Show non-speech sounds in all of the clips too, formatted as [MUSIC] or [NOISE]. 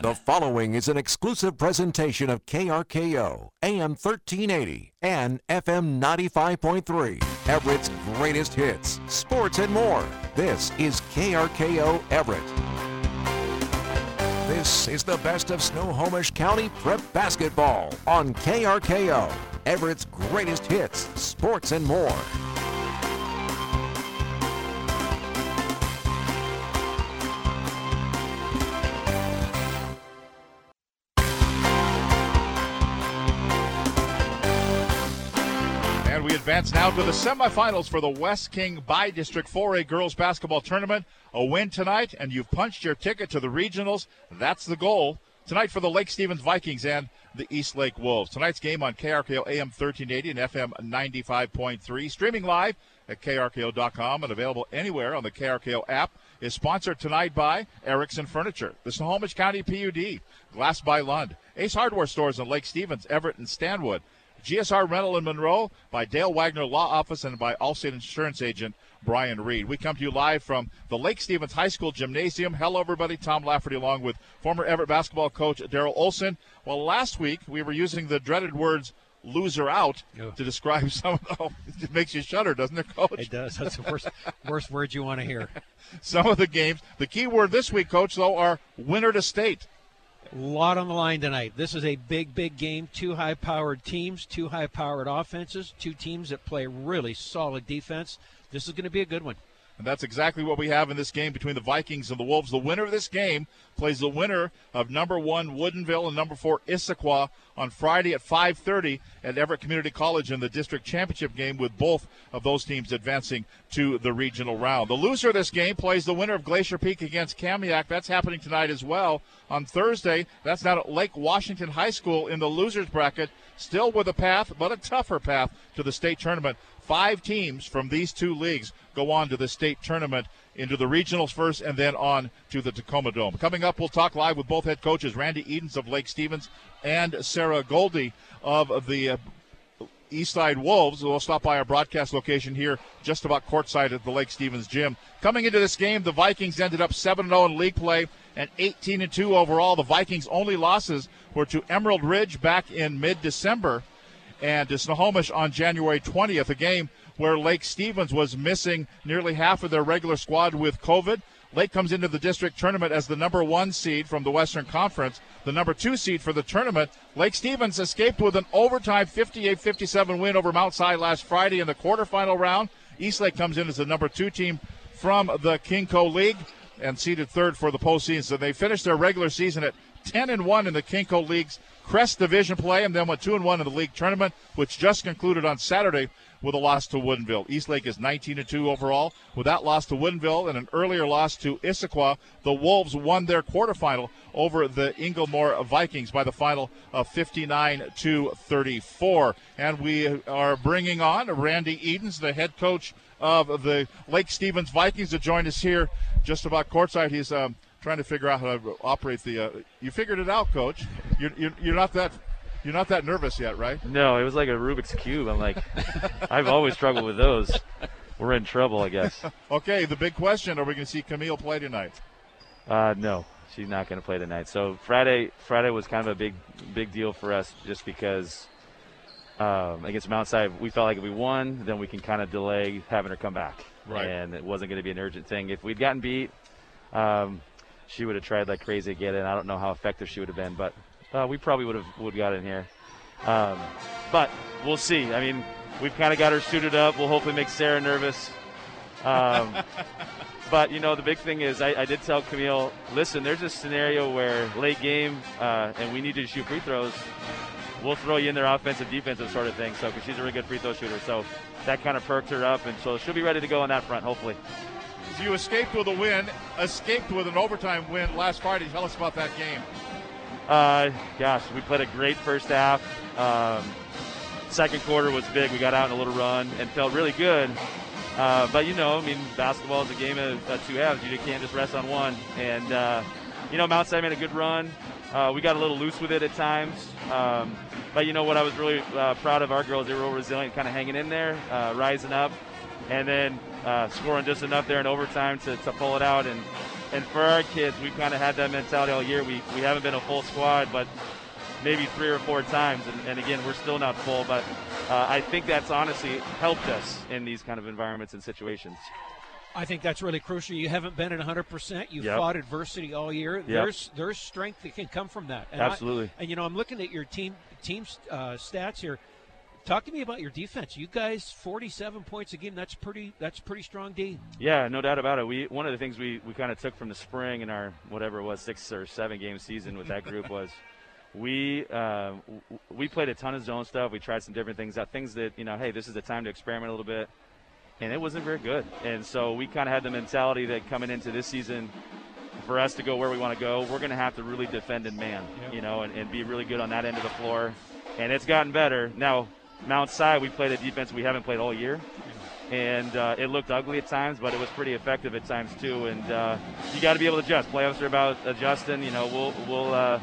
The following is an exclusive presentation of KRKO, AM 1380 and FM 95.3, Everett's greatest hits, sports, and more. This is KRKO Everett. This is the best of Snohomish County prep basketball on KRKO, Everett's greatest hits, sports, and more. Advance now to the semifinals for the West King Bi District 4A girls basketball tournament. A win tonight, and you've punched your ticket to the regionals. That's the goal. Tonight for the Lake Stevens Vikings and the East Lake Wolves. Tonight's game on KRKO AM 1380 and FM 95.3. Streaming live at KRKO.com and available anywhere on the KRKO app. Is sponsored tonight by Erickson Furniture, the Snohomish County PUD, Glass by Lund, Ace Hardware Stores in Lake Stevens, Everett, and Stanwood. GSR Rental in Monroe by Dale Wagner Law Office and by Allstate Insurance Agent Brian Reed. We come to you live from the Lake Stevens High School Gymnasium. Hello, everybody. Tom Lafferty along with former Everett basketball coach Daryl Olson. Well, last week we were using the dreaded words loser out Ugh. to describe [LAUGHS] some of the, oh, it makes you shudder, doesn't it, coach? It does. That's the worst, worst word you want to hear. [LAUGHS] Some of the games. The key word this week, coach, though, are winner to state. A lot on the line tonight. This is a big, big game. Two high powered teams, two high powered offenses, two teams that play really solid defense. This is going to be a good one. And that's exactly what we have in this game between the Vikings and the Wolves. The winner of this game plays the winner of number one Woodinville and number four Issaquah on Friday at 5:30 at Everett Community College in the district championship game, with both of those teams advancing to the regional round. The loser of this game plays the winner of Glacier Peak against Kamiak. That's happening tonight as well. On Thursday, that's down at Lake Washington High School in the losers bracket. Still with a path, but a tougher path to the state tournament. Five teams from these two leagues go on to the state tournament into the regionals first and then on to the Tacoma Dome. Coming up, we'll talk live with both head coaches, Randy Edens of Lake Stevens and Sarah Goldie of the uh, Eastside Wolves. We'll stop by our broadcast location here, just about courtside at the Lake Stevens Gym. Coming into this game, the Vikings ended up 7 0 in league play and 18 2 overall. The Vikings' only losses were to Emerald Ridge back in mid December and to Snohomish on January 20th, a game where Lake Stevens was missing nearly half of their regular squad with COVID. Lake comes into the district tournament as the number one seed from the Western Conference, the number two seed for the tournament. Lake Stevens escaped with an overtime 58 57 win over Mount Si last Friday in the quarterfinal round. Eastlake comes in as the number two team from the KingCo League and seeded third for the postseason. So they finished their regular season at 10 and 1 in the KingCo League's Crest Division play and then went 2 and 1 in the league tournament, which just concluded on Saturday with a loss to Woodinville. Eastlake is 19 and 2 overall. With that loss to Woodinville and an earlier loss to Issaquah, the Wolves won their quarterfinal over the Inglemoor Vikings by the final of 59 to 34. And we are bringing on Randy Edens, the head coach of the Lake Stevens Vikings, to join us here just about courtside. He's um, trying to figure out how to operate the. Uh, you figured it out, Coach. You're, you're, you're not that you're not that nervous yet, right? No, it was like a Rubik's cube. I'm like, [LAUGHS] I've always struggled with those. We're in trouble, I guess. [LAUGHS] Okay, the big question: Are we going to see Camille play tonight? Uh, no, she's not going to play tonight. So Friday, Friday was kind of a big, big deal for us, just because um, against Mount Si, we felt like if we won, then we can kind of delay having her come back. Right. And it wasn't going to be an urgent thing. If we'd gotten beat, um, she would have tried like crazy to get in. I don't know how effective she would have been, but uh, we probably would have would got in here. Um, but we'll see. I mean, we've kind of got her suited up. We'll hopefully make Sarah nervous. Um, [LAUGHS] but you know, the big thing is, I, I, did tell Camille, listen, there's a scenario where late game, uh, and we need you to shoot free throws. We'll throw you in there, offensive, defensive sort of thing. So, because she's a really good free throw shooter, so that kind of perked her up, and so she'll be ready to go on that front, hopefully. You escaped with a win, escaped with an overtime win last Friday. Tell us about that game. Uh, gosh, we played a great first half. Um, second quarter was big. We got out in a little run and felt really good. Uh, but you know, I mean, basketball is a game of uh, two halves. You can't just rest on one. And uh, you know, Mount Si made a good run. Uh, we got a little loose with it at times. Um, but you know what? I was really uh, proud of our girls. They were real resilient, kind of hanging in there, uh, rising up, and then scoring just enough there in overtime to, to pull it out. And and for our kids, we've kind of had that mentality all year. We we haven't been a full squad, but maybe three or four times, and, and again, we're still not full. But uh, I think that's honestly helped us in these kind of environments and situations. I think that's really crucial. You haven't been at 100%. You've Yep. fought adversity all year. There's there's strength that can come from that. And I- Absolutely. and you know, I'm looking at your team team uh, stats here. Talk to me about your defense. You guys, 47 points a game. That's pretty. That's pretty strong D. Yeah, no doubt about it. We one of the things we, we kind of took from the spring in our whatever it was six or seven game season with that group [LAUGHS] was we uh, we played a ton of zone stuff. We tried some different things out, things that you know, hey, this is the time to experiment a little bit, and it wasn't very good. And so we kind of had the mentality that coming into this season, for us to go where we want to go, we're going to have to really defend in man, Yep. you know, and, and be really good on that end of the floor. And it's gotten better now. Mount Si, we played a defense we haven't played all year and uh, it looked ugly at times, but it was pretty effective at times too. And uh, you got to be able to adjust. Playoffs are about adjusting. You know, we'll we'll uh,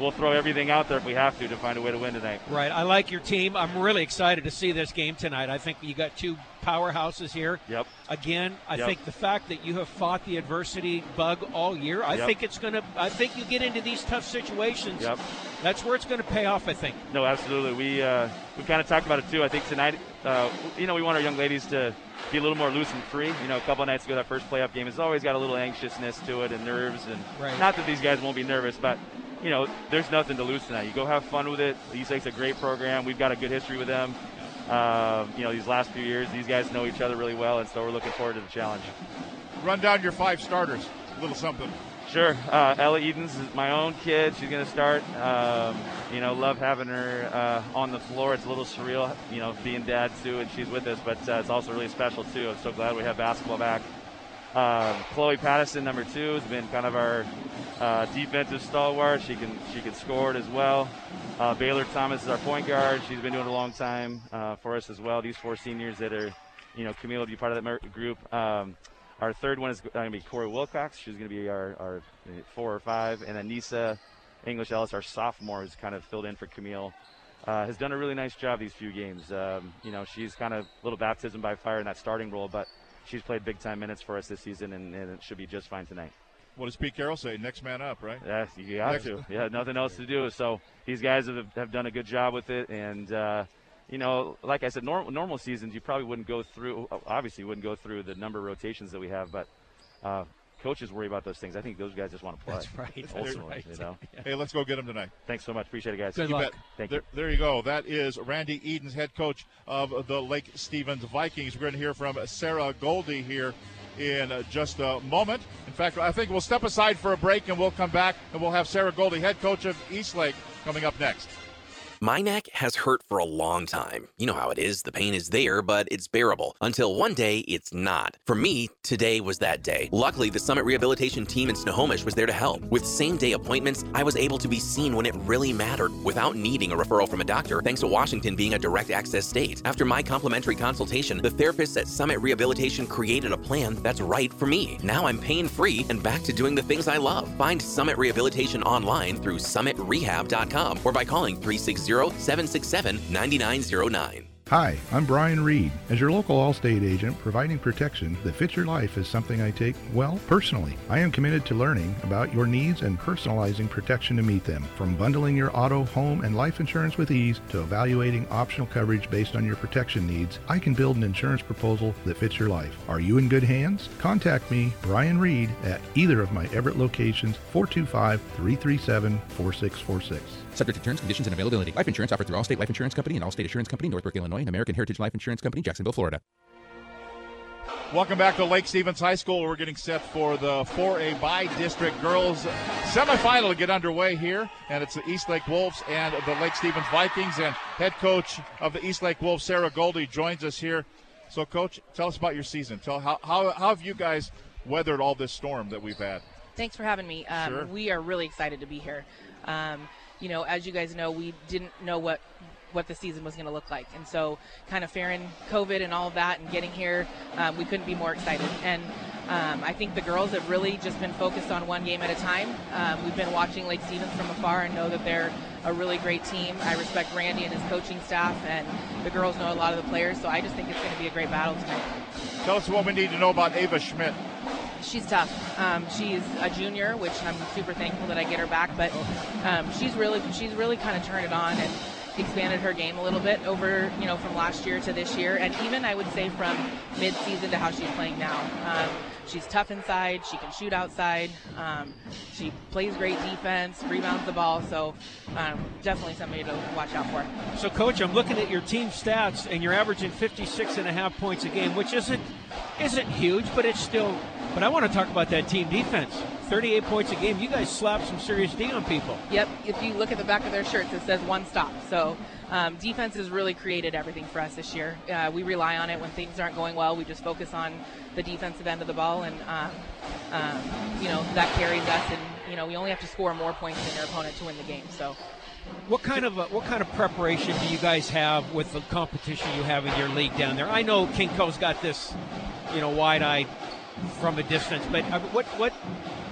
we'll throw everything out there if we have to to find a way to win tonight. Right. I like your team. I'm really excited to see this game tonight. I think you got two powerhouses here. Yep. Again, I Yep. think the fact that you have fought the adversity bug all year, I Yep. think it's going to. I think you get into these tough situations. Yep. That's where it's going to pay off. I think. No, absolutely. We uh, we kind of talked about it too. I think tonight, uh, you know, we want our young ladies to be a little more loose and free. You know, a couple of nights ago, that first playoff game has always got a little anxiousness to it and nerves, and Right. not that these guys won't be nervous, but you know, there's nothing to lose tonight. You go have fun with it. East Lake's a great program. We've got a good history with them. Um, you know, these last few years, these guys know each other really well, and so we're looking forward to the challenge. Run down your five starters. A little something. Sure. Uh, Ella Edens is my own kid. She's going to start. Um, you know, love having her uh, on the floor. It's a little surreal, you know, being dad too, and she's with us, but uh, it's also really special too. I'm so glad we have basketball back. Um, Chloe Patterson, number two, has been kind of our uh, defensive stalwart. She can she can score it as well. Uh, Baylor Thomas is our point guard. She's been doing it a long time uh, for us as well. These four seniors that are, you know, Camille will be part of that group. Um, our third one is going to be Corey Wilcox. She's going to be our, our four or five, and then Nisa English Ellis, our sophomore, has kind of filled in for Camille. Uh, has done a really nice job these few games. Um, you know, she's kind of a little baptism by fire in that starting role, but she's played big time minutes for us this season, and, and it should be just fine tonight. What does Pete Carroll say? Next man up, right? Yeah, you got Next- to. Yeah, nothing else to do. So these guys have, have done a good job with it, and uh, you know, like I said, normal normal seasons you probably wouldn't go through. Obviously, wouldn't go through the number of rotations that we have, but uh, coaches worry about those things. I think those guys just want to play. That's right. That's Ultimately, right. you know. [LAUGHS] Hey, let's go get them tonight. Thanks so much. Appreciate it, guys. Good You luck. bet. Thank there, you. there you go. That is Randy Edens, head coach of the Lake Stevens Vikings. We're going to hear from Sarah Goldie here in uh, just a moment. In fact, I think we'll step aside for a break and we'll come back and we'll have Sarah Goldie, head coach of Eastlake, coming up next. My neck has hurt for a long time. You know how it is. The pain is there, but it's bearable. Until one day, it's not. For me, today was that day. Luckily, the Summit Rehabilitation team in Snohomish was there to help. With same day appointments, I was able to be seen when it really mattered without needing a referral from a doctor, thanks to Washington being a direct access state. After my complimentary consultation, the therapists at Summit Rehabilitation created a plan that's right for me. Now I'm pain free and back to doing the things I love. Find Summit Rehabilitation online through summitrehab.com or by calling 360 767 9909. Hi, I'm Brian Reed. As your local Allstate agent, providing protection that fits your life is something I take, well, personally. I am committed to learning about your needs and personalizing protection to meet them. From bundling your auto, home, and life insurance with ease to evaluating optional coverage based on your protection needs, I can build an insurance proposal that fits your life. Are you in good hands? Contact me, Brian Reed, at either of my Everett locations, 425 337 4646. Subject to terms, conditions, and availability. Life insurance offered through Allstate Life Insurance Company and Allstate Assurance Company, Northbrook, Illinois, and American Heritage Life Insurance Company, Jacksonville, Florida. Welcome back to Lake Stevens High School. We're getting set for the 4A bi district girls semifinal to get underway here. And it's the East Lake Wolves and the Lake Stevens Vikings. And head coach of the East Lake Wolves, Sarah Goldie, joins us here. So, coach, tell us about your season. Tell how, how, how have you guys weathered all this storm that we've had? Thanks for having me. Um, Sure. We are really excited to be here. Um, you know, as you guys know, we didn't know what what the season was going to look like, and so kind of fearing COVID and all of that, and getting here, um, we couldn't be more excited. And um, I think the girls have really just been focused on one game at a time. Um, we've been watching Lake Stevens from afar and know that they're a really great team. I respect Randy and his coaching staff, and the girls know a lot of the players. So I just think it's going to be a great battle tonight. Tell us what we need to know about Ava Schmidt. She's tough. Um, she's a junior, which I'm super thankful that I get her back. But um, she's really she's really kind of turned it on and expanded her game a little bit over you know from last year to this year, and even I would say from mid-season to how she's playing now. Um, she's tough inside. She can shoot outside. Um, she plays great defense, rebounds the ball. So um, definitely somebody to watch out for. So, coach, I'm looking at your team stats, and you're averaging 56 and a half points a game, which isn't isn't huge, but it's still. But I want to talk about that team defense. 38 points a game. You guys slap some serious D on people. Yep. If you look at the back of their shirts, it says one stop. So um, defense has really created everything for us this year. Uh, we rely on it when things aren't going well. We just focus on the defensive end of the ball, and um, um, you know that carries us. And you know we only have to score more points than their opponent to win the game. So. What kind of uh, what kind of preparation do you guys have with the competition you have in your league down there? I know KingCo's got this, you know, wide-eyed from a distance, but uh, what what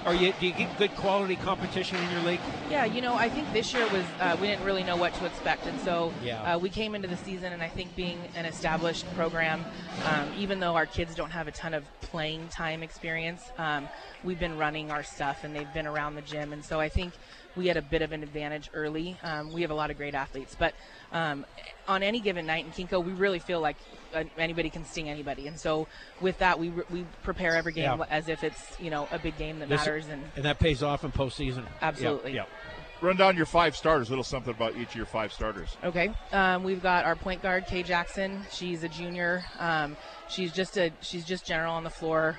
are you? Do you get good quality competition in your league? Yeah, you know, I think this year was uh, we didn't really know what to expect, and so yeah. uh, we came into the season, and I think being an established program, um, even though our kids don't have a ton of playing time experience, um, we've been running our stuff, and they've been around the gym, and so I think we had a bit of an advantage early. Um, we have a lot of great athletes, but um, on any given night in KingCo, we really feel like anybody can sting anybody, and so with that, we we prepare every game Yeah. as if it's you know a big game that This- matters, and And that pays off in postseason. Absolutely. Yeah. Run down your five starters. A little something about each of your five starters. Okay. Um, we've got our point guard Kay Jackson. She's a junior. Um, she's just a she's just general on the floor.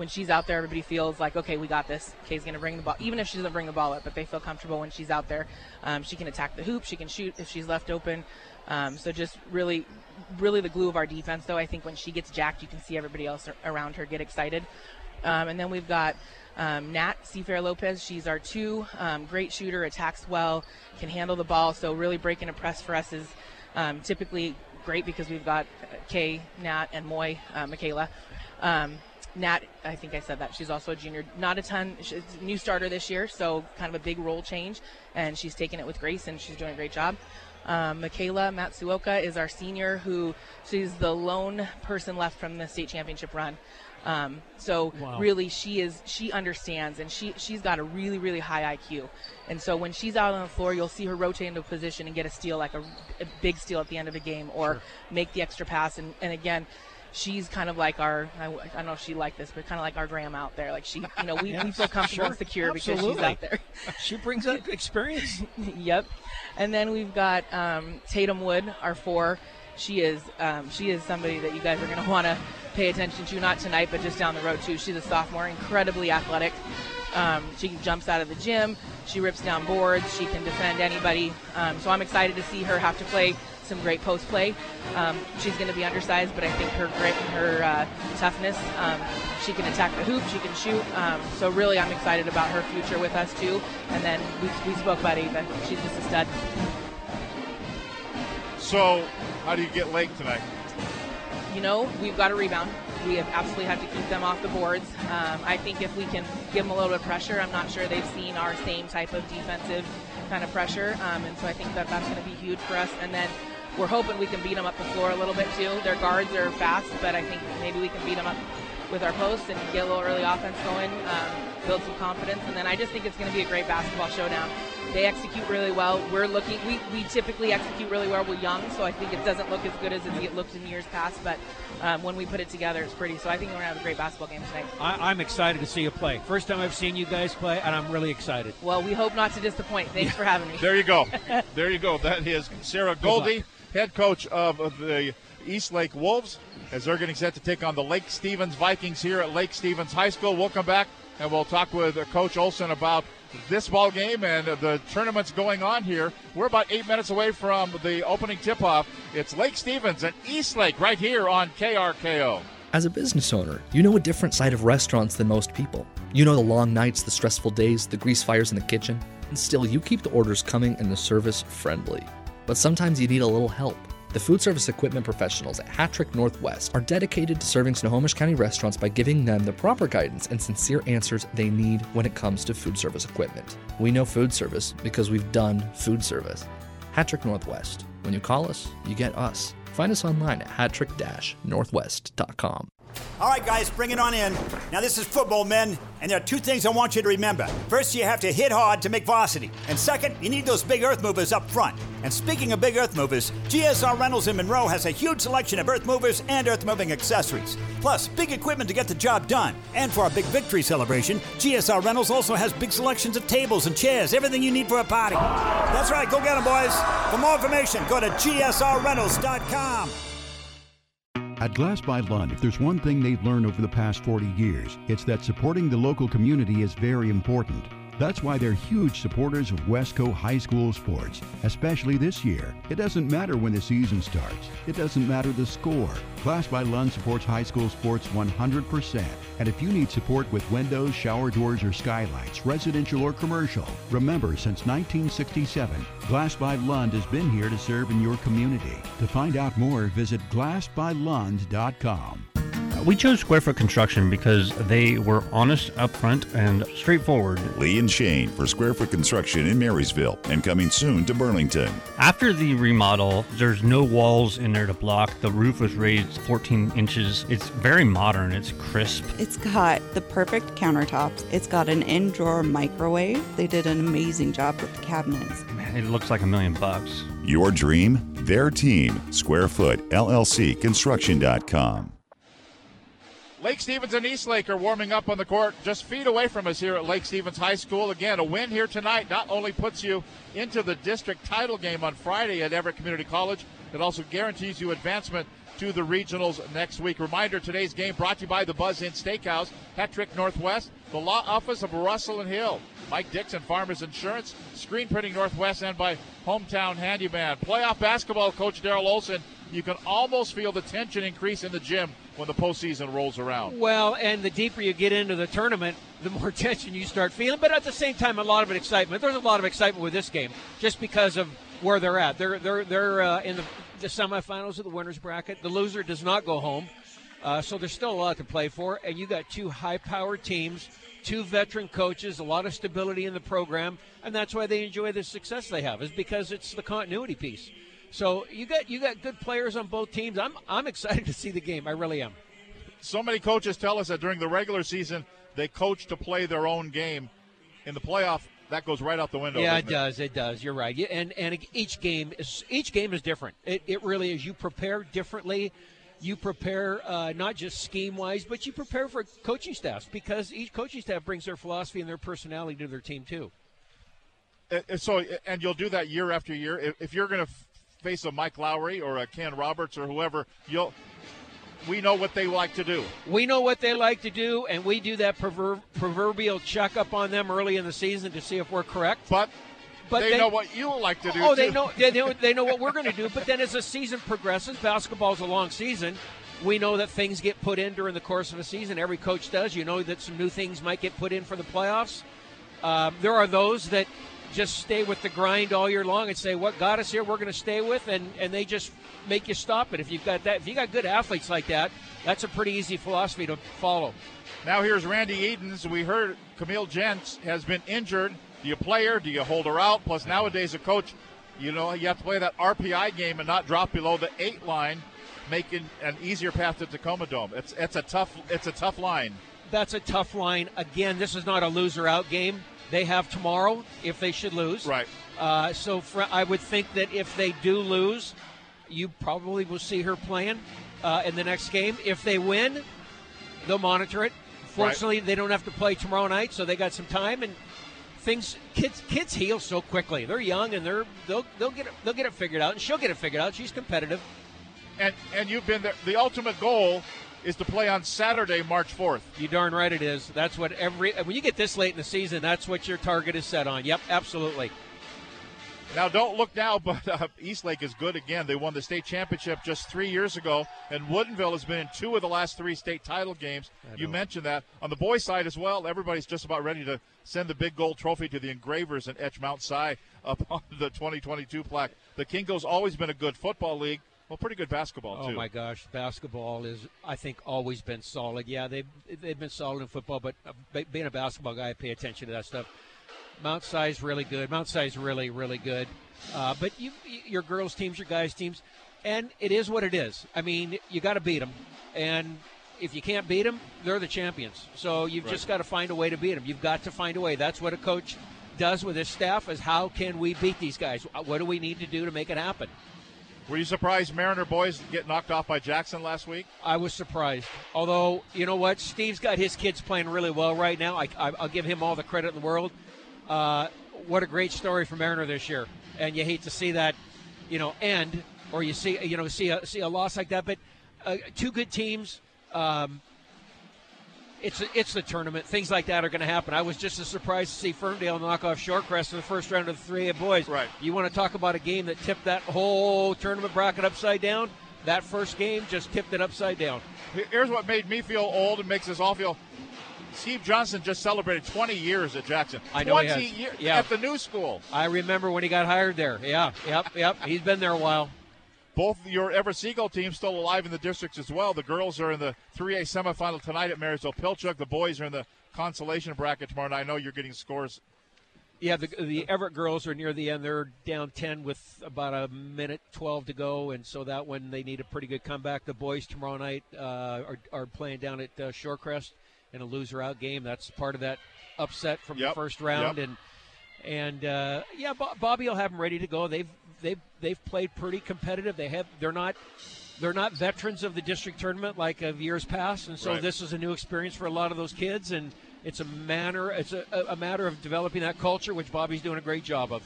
When she's out there, everybody feels like okay, we got this. Kay's gonna bring the ball, even if she doesn't bring the ball up, but they feel comfortable when she's out there. Um, she can attack the hoop. She can shoot if she's left open. Um, so just really, really the glue of our defense. Though I think when she gets jacked, you can see everybody else around her get excited. Um, and then we've got um, Nat Seafair Lopez. She's our two. Um, great shooter, attacks well, can handle the ball. So really breaking a press for us is um, typically great because we've got uh, Kay, Nat, and Moy, uh, Michaela. Um, Nat, I think I said that. She's also a junior. Not a ton. She's a new starter this year, so kind of a big role change. And she's taking it with grace, and she's doing a great job. Um, Michaela Matsuoka is our senior, who she's the lone person left from the state championship run. Um, so Wow. really, she is she understands, and she she's got a really really high IQ. And so when she's out on the floor, you'll see her rotate into a position and get a steal, like a, a big steal at the end of a game, or make the extra pass. And, and again, she's kind of like our I, I don't know if she liked this, but kind of like our grandma out there. Like she, you know, we, [LAUGHS] Yeah, we feel comfortable sure. and secure because she's out there. She brings up [LAUGHS] experience. yep. And then we've got um, Tatum Wood, our four. She is um, she is somebody that you guys are going to want to pay attention to, not tonight, but just down the road too. She's a sophomore, incredibly athletic. Um, she jumps out of the gym. She rips down boards. She can defend anybody. Um, so I'm excited to see her have to play some great post play. Um, she's going to be undersized, but I think her grit and her uh, toughness, um, she can attack the hoop, she can shoot. Um, so really, I'm excited about her future with us too. And then we, we spoke about Ava. She's just a stud. So, how do you get Lake tonight? you know, we've got to rebound. We have absolutely have to keep them off the boards. Um, I think if we can give them a little bit of pressure, I'm not sure they've seen our same type of defensive kind of pressure, um, and so I think that that's going to be huge for us. And then we're hoping we can beat them up the floor a little bit too. Their guards are fast, but I think maybe we can beat them up with our posts and get a little early offense going, um, build some confidence, and then I just think it's going to be a great basketball showdown. They execute really well. We're looking. We, we typically execute really well. We're young, so I think it doesn't look as good as it looked in years past. But um, when we put it together, it's pretty. So I think we're gonna have a great basketball game tonight. I, I'm excited to see you play. First time I've seen you guys play, and I'm really excited. Well, we hope not to disappoint. Thanks for having me. There you go. [LAUGHS] there you go. That is Sarah Goldie, head coach of the East Lake Wolves, as they're getting set to take on the Lake Stevens Vikings here at Lake Stevens High School. We'll come back and we'll talk with Coach Olson about this ball game and the tournaments going on here. We're about eight minutes away from the opening tip-off. It's Lake Stevens and East Lake right here on KRKO. As a business owner, you know a different side of restaurants than most people. You know the long nights, the stressful days, the grease fires in the kitchen, and still you keep the orders coming and the service friendly. But sometimes you need a little help. The food service equipment professionals at Hattrick Northwest are dedicated to serving Snohomish County restaurants by giving them the proper guidance and sincere answers they need when it comes to food service equipment. We know food service because we've done food service. Hattrick Northwest. When you call us, you get us. Find us online at hattrick-northwest.com. All right, guys, bring it on in. Now, this is football, men, and there are two things I want you to remember. First, you have to hit hard to make varsity. And second, you need those big earth movers up front. And speaking of big earth movers, GSR Rentals in Monroe has a huge selection of earth movers and earth moving accessories. Plus, big equipment to get the job done. And for our big victory celebration, GSR Rentals also has big selections of tables and chairs, everything you need for a party. That's right, go get them, boys. For more information, go to gsrrentals.com. At Glass by Lund, if there's one thing they've learned over the past 40 years, it's that supporting the local community is very important. That's why they're huge supporters of Wesco High School sports, especially this year. It doesn't matter when the season starts. It doesn't matter the score. Glass by Lund supports high school sports 100%. And if you need support with windows, shower doors, or skylights, residential or commercial, remember since 1967, Glass by Lund has been here to serve in your community. To find out more, visit glassbylund.com. We chose Square Foot Construction because they were honest, upfront, and straightforward. Lee and Shane for Square Foot Construction in Marysville and coming soon to Burlington. After the remodel, there's no walls in there to block. The roof was raised 14 inches. It's very modern, it's crisp. It's got the perfect countertops, it's got an in drawer microwave. They did an amazing job with the cabinets. Man, it looks like a million bucks. Your dream, their team. Squarefoot, LLC, construction.com. Lake Stevens and Eastlake are warming up on the court just feet away from us here at Lake Stevens High School. Again, a win here tonight not only puts you into the district title game on Friday at Everett Community College, it also guarantees you advancement to the regionals next week. Reminder today's game brought to you by the Buzz Inn Steakhouse, Hetrick Northwest, the law office of Russell and Hill, Mike Dixon Farmers Insurance, Screen Printing Northwest, and by Hometown Handyman. Playoff basketball coach Daryl Olson. You can almost feel the tension increase in the gym when the postseason rolls around. Well, and the deeper you get into the tournament, the more [LAUGHS] tension you start feeling. But at the same time, a lot of excitement. There's a lot of excitement with this game just because of where they're at. They're they're they're uh, in the, the semifinals of the winners bracket. The loser does not go home, uh, so there's still a lot to play for. And you got two high-powered teams, two veteran coaches, a lot of stability in the program, and that's why they enjoy the success they have. Is because it's the continuity piece. So you got you got good players on both teams. I'm I'm excited to see the game. I really am. So many coaches tell us that during the regular season they coach to play their own game. In the playoff, that goes right out the window. Yeah, it, it does. It does. You're right. And and each game is each game is different. It, it really is. You prepare differently. You prepare uh, not just scheme wise, but you prepare for coaching staffs because each coaching staff brings their philosophy and their personality to their team too. And so, uh, and you'll do that year after year. If you're going to face a Mike Lowry or a Ken Roberts or whoever, you'll we know what they like to do. We know what they like to do, and we do that prover- proverbial checkup on them early in the season to see if we're correct. But but they, they, know what you like to do. Oh, too. they know they know they know what we're going to do. But then, as the season progresses, basketball's a long season. We know that things get put in during the course of a season. Every coach does. You know that some new things might get put in for the playoffs. Um, there are those that just stay with the grind all year long and say what got us here we're going to stay with and and they just make you stop it. If you've got that if you got good athletes like that that's a pretty easy philosophy to follow. Now here's randy edens we heard camille gents has been injured. Do you play her? Do you hold her out? Plus nowadays a coach you know you have to play that rpi game and not drop below the eight line making an easier path to tacoma dome. It's it's a tough it's a tough line. That's a tough line. Again this is not a loser out game they have tomorrow if they should lose. Right. Uh, so for, I would think that if they do lose, you probably will see her playing uh, in the next game. If they win, they'll monitor it. Fortunately, right. they don't have to play tomorrow night, so they got some time and things. Kids kids heal so quickly. They're young and they're they'll they'll get it, they'll get it figured out, and she'll get it figured out. She's competitive. And and you've been there. The ultimate goal is to play on Saturday, March 4th. You darn right it is. That's what every when you get this late in the season, that's what your target is set on. Yep, absolutely. Now, don't look now, [LAUGHS] but uh, Eastlake is good again. They won the state championship just three years ago, and Woodinville has been in two of the last three state title games. You mentioned that. On the boys' side as well, everybody's just about ready to send the big gold trophy to the engravers and etch Mount Si up [LAUGHS] on the 2022 plaque. The KingCo's always been a good football league. Well, pretty good basketball too. Oh my gosh, basketball is I think always been solid. Yeah, they've they've been solid in football, but uh, being a basketball guy, I pay attention to that stuff. Mount Si is really good. Mount Si is really really good. Uh, but you, your girls teams, your guys teams, and it is what it is. I mean, you got to beat them, and if you can't beat them, they're the champions. So you've Right. just got to find a way to beat them. You've got to find a way. That's what a coach does with his staff is how can we beat these guys? What do we need to do to make it happen? Were you surprised Mariner boys get knocked off by Jackson last week? I was surprised. Although, you know what? Steve's got his kids playing really well right now. I, I, I'll give him all the credit in the world. Uh, what a great story for Mariner this year. And you hate to see that, you know, end or you see, you know, see a, see a loss like that. But uh, two good teams. Um, it's it's the tournament. Things like that are going to happen. I was just as surprised to see Ferndale knock off Shorecrest in the first round of the three A boys. Right. You want to talk about a game that tipped that whole tournament bracket upside down? That first game just tipped it upside down. Here's what made me feel old and makes us all feel. Steve Johnson just celebrated 20 years at Jackson. I know he 20 has. years Yeah. at the new school. I remember when he got hired there. Yeah, yep, yep. He's been there a while. Both your Everett Seagull teams still alive in the districts as well. The girls are in the 3A semifinal tonight at Marysville Pilchuck. The boys are in the consolation bracket tomorrow. And I know you're getting scores. Yeah, the, the Everett girls are near the end. They're down 10 with about a minute 12 to go, and so that one they need a pretty good comeback. The boys tomorrow night uh, are, are playing down at uh, Shorecrest in a loser out game. That's part of that upset from Yep, the first round, yep. and and uh, yeah, Bo- Bobby will have them ready to go. They've they've they've played pretty competitive. They have they're not. They're not veterans of the district tournament like of years past, and so Right. this is a new experience for a lot of those kids. And it's a manner, it's a, a matter of developing that culture, which Bobby's doing a great job of.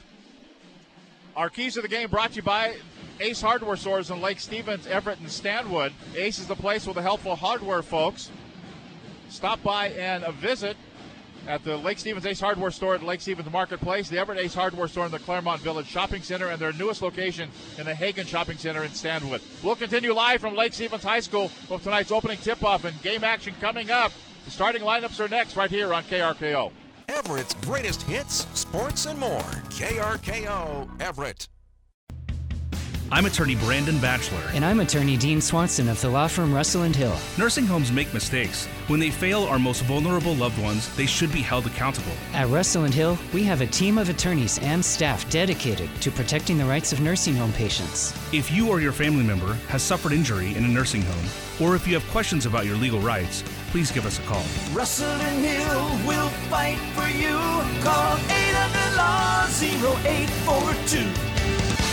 Our keys to the game brought to you by Ace Hardware Stores in Lake Stevens, Everett, and Stanwood. Ace is the place with the helpful hardware folks. Stop by and visit at the Lake Stevens Ace Hardware Store at Lake Stevens Marketplace, the Everett Ace Hardware Store in the Claremont Village Shopping Center, and their newest location in the Haggen Shopping Center in Stanwood. We'll continue live from Lake Stevens High School with tonight's opening tip-off and game action coming up. The starting lineups are next right here on KRKO. Everett's greatest hits, sports, and more. KRKO Everett. I'm attorney Brandon Batchelor. And I'm attorney Dean Swanson of the law firm Russell and Hill. Nursing homes make mistakes. When they fail our most vulnerable loved ones, they should be held accountable. At Russell and Hill, we have a team of attorneys and staff dedicated to protecting the rights of nursing home patients. If you or your family member has suffered injury in a nursing home, or if you have questions about your legal rights, please give us a call. Russell and Hill will fight for you. Call 800 Law 0842.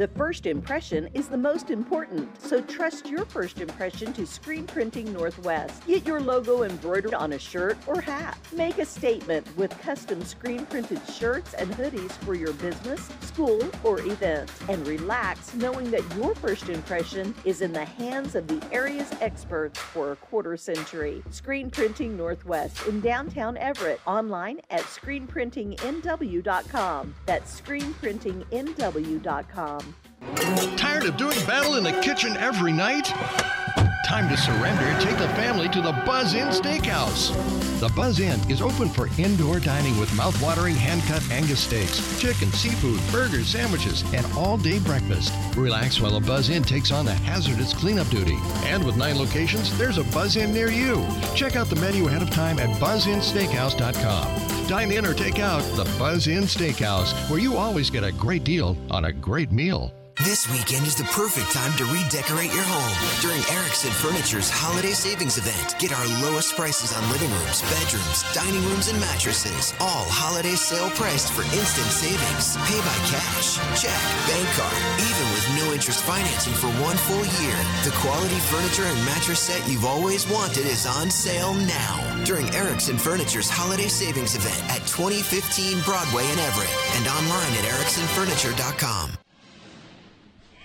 The first impression is the most important, so trust your first impression to Screen Printing Northwest. Get your logo embroidered on a shirt or hat. Make a statement with custom screen printed shirts and hoodies for your business, school, or event. And relax knowing that your first impression is in the hands of the area's experts for a quarter century. Screen Printing Northwest in downtown Everett. Online at screenprintingnw.com. That's screenprintingnw.com. Tired of doing battle in the kitchen every night? Time to surrender take the family to the Buzz Inn Steakhouse. The Buzz Inn is open for indoor dining with mouth-watering hand-cut Angus steaks, chicken, seafood, burgers, sandwiches, and all-day breakfast. Relax while the Buzz Inn takes on the hazardous cleanup duty. And with nine locations, there's a Buzz Inn near you. Check out the menu ahead of time at buzzinsteakhouse.com. Dine in or take out the Buzz Inn Steakhouse, where you always get a great deal on a great meal. This weekend is the perfect time to redecorate your home during Erickson Furniture's Holiday Savings Event. Get our lowest prices on living rooms, bedrooms, dining rooms, and mattresses. All holiday sale priced for instant savings. Pay by cash, check, bank card, even with no interest financing for one full year. The quality furniture and mattress set you've always wanted is on sale now during Erickson Furniture's Holiday Savings Event at 2015 Broadway in Everett and online at ericksonfurniture.com.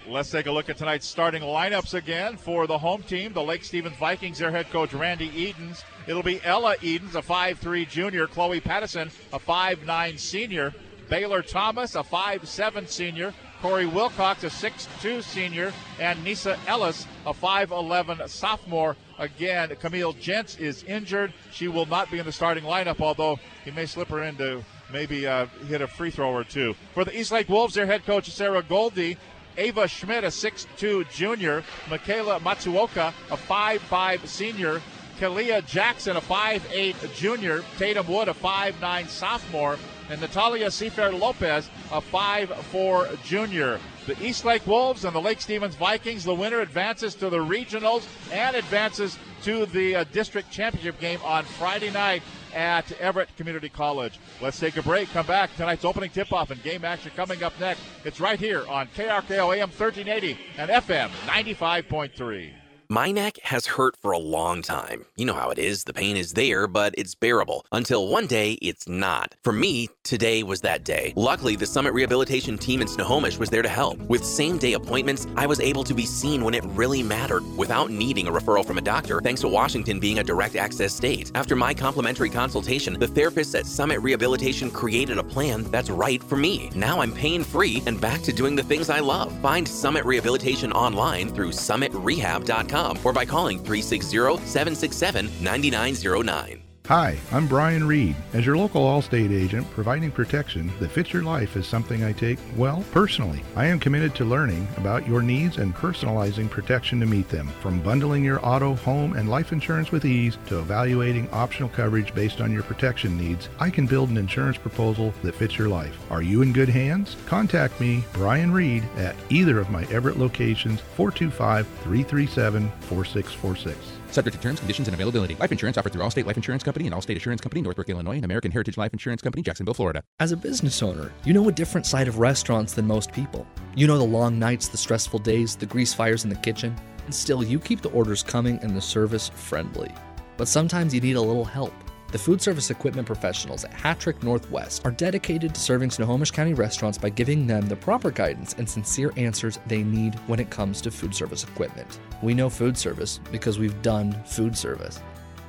Let's take a look at tonight's starting lineups again for the home team, the Lake Stevens Vikings. Their head coach Randy Edens. It'll be Ella Edens, a 5'3 junior, Chloe Pattison, a 5'9 senior, Baylor Thomas, a 5'7 senior, Corey Wilcox, a 6'2 senior, and Nisa Ellis, a 5'11 sophomore. Again, Camille Gents is injured. She will not be in the starting lineup, although he may slip her into maybe uh, hit a free throw or two. For the East Lake Wolves, their head coach Sarah Goldie. Ava Schmidt, a 6'2 junior. Michaela Matsuoka, a 5'5 senior. Kalia Jackson, a 5'8 junior. Tatum Wood, a 5'9 sophomore. and Natalia Seafair Lopez, a 5'4 junior. The East Lake Wolves and the Lake Stevens Vikings, the winner advances to the regionals and advances to the uh, district championship game on Friday night at Everett Community College. Let's take a break, come back. Tonight's opening tip off and game action coming up next. It's right here on KRKO AM 1380 and FM 95.3. My neck has hurt for a long time. You know how it is. The pain is there, but it's bearable. Until one day, it's not. For me, today was that day. Luckily, the Summit Rehabilitation team in Snohomish was there to help. With same day appointments, I was able to be seen when it really mattered without needing a referral from a doctor, thanks to Washington being a direct access state. After my complimentary consultation, the therapists at Summit Rehabilitation created a plan that's right for me. Now I'm pain free and back to doing the things I love. Find Summit Rehabilitation online through summitrehab.com or by calling 360 767 9909. Hi, I'm Brian Reed. As your local Allstate agent, providing protection that fits your life is something I take, well, personally. I am committed to learning about your needs and personalizing protection to meet them. From bundling your auto, home, and life insurance with ease to evaluating optional coverage based on your protection needs, I can build an insurance proposal that fits your life. Are you in good hands? Contact me, Brian Reed, at either of my Everett locations, 425 337 4646. Subject to terms, conditions, and availability. Life insurance offered through Allstate Life Insurance Company and Allstate Assurance Company, Northbrook, Illinois, and American Heritage Life Insurance Company, Jacksonville, Florida. As a business owner, you know a different side of restaurants than most people. You know the long nights, the stressful days, the grease fires in the kitchen, and still you keep the orders coming and the service friendly. But sometimes you need a little help. The food service equipment professionals at Hattrick Northwest are dedicated to serving Snohomish County restaurants by giving them the proper guidance and sincere answers they need when it comes to food service equipment. We know food service because we've done food service.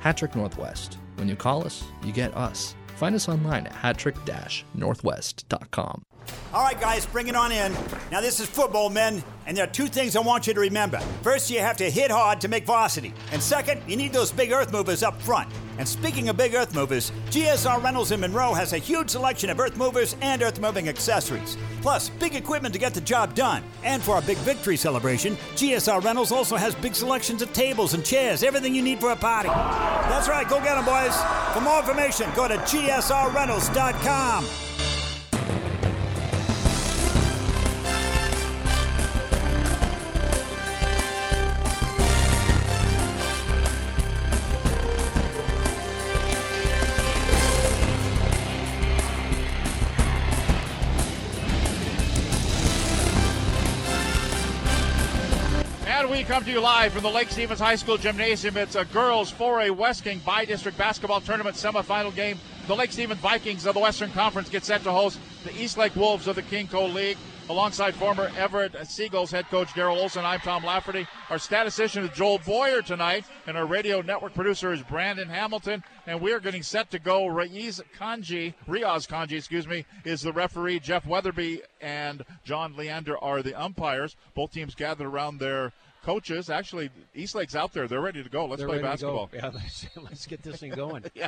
Hattrick Northwest. When you call us, you get us. Find us online at hattrick-northwest.com. All right, guys, bring it on in. Now, this is football, men, and there are two things I want you to remember. First, you have to hit hard to make varsity. And second, you need those big earth movers up front. And speaking of big earth movers, GSR Rentals in Monroe has a huge selection of earth movers and earth moving accessories. Plus, big equipment to get the job done. And for our big victory celebration, GSR Rentals also has big selections of tables and chairs, everything you need for a party. That's right, go get them, boys. For more information, go to gsrrentals.com. come to you live from the Lake Stevens High School Gymnasium. It's a girls 4A West King bi-district basketball tournament semifinal game. The Lake Stevens Vikings of the Western Conference get set to host the East Lake Wolves of the King KingCo League. Alongside former Everett Seagulls head coach Daryl Olson, I'm Tom Lafferty. Our statistician is Joel Boyer tonight, and our radio network producer is Brandon Hamilton. And we are getting set to go. Raiz Kanji, Riaz Kanji, excuse me, is the referee. Jeff Weatherby and John Leander are the umpires. Both teams gathered around their coaches. Actually, Eastlake's out there. They're ready to go. Let's They're play basketball. Yeah, [LAUGHS] let's, let's get this thing going. [LAUGHS] yeah.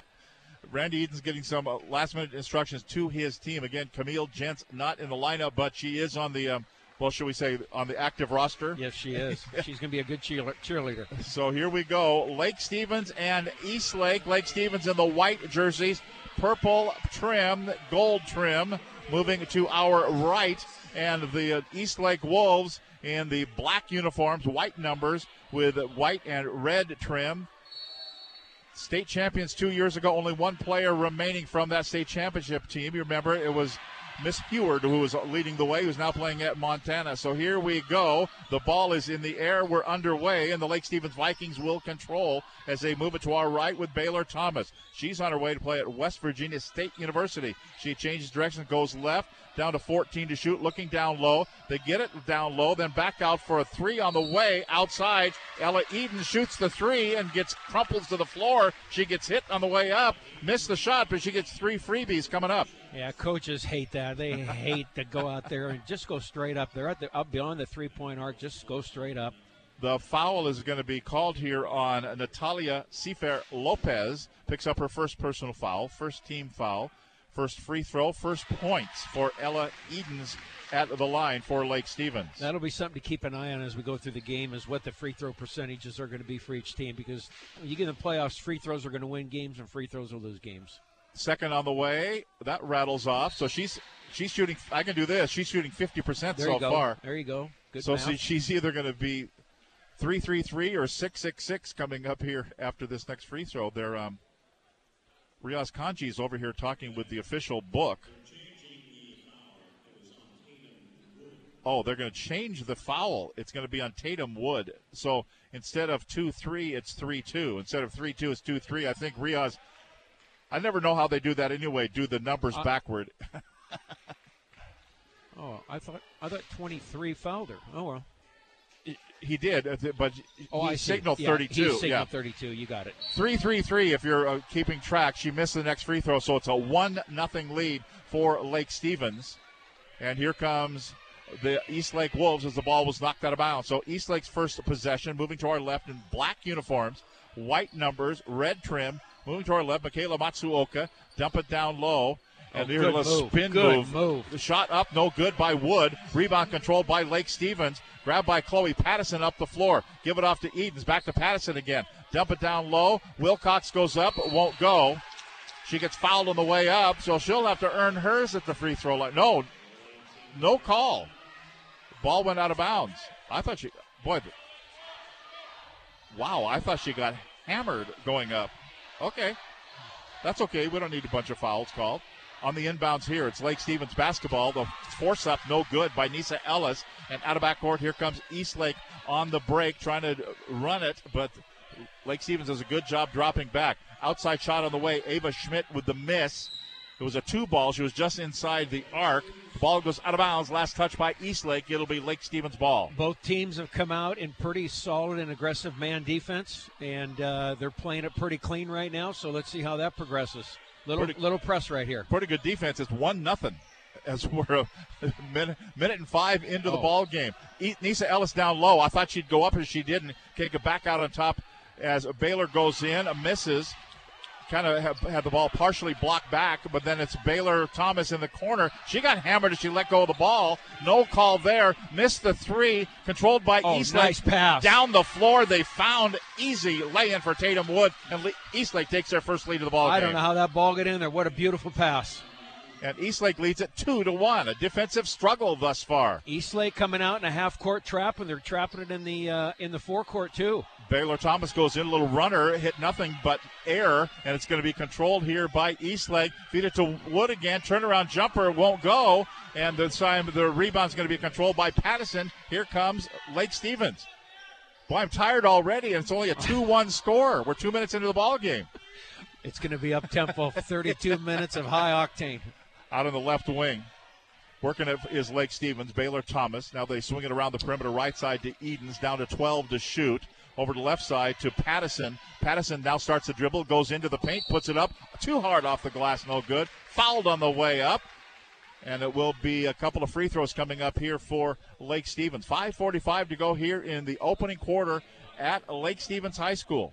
Randy Eden's getting some uh, last minute instructions to his team. Again, Camille Gents not in the lineup, but she is on the, um, well, should we say, on the active roster? Yes, she is. [LAUGHS] She's going to be a good cheerle- cheerleader. So here we go. Lake Stevens and East Lake. Lake Stevens in the white jerseys, purple trim, gold trim. Moving to our right, and the uh, East Lake Wolves in the black uniforms, white numbers with white and red trim. State champions two years ago, only one player remaining from that state championship team. You remember it was Miss Heward who was leading the way, who's now playing at Montana. So here we go. The ball is in the air. We're underway, and the Lake Stevens Vikings will control as they move it to our right with Baylor Thomas. She's on her way to play at West Virginia State University. She changes direction, goes left, down to 14 to shoot, looking down low. They get it down low, then back out for a three on the way outside. Ella Eden shoots the three and gets crumples to the floor. She gets hit on the way up, missed the shot, but she gets three freebies coming up. Yeah, coaches hate that. They hate to go out there and just go straight up. They're at the, up beyond the three point arc. Just go straight up. The foul is going to be called here on Natalia Seafair Lopez. Picks up her first personal foul, first team foul, first free throw, first points for Ella Edens at the line for Lake Stevens. That'll be something to keep an eye on as we go through the game is what the free throw percentages are going to be for each team because you get in the playoffs, free throws are going to win games and free throws will lose games. Second on the way. That rattles off. So she's she's shooting. I can do this. She's shooting 50% There so you go. far. There you go. Good so math. she's either going to be three three three or six six six coming up here after this next free throw. They're um, Riaz Kanji is over here talking with the official book. Oh, they're going to change the foul. It's going to be on Tatum Wood. So instead of 2 3, it's 3 2. Instead of 3 2, it's 2 3. I think Riaz, I never know how they do that anyway, do the numbers Uh, backward. [LAUGHS] Oh, I thought I thought 23 fouled her. Oh well. He did, uh, but Oh, he I signaled Yeah, 32. He signaled yeah. 32. You got it. Three three three. If you're uh, keeping track, she missed the next free throw, so it's a one nothing lead for Lake Stevens. And here comes the East Lake Wolves as the ball was knocked out of bounds. So East Lake's first possession, moving to our left in black uniforms, white numbers, red trim. Moving to our left, Michaela Matsuoka dump it down low. And Oh, here's a good little move. spin move. move. The shot up, no good by Wood. Rebound controlled by Lake Stevens. Grabbed by Chloe Pattison up the floor. Give it off to Edens. Back to Pattison again. Dump it down low. Wilcox goes up, but won't go. She gets fouled on the way up, so she'll have to earn hers at the free throw line. No, no call. Ball went out of bounds. I thought she, boy, wow, I thought she got hammered going up. Okay, that's okay. We don't need a bunch of fouls called. On the inbounds here, it's Lake Stevens basketball. The force up, no good by Nisa Ellis. And out of backcourt, here comes Eastlake on the break, trying to run it, but Lake Stevens does a good job dropping back. Outside shot on the way. Ava Schmidt with the miss. It was a two ball. She was just inside the arc. The ball goes out of bounds. Last touch by Eastlake. It'll be Lake Stevens' ball. Both teams have come out in pretty solid and aggressive man defense, and uh, they're playing it pretty clean right now. So let's see how that progresses. Little Pretty- little press right here. Pretty good defense. It's one nothing [LAUGHS] as we're a [LAUGHS] minute, minute and five into the Oh. ball game. Nisa Ellis down low. I thought she'd go up and she didn't. Can't get back out on top as Baylor goes in, a misses. Kind of have, had the ball partially blocked back, but then it's Baylor Thomas in the corner. She got hammered as she let go of the ball. No call there. Missed the three. Controlled by Oh, Eastlake. nice pass. Down the floor. They found easy lay in for Tatum Wood, and Le- Eastlake takes their first lead of the ball I game. don't know how that ball got in there. What a beautiful pass. And Eastlake leads it two to one. A defensive struggle thus far. Eastlake coming out in a half court trap, and they're trapping it in the uh, in the forecourt too. Baylor Thomas goes in, a little runner, hit nothing but air, and it's going to be controlled here by Eastlake. Feed it to Wood again. Turnaround jumper won't go, and this time the rebound's going to be controlled by Pattison. Here comes Lake Stevens. Boy, I'm tired already, and it's only a [LAUGHS] 2-1 score. We're two minutes into the ball game. It's going to be up tempo. 32 minutes of high octane. Out on the left wing. Working it is Lake Stevens, Baylor Thomas. Now they swing it around the perimeter, right side to Edens, down to 12 to shoot. Over to left side to Pattison. Pattison now starts the dribble, goes into the paint, puts it up. Too hard off the glass, no good. Fouled on the way up. And it will be a couple of free throws coming up here for Lake Stevens. 5.45 to go here in the opening quarter at Lake Stevens High School.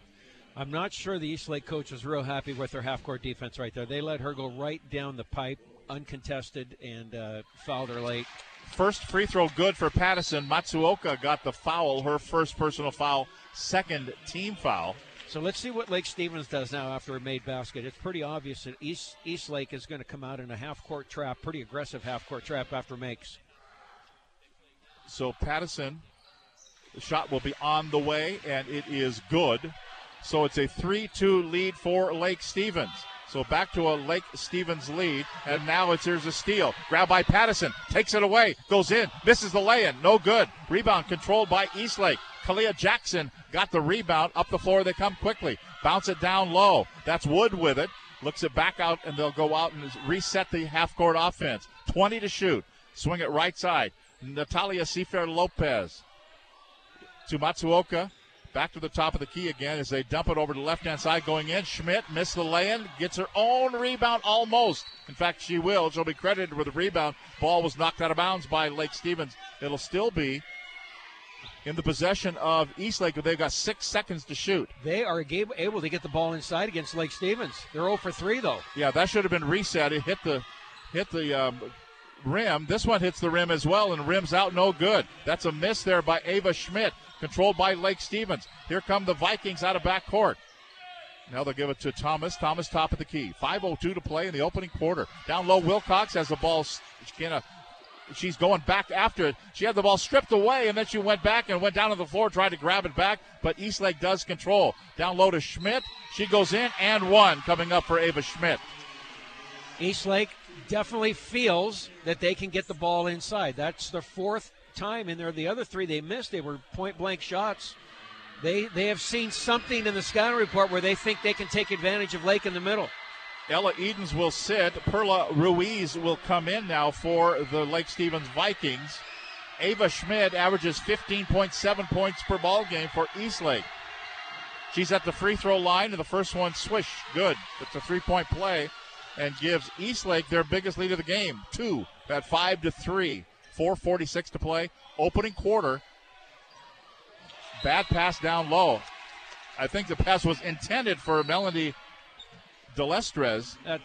I'm not sure the East Lake coach was real happy with their half court defense right there. They let her go right down the pipe, uncontested, and uh, fouled her late. First free throw good for Pattison. Matsuoka got the foul, her first personal foul, second team foul. So let's see what Lake Stevens does now after a made basket. It's pretty obvious that East East Lake is going to come out in a half court trap, pretty aggressive half court trap after makes. So Pattison, the shot will be on the way, and it is good. So it's a 3 2 lead for Lake Stevens. So back to a Lake Stevens lead, and now it's here's a steal. Grab by Pattison, takes it away, goes in, misses the lay-in, no good. Rebound controlled by Eastlake. Kalia Jackson got the rebound up the floor. They come quickly, bounce it down low. That's Wood with it. Looks it back out, and they'll go out and reset the half-court offense. 20 to shoot. Swing it right side. Natalia Seafair Lopez to Matsuoka. Back to the top of the key again as they dump it over to the left hand side going in. Schmidt missed the lay in, gets her own rebound almost. In fact, she will. She'll be credited with the rebound. Ball was knocked out of bounds by Lake Stevens. It'll still be in the possession of Eastlake, but they've got six seconds to shoot. They are able to get the ball inside against Lake Stevens. They're 0 for 3 though. Yeah, that should have been reset. It hit the hit the um, rim. This one hits the rim as well, and rims out no good. That's a miss there by Ava Schmidt, controlled by Lake Stevens. Here come the Vikings out of backcourt. Now they'll give it to Thomas. Thomas top of the key. 5.02 to play in the opening quarter. Down low, Wilcox has the ball. She kind of uh, she's going back after it. She had the ball stripped away, and then she went back and went down to the floor, tried to grab it back, but Eastlake does control. Down low to Schmidt. She goes in and one coming up for Ava Schmidt. Eastlake definitely feels that they can get the ball inside. That's the fourth time in there. The other three they missed, they were point blank shots. They they have seen something in the scouting report where they think they can take advantage of Lake in the middle. Ella Edens will sit. Perla Ruiz will come in now for the Lake Stevens Vikings. Ava Schmidt averages 15.7 points per ball game for Eastlake. She's at the free throw line, and the first one swish, good. It's a three point play, and gives Eastlake their biggest lead of the game, two at five to three. 4:46 to play, opening quarter. Bad pass down low. I think the pass was intended for Melanie Delestres. That,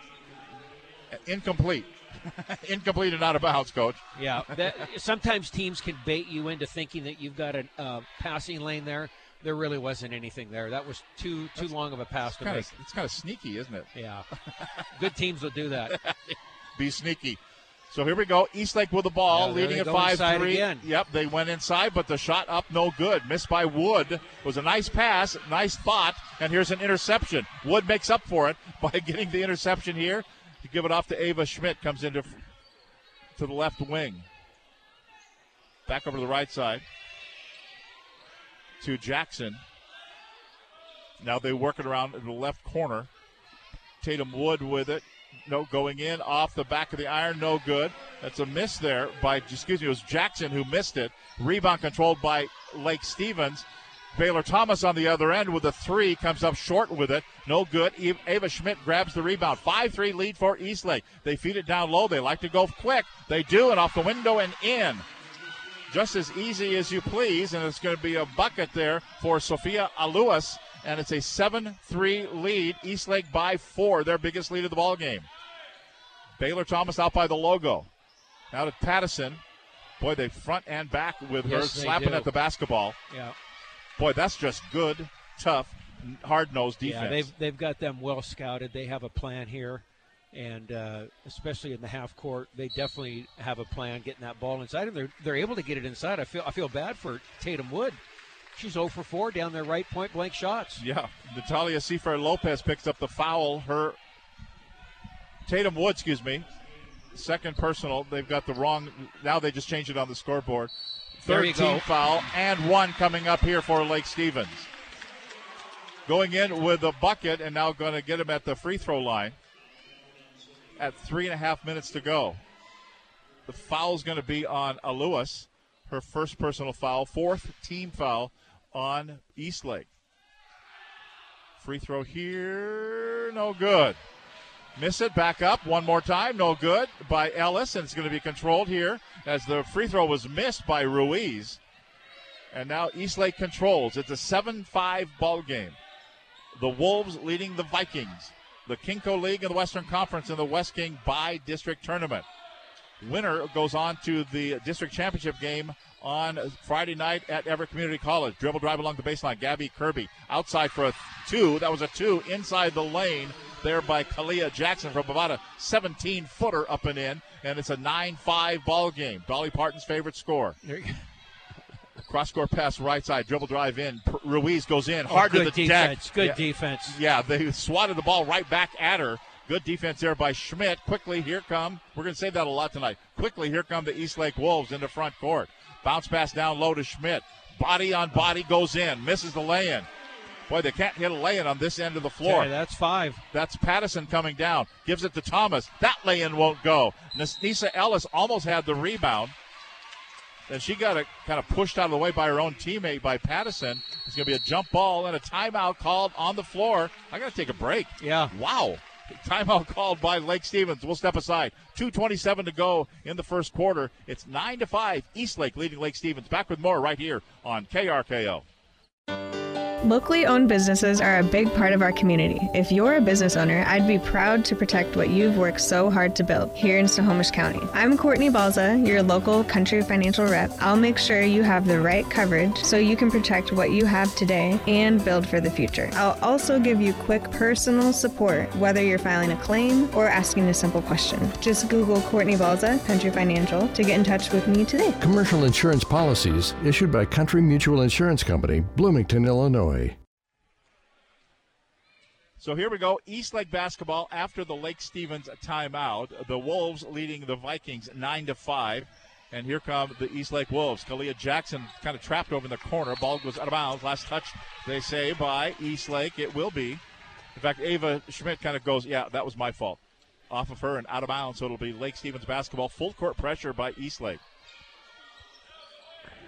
incomplete. [LAUGHS] incomplete and out of bounds, coach. Yeah, that, sometimes teams can bait you into thinking that you've got a uh, passing lane there. There really wasn't anything there. That was too too That's- long of a pass to Kinda, make. it's kind of sneaky, isn't it? Yeah, good teams will do that. [LAUGHS] Be sneaky. So here we go. Eastlake with the ball, Yeah, leading at 5 3. again. Yep, they went inside, but the shot up no good. Missed by Wood. Was a nice pass, nice spot, and here's an interception. Wood makes up for it [LAUGHS] by getting the interception here. To give it off to Ava Schmidt, comes into to the left wing. Back over to the right side to Jackson. Now they work it around in the left corner. Tatum Wood with it. No, going in off the back of the iron, no good. That's a miss there by, excuse me, it was Jackson who missed it. Rebound controlled by Lake Stevens. Baylor Thomas on the other end with a three comes up short with it. No good. Ava Schmidt grabs the rebound. 5 3 lead for Eastlake. They feed it down low. They like to go quick. They do, and off the window and in. Just as easy as you please, and it's going to be a bucket there for Sophia Aluas, and it's a 7 3 lead. Eastlake by four, their biggest lead of the ball game. Baylor Thomas out by the logo. Now to Pattison. Boy, they front and back with her, Yes, they slapping do. at the basketball. Yeah. Boy, that's just good, tough, hard nosed defense. Yeah, they've they've got them well scouted. They have a plan here, and uh, especially in the half court, they definitely have a plan getting that ball inside, and they're they're able to get it inside. I feel I feel bad for Tatum Wood. She's 0 for 4 down there, right point blank shots. Yeah, Natalia Seafair Lopez picks up the foul. Her Tatum Wood, excuse me, second personal. They've got the wrong. Now they just changed it on the scoreboard. There Third you go. foul and one coming up here for Lake Stevens. Going in with a bucket and now going to get him at the free throw line. At three and a half minutes to go. The foul's going to be on Aluas, her first personal foul, fourth team foul on Eastlake. Free throw here, no good. Miss it, back up one more time, no good by Ellis, and it's going to be controlled here as the free throw was missed by Ruiz. And now Eastlake controls. It's a 7 5 ball game. The Wolves leading the Vikings. The KingCo League and the Western Conference in the West King bi district tournament. Winner goes on to the district championship game on Friday night at Everett Community College. Dribble drive along the baseline. Gabby Kirby outside for a two. That was a two inside the lane there by Kalia Jackson from about a 17 footer up and in. And it's a 9 5 ball game. Dolly Parton's favorite score. Cross court pass right side, dribble drive in. Ruiz goes in Oh, hard to good the defense, deck. good Yeah. defense. Yeah, they swatted the ball right back at her. Good defense there by Schmidt. Quickly, here come. We're going to say that a lot tonight. Quickly, here come the East Lake Wolves into front court. Bounce pass down low to Schmidt. Body on body goes in. Misses the lay in. Boy, they can't hit a lay in on this end of the floor. Okay, that's five. That's Pattison coming down. Gives it to Thomas. That lay in won't go. Nisa Ellis almost had the rebound. Then she got it kind of pushed out of the way by her own teammate, by Pattison. It's going to be a jump ball and a timeout called on the floor. I got to take a break. Yeah. Wow. [LAUGHS] Timeout called by Lake Stevens. We'll step aside. 2.27 to go in the first quarter. It's 9 to 5. Eastlake leading Lake Stevens. Back with more right here on KRKO. Locally owned businesses are a big part of our community. If you're a business owner, I'd be proud to protect what you've worked so hard to build here in Snohomish County. I'm Courtney Balza, your local country financial rep. I'll make sure you have the right coverage so you can protect what you have today and build for the future. I'll also give you quick personal support, whether you're filing a claim or asking a simple question. Just Google Courtney Balza, Country Financial, to get in touch with me today. Commercial insurance policies issued by Country Mutual Insurance Company, Bloomington, Illinois. So here we go. East Lake basketball after the Lake Stevens timeout. The Wolves leading the Vikings nine to five. And here come the East Lake Wolves. Kalia Jackson kind of trapped over in the corner. Ball goes out of bounds. Last touch, they say, by East Lake. It will be. In fact, Ava Schmidt kind of goes, yeah, that was my fault. Off of her and out of bounds. So it'll be Lake Stevens basketball. Full court pressure by East Lake.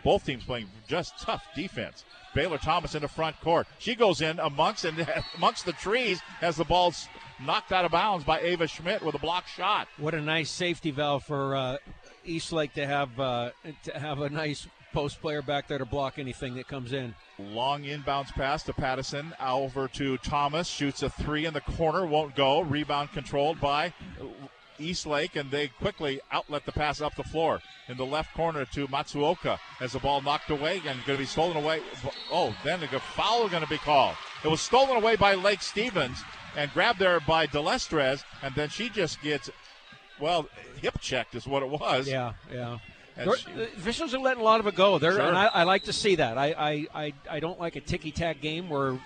Both teams playing just tough defense. Baylor Thomas in the front court. She goes in amongst and [LAUGHS] amongst the trees as the ball's knocked out of bounds by Ava Schmidt with a block shot. What a nice safety valve for uh, East Lake to have uh, to have a nice post player back there to block anything that comes in. Long inbounds pass to Pattison. Over to Thomas. Shoots a three in the corner. Won't go. Rebound controlled by East Lake, and they quickly outlet the pass up the floor in the left corner to Matsuoka as the ball knocked away and going to be stolen away. Oh, then a foul going to be called. It was stolen away by Lake Stevens and grabbed there by Delestres, and then she just gets, well, hip checked is what it was. Yeah, yeah. She, uh, officials are letting a lot of it go. They're, sure. and I, I, like to see that. I, I, I, I don't like a ticky tack game where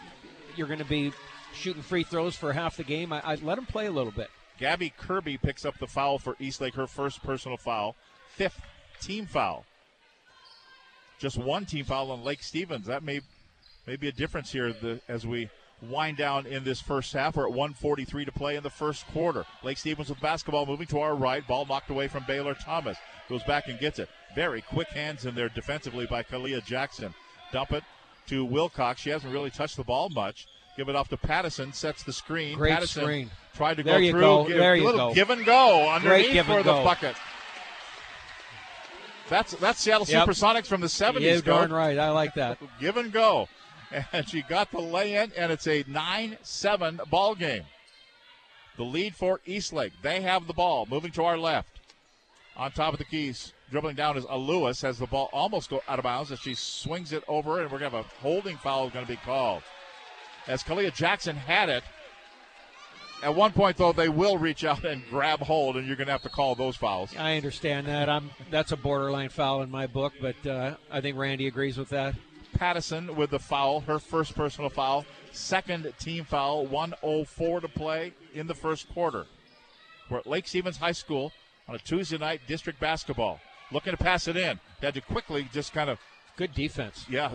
you're going to be shooting free throws for half the game. I, I let them play a little bit. Gabby Kirby picks up the foul for Eastlake, her first personal foul, fifth team foul. Just one team foul on Lake Stevens. That may, may be a difference here the, as we wind down in this first half. We're at 143 to play in the first quarter. Lake Stevens with basketball moving to our right. Ball knocked away from Baylor Thomas. Goes back and gets it. Very quick hands in there defensively by Kalia Jackson. Dump it to Wilcox. She hasn't really touched the ball much. Give it off to Pattison. Sets the screen. Great Pattison screen. Tried to there go through. Go. Give, there you go. Give and go underneath for the go. bucket. That's that's Seattle Yep. Supersonics from the 70s. Yeah, darn right. I like that. [LAUGHS] Give and go. And she got the lay in, and it's a 9 7 ball game. The lead for Eastlake. They have the ball. Moving to our left. On top of the keys, dribbling down is a Lewis. Has the ball almost go out of bounds as she swings it over, and we're going to have a holding foul going to be called. As Kalia Jackson had it, at one point, though, they will reach out and grab hold, and you're going to have to call those fouls. I understand that. I'm that's a borderline foul in my book, but uh, I think Randy agrees with that. Pattison with the foul, her first personal foul, second team foul, 104 to play in the first quarter. We're at Lake Stevens High School on a Tuesday night district basketball. Looking to pass it in. Had to quickly just kind of. Good defense. Yeah,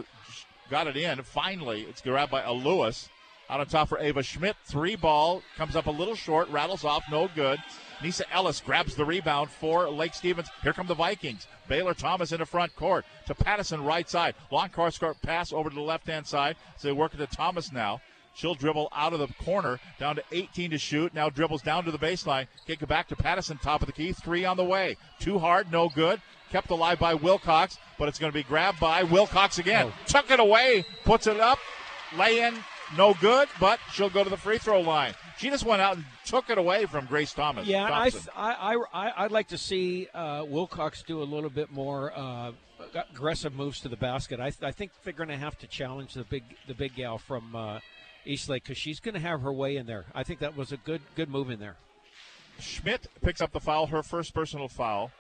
got it in. Finally, it's grabbed by a Lewis. Out on top for Ava Schmidt. Three ball comes up a little short, rattles off, no good. Nisa Ellis grabs the rebound for Lake Stevens. Here come the Vikings. Baylor Thomas in the front court to Pattison right side. Long cross court pass over to the left hand side. So they work it to Thomas now. She'll dribble out of the corner down to 18 to shoot. Now dribbles down to the baseline. Kick it back to Pattison, top of the key. Three on the way. Too hard, no good. Kept alive by Wilcox, but it's going to be grabbed by Wilcox again. Oh. Tuck it away, puts it up, lay in, no good, but she'll go to the free throw line. She just went out and took it away from Grace Thomas. Yeah, I, Thompson. I, I, I'd like to see uh, Wilcox do a little bit more uh, aggressive moves to the basket. I, I think they're going to have to challenge the big the big gal from uh, Eastlake because she's going to have her way in there. I think that was a good good move in there. Schmidt picks up the foul, her first personal foul,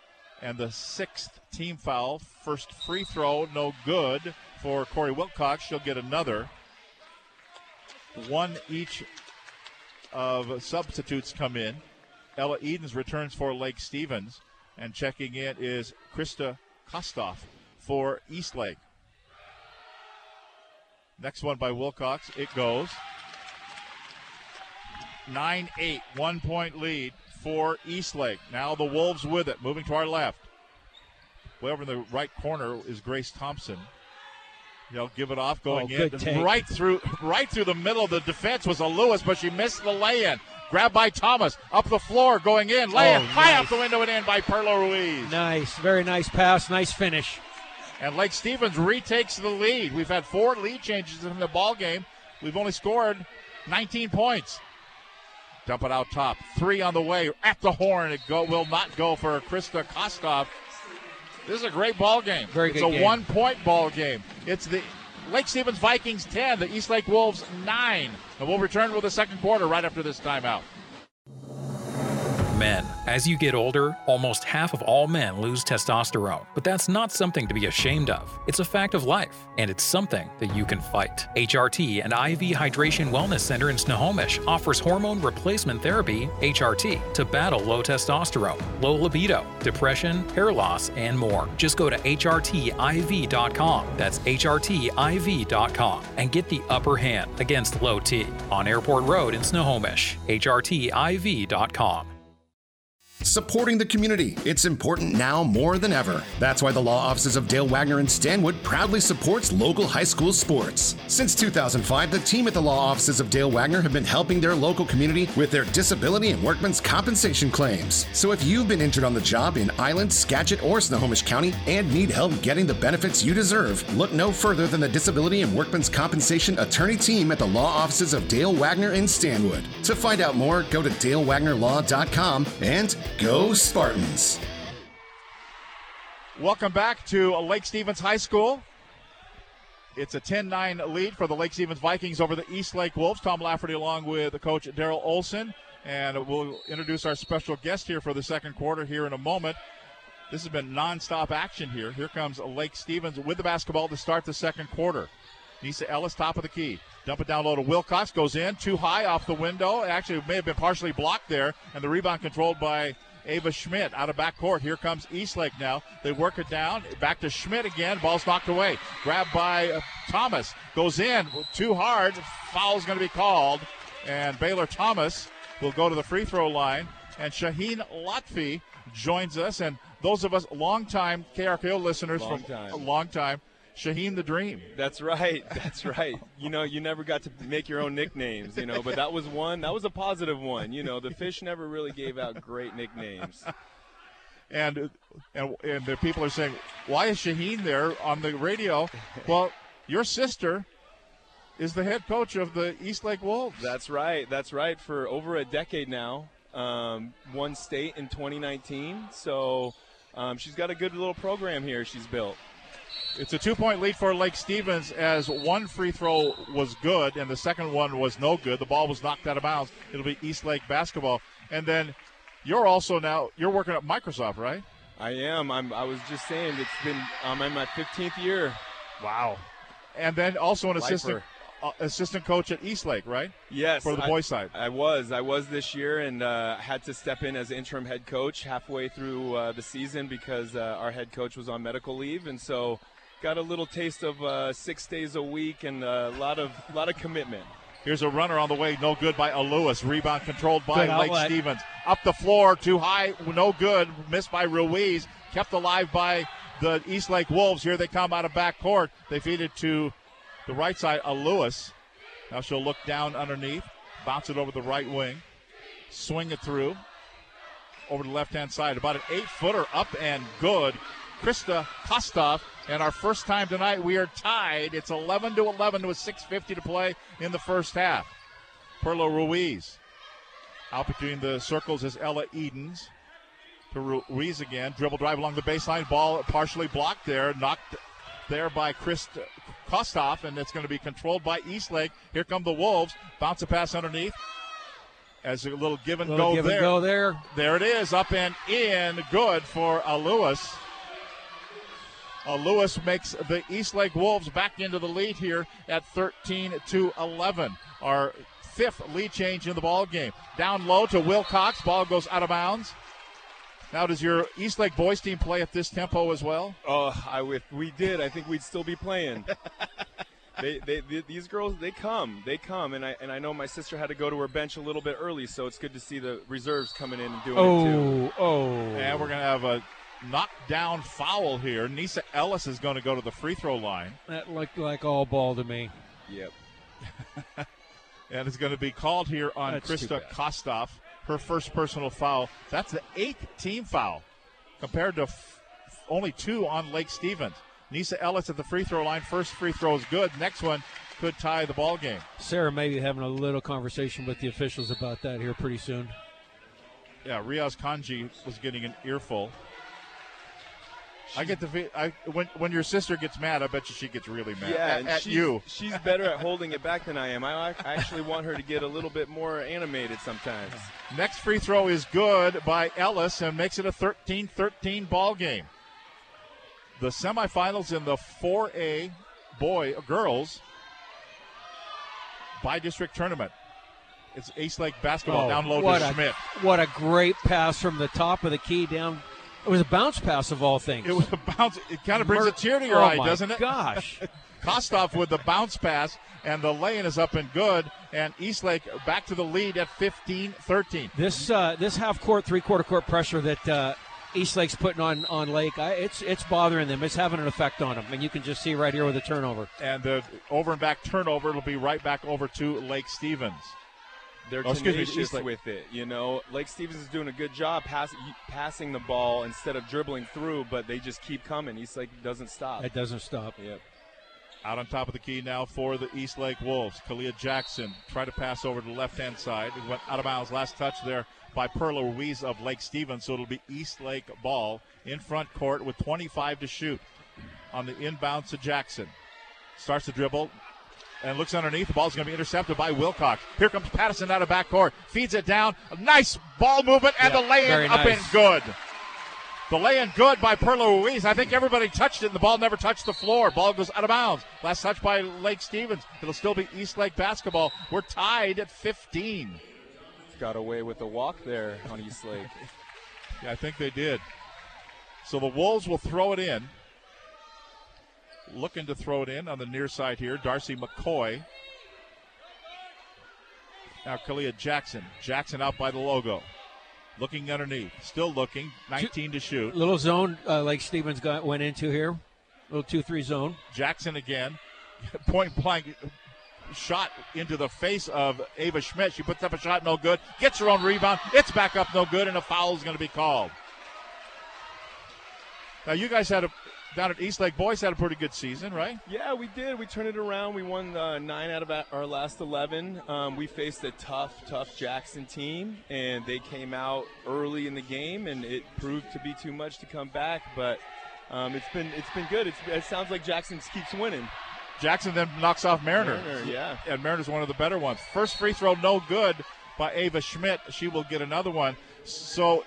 and the sixth team foul. First free throw, no good for Corey Wilcox. She'll get another. One each of substitutes come in. Ella Edens returns for Lake Stevens, and checking in is Krista Kostoff for Eastlake. Next one by Wilcox. It goes. 9 8, one point lead for Eastlake. Now the Wolves with it, moving to our left. Way over in the right corner is Grace Thompson. They'll give it off, going Oh, in right through, [LAUGHS] right through the middle of the defense was a Lewis, but she missed the lay-in. Grabbed by Thomas, up the floor, going in, lay-in Oh, high nice. out the window and in by Perla Ruiz. Nice, very nice pass, nice finish. And Lake Stevens retakes the lead. We've had four lead changes in the ball game. We've only scored 19 points. Dump it out top. Three on the way at the horn. It go, will not go for Krista Kostov. This is a great ball game. Very it's a game. one point ball game. It's the Lake Stevens Vikings 10, the East Lake Wolves 9. And we'll return with the second quarter right after this timeout. Men. As you get older, almost half of all men lose testosterone. But that's not something to be ashamed of. It's a fact of life, and it's something that you can fight. HRT and IV Hydration Wellness Center in Snohomish offers hormone replacement therapy, HRT, to battle low testosterone, low libido, depression, hair loss, and more. Just go to HRTIV.com. That's HRTIV.com and get the upper hand against low T on Airport Road in Snohomish. HRTIV.com. Supporting the community. It's important now more than ever. That's why the law offices of Dale Wagner and Stanwood proudly supports local high school sports. Since 2005, the team at the law offices of Dale Wagner have been helping their local community with their disability and workman's compensation claims. So if you've been injured on the job in Island, Skagit, or Snohomish County and need help getting the benefits you deserve, look no further than the Disability and Workman's Compensation attorney team at the law offices of Dale Wagner and Stanwood. To find out more, go to dalewagnerlaw.com and go Spartans. Welcome back to Lake Stevens High School. It's a 10 9 lead for the Lake Stevens Vikings over the East Lake Wolves. Tom Lafferty along with coach Daryl Olson. And we'll introduce our special guest here for the second quarter here in a moment. This has been nonstop action here. Here comes Lake Stevens with the basketball to start the second quarter. Nisa Ellis, top of the key. Dump it down low to Wilcox. Goes in too high off the window. Actually, it may have been partially blocked there. And the rebound controlled by Ava Schmidt out of backcourt. Here comes Eastlake now. They work it down. Back to Schmidt again. Ball's knocked away. Grabbed by uh, Thomas. Goes in too hard. Foul's going to be called. And Baylor Thomas will go to the free throw line. And Shaheen Lotfi joins us. And those of us longtime KRKO listeners Long from time. a long time, Shaheen the Dream. That's right. [LAUGHS] That's right. You know, you never got to make your own nicknames, you know, but that was one. That was a positive one. You know, the fish never really gave out great nicknames. and and and the people are saying, why is Shaheen there on the radio? Well, your sister is the head coach of the East Lake Wolves. That's right. That's right. For over a decade now, um, won state in 2019. So um, she's got a good little program here. She's built. It's a two-point lead for Lake Stevens as one free throw was good and the second one was no good. The ball was knocked out of bounds. It'll be East Lake basketball. And then you're also now you're working at Microsoft, right? I am. I'm. I was just saying it's been. I'm in my 15th year. Wow. And then also an Lifer. assistant uh, assistant coach at East Lake, right? Yes, For the boys side. I was. I was this year, and uh, had to step in as interim head coach halfway through uh, the season because uh, our head coach was on medical leave, and so got a little taste of uh, six days a week and a lot of lot of commitment. Here's a runner on the way, no good by Lewis. Rebound controlled by Good Lake outlet. Stevens. Up the floor, too high, no good. Missed by Ruiz. Kept alive by the East Lake Wolves. Here they come out of backcourt. They feed it to the right side, Lewis. Now she'll look down underneath, bounce it over the right wing, swing it through over the left hand side. About an eight footer up and good. Krista Kostov. And our first time tonight, we are tied. It's 11 to 11 with 6.50 to play in the first half. Perla Ruiz. Out between the circles is Ella Edens. To Ruiz again. Dribble drive along the baseline. Ball partially blocked there. Knocked there by Chris Kostov. And it's going to be controlled by Eastlake. Here come the Wolves. Bounce a pass underneath. As a little give and Little go give and there. go there. There it is. Up and in. Good for uh, Lewis. Uh, Lewis makes the East Lake Wolves back into the lead here at 13 to 11. Our fifth lead change in the ball game. Down low to Wilcox. Ball goes out of bounds. Now, does your East Lake boys team play at this tempo as well? Oh, I if we did, I think we'd still be playing. [LAUGHS] they, they, th these girls, they come, they come, and I and I know my sister had to go to her bench a little bit early, so it's good to see the reserves coming in and doing it too. Oh, oh. And we're going to have a knockdown foul here. Nisa Ellis is going to go to the free throw line. That looked like all ball to me. Yep. [LAUGHS] and it's going to be called here on That's Krista bad. Kostov, her first personal foul. That's the eighth team foul compared to f- only two on Lake Stevens. Nisa Ellis at the free throw line. First free throw is good. Next one could tie the ball game. Sarah may be having a little conversation with the officials about that here pretty soon. Yeah, Riaz Kanji was getting an earful. I get the fe- I when when your sister gets mad, I bet you she gets really mad Yeah, at, at she's, you. She's better at holding it back than I am. I, I actually want her to get a little bit more animated sometimes. Next free throw is good by Ellis and makes it a 13-13 ball game. The semifinals in the 4A boy girls bi district tournament. It's East Lake basketball oh, down low Oh, to a, Schmidt. What a great pass from the top of the key down. It was a bounce pass of all things. It was a bounce. It kind of brings Mer- a tear to your oh eye, doesn't it? Gosh. [LAUGHS] Kostoff with the bounce pass, and the lay-in is up and good. And Eastlake back to the lead at 15-13. This uh, this half court, three quarter court pressure that uh, East Lake's putting on on Lake, I, it's it's bothering them. It's having an effect on them, and you can just see right here with the turnover. And the over and back turnover, it'll be right back over to Lake Stevens. They're Oh, excuse me, tenacious Eastlake. with it. You know, Lake Stevens is doing a good job pass, passing the ball instead of dribbling through, but they just keep coming. East Lake doesn't stop. It doesn't stop. Yep. Out on top of the key now for the East Lake Wolves. Kalia Jackson tried to pass over to the left hand side. It went out of bounds. Last touch there by Perla Ruiz of Lake Stevens. So it'll be East Lake ball in front court with 25 to shoot. On the inbound to Jackson. Starts to dribble and looks underneath. The ball's going to be intercepted by Wilcox. Here comes Pattison out of backcourt. Feeds it down. A nice ball movement and Yeah, the lay very in up nice. and good. The lay-in good by Perla Ruiz. I think everybody touched it, and the ball never touched the floor. Ball goes out of bounds. Last touch by Lake Stevens. It'll still be East Lake basketball. We're tied at 15. Got away with a walk there on East Lake. [LAUGHS] Yeah, I think they did. So the Wolves will throw it in. Looking to throw it in on the near side here. Darcy McCoy. Now Kalia Jackson. Jackson out by the logo. Looking underneath. Still looking. 19 to shoot. Little zone uh, Lake Stevens got went into here. Little two three zone. Jackson again. [LAUGHS] Point blank shot into the face of Ava Schmidt. She puts up a shot, no good. Gets her own rebound. It's back up, no good, and a foul is going to be called. Now, you guys had a down at East Lake Boys had a pretty good season, right? Yeah, we did. We turned it around. We won uh, nine out of our last 11. Um, we faced a tough, tough Jackson team, and they came out early in the game, and it proved to be too much to come back. But um, it's been it's been good. It's, it sounds like Jackson keeps winning. Jackson then knocks off Mariner. Mariner, yeah. And Mariner's one of the better ones. First free throw, no good by Ava Schmidt. She will get another one. So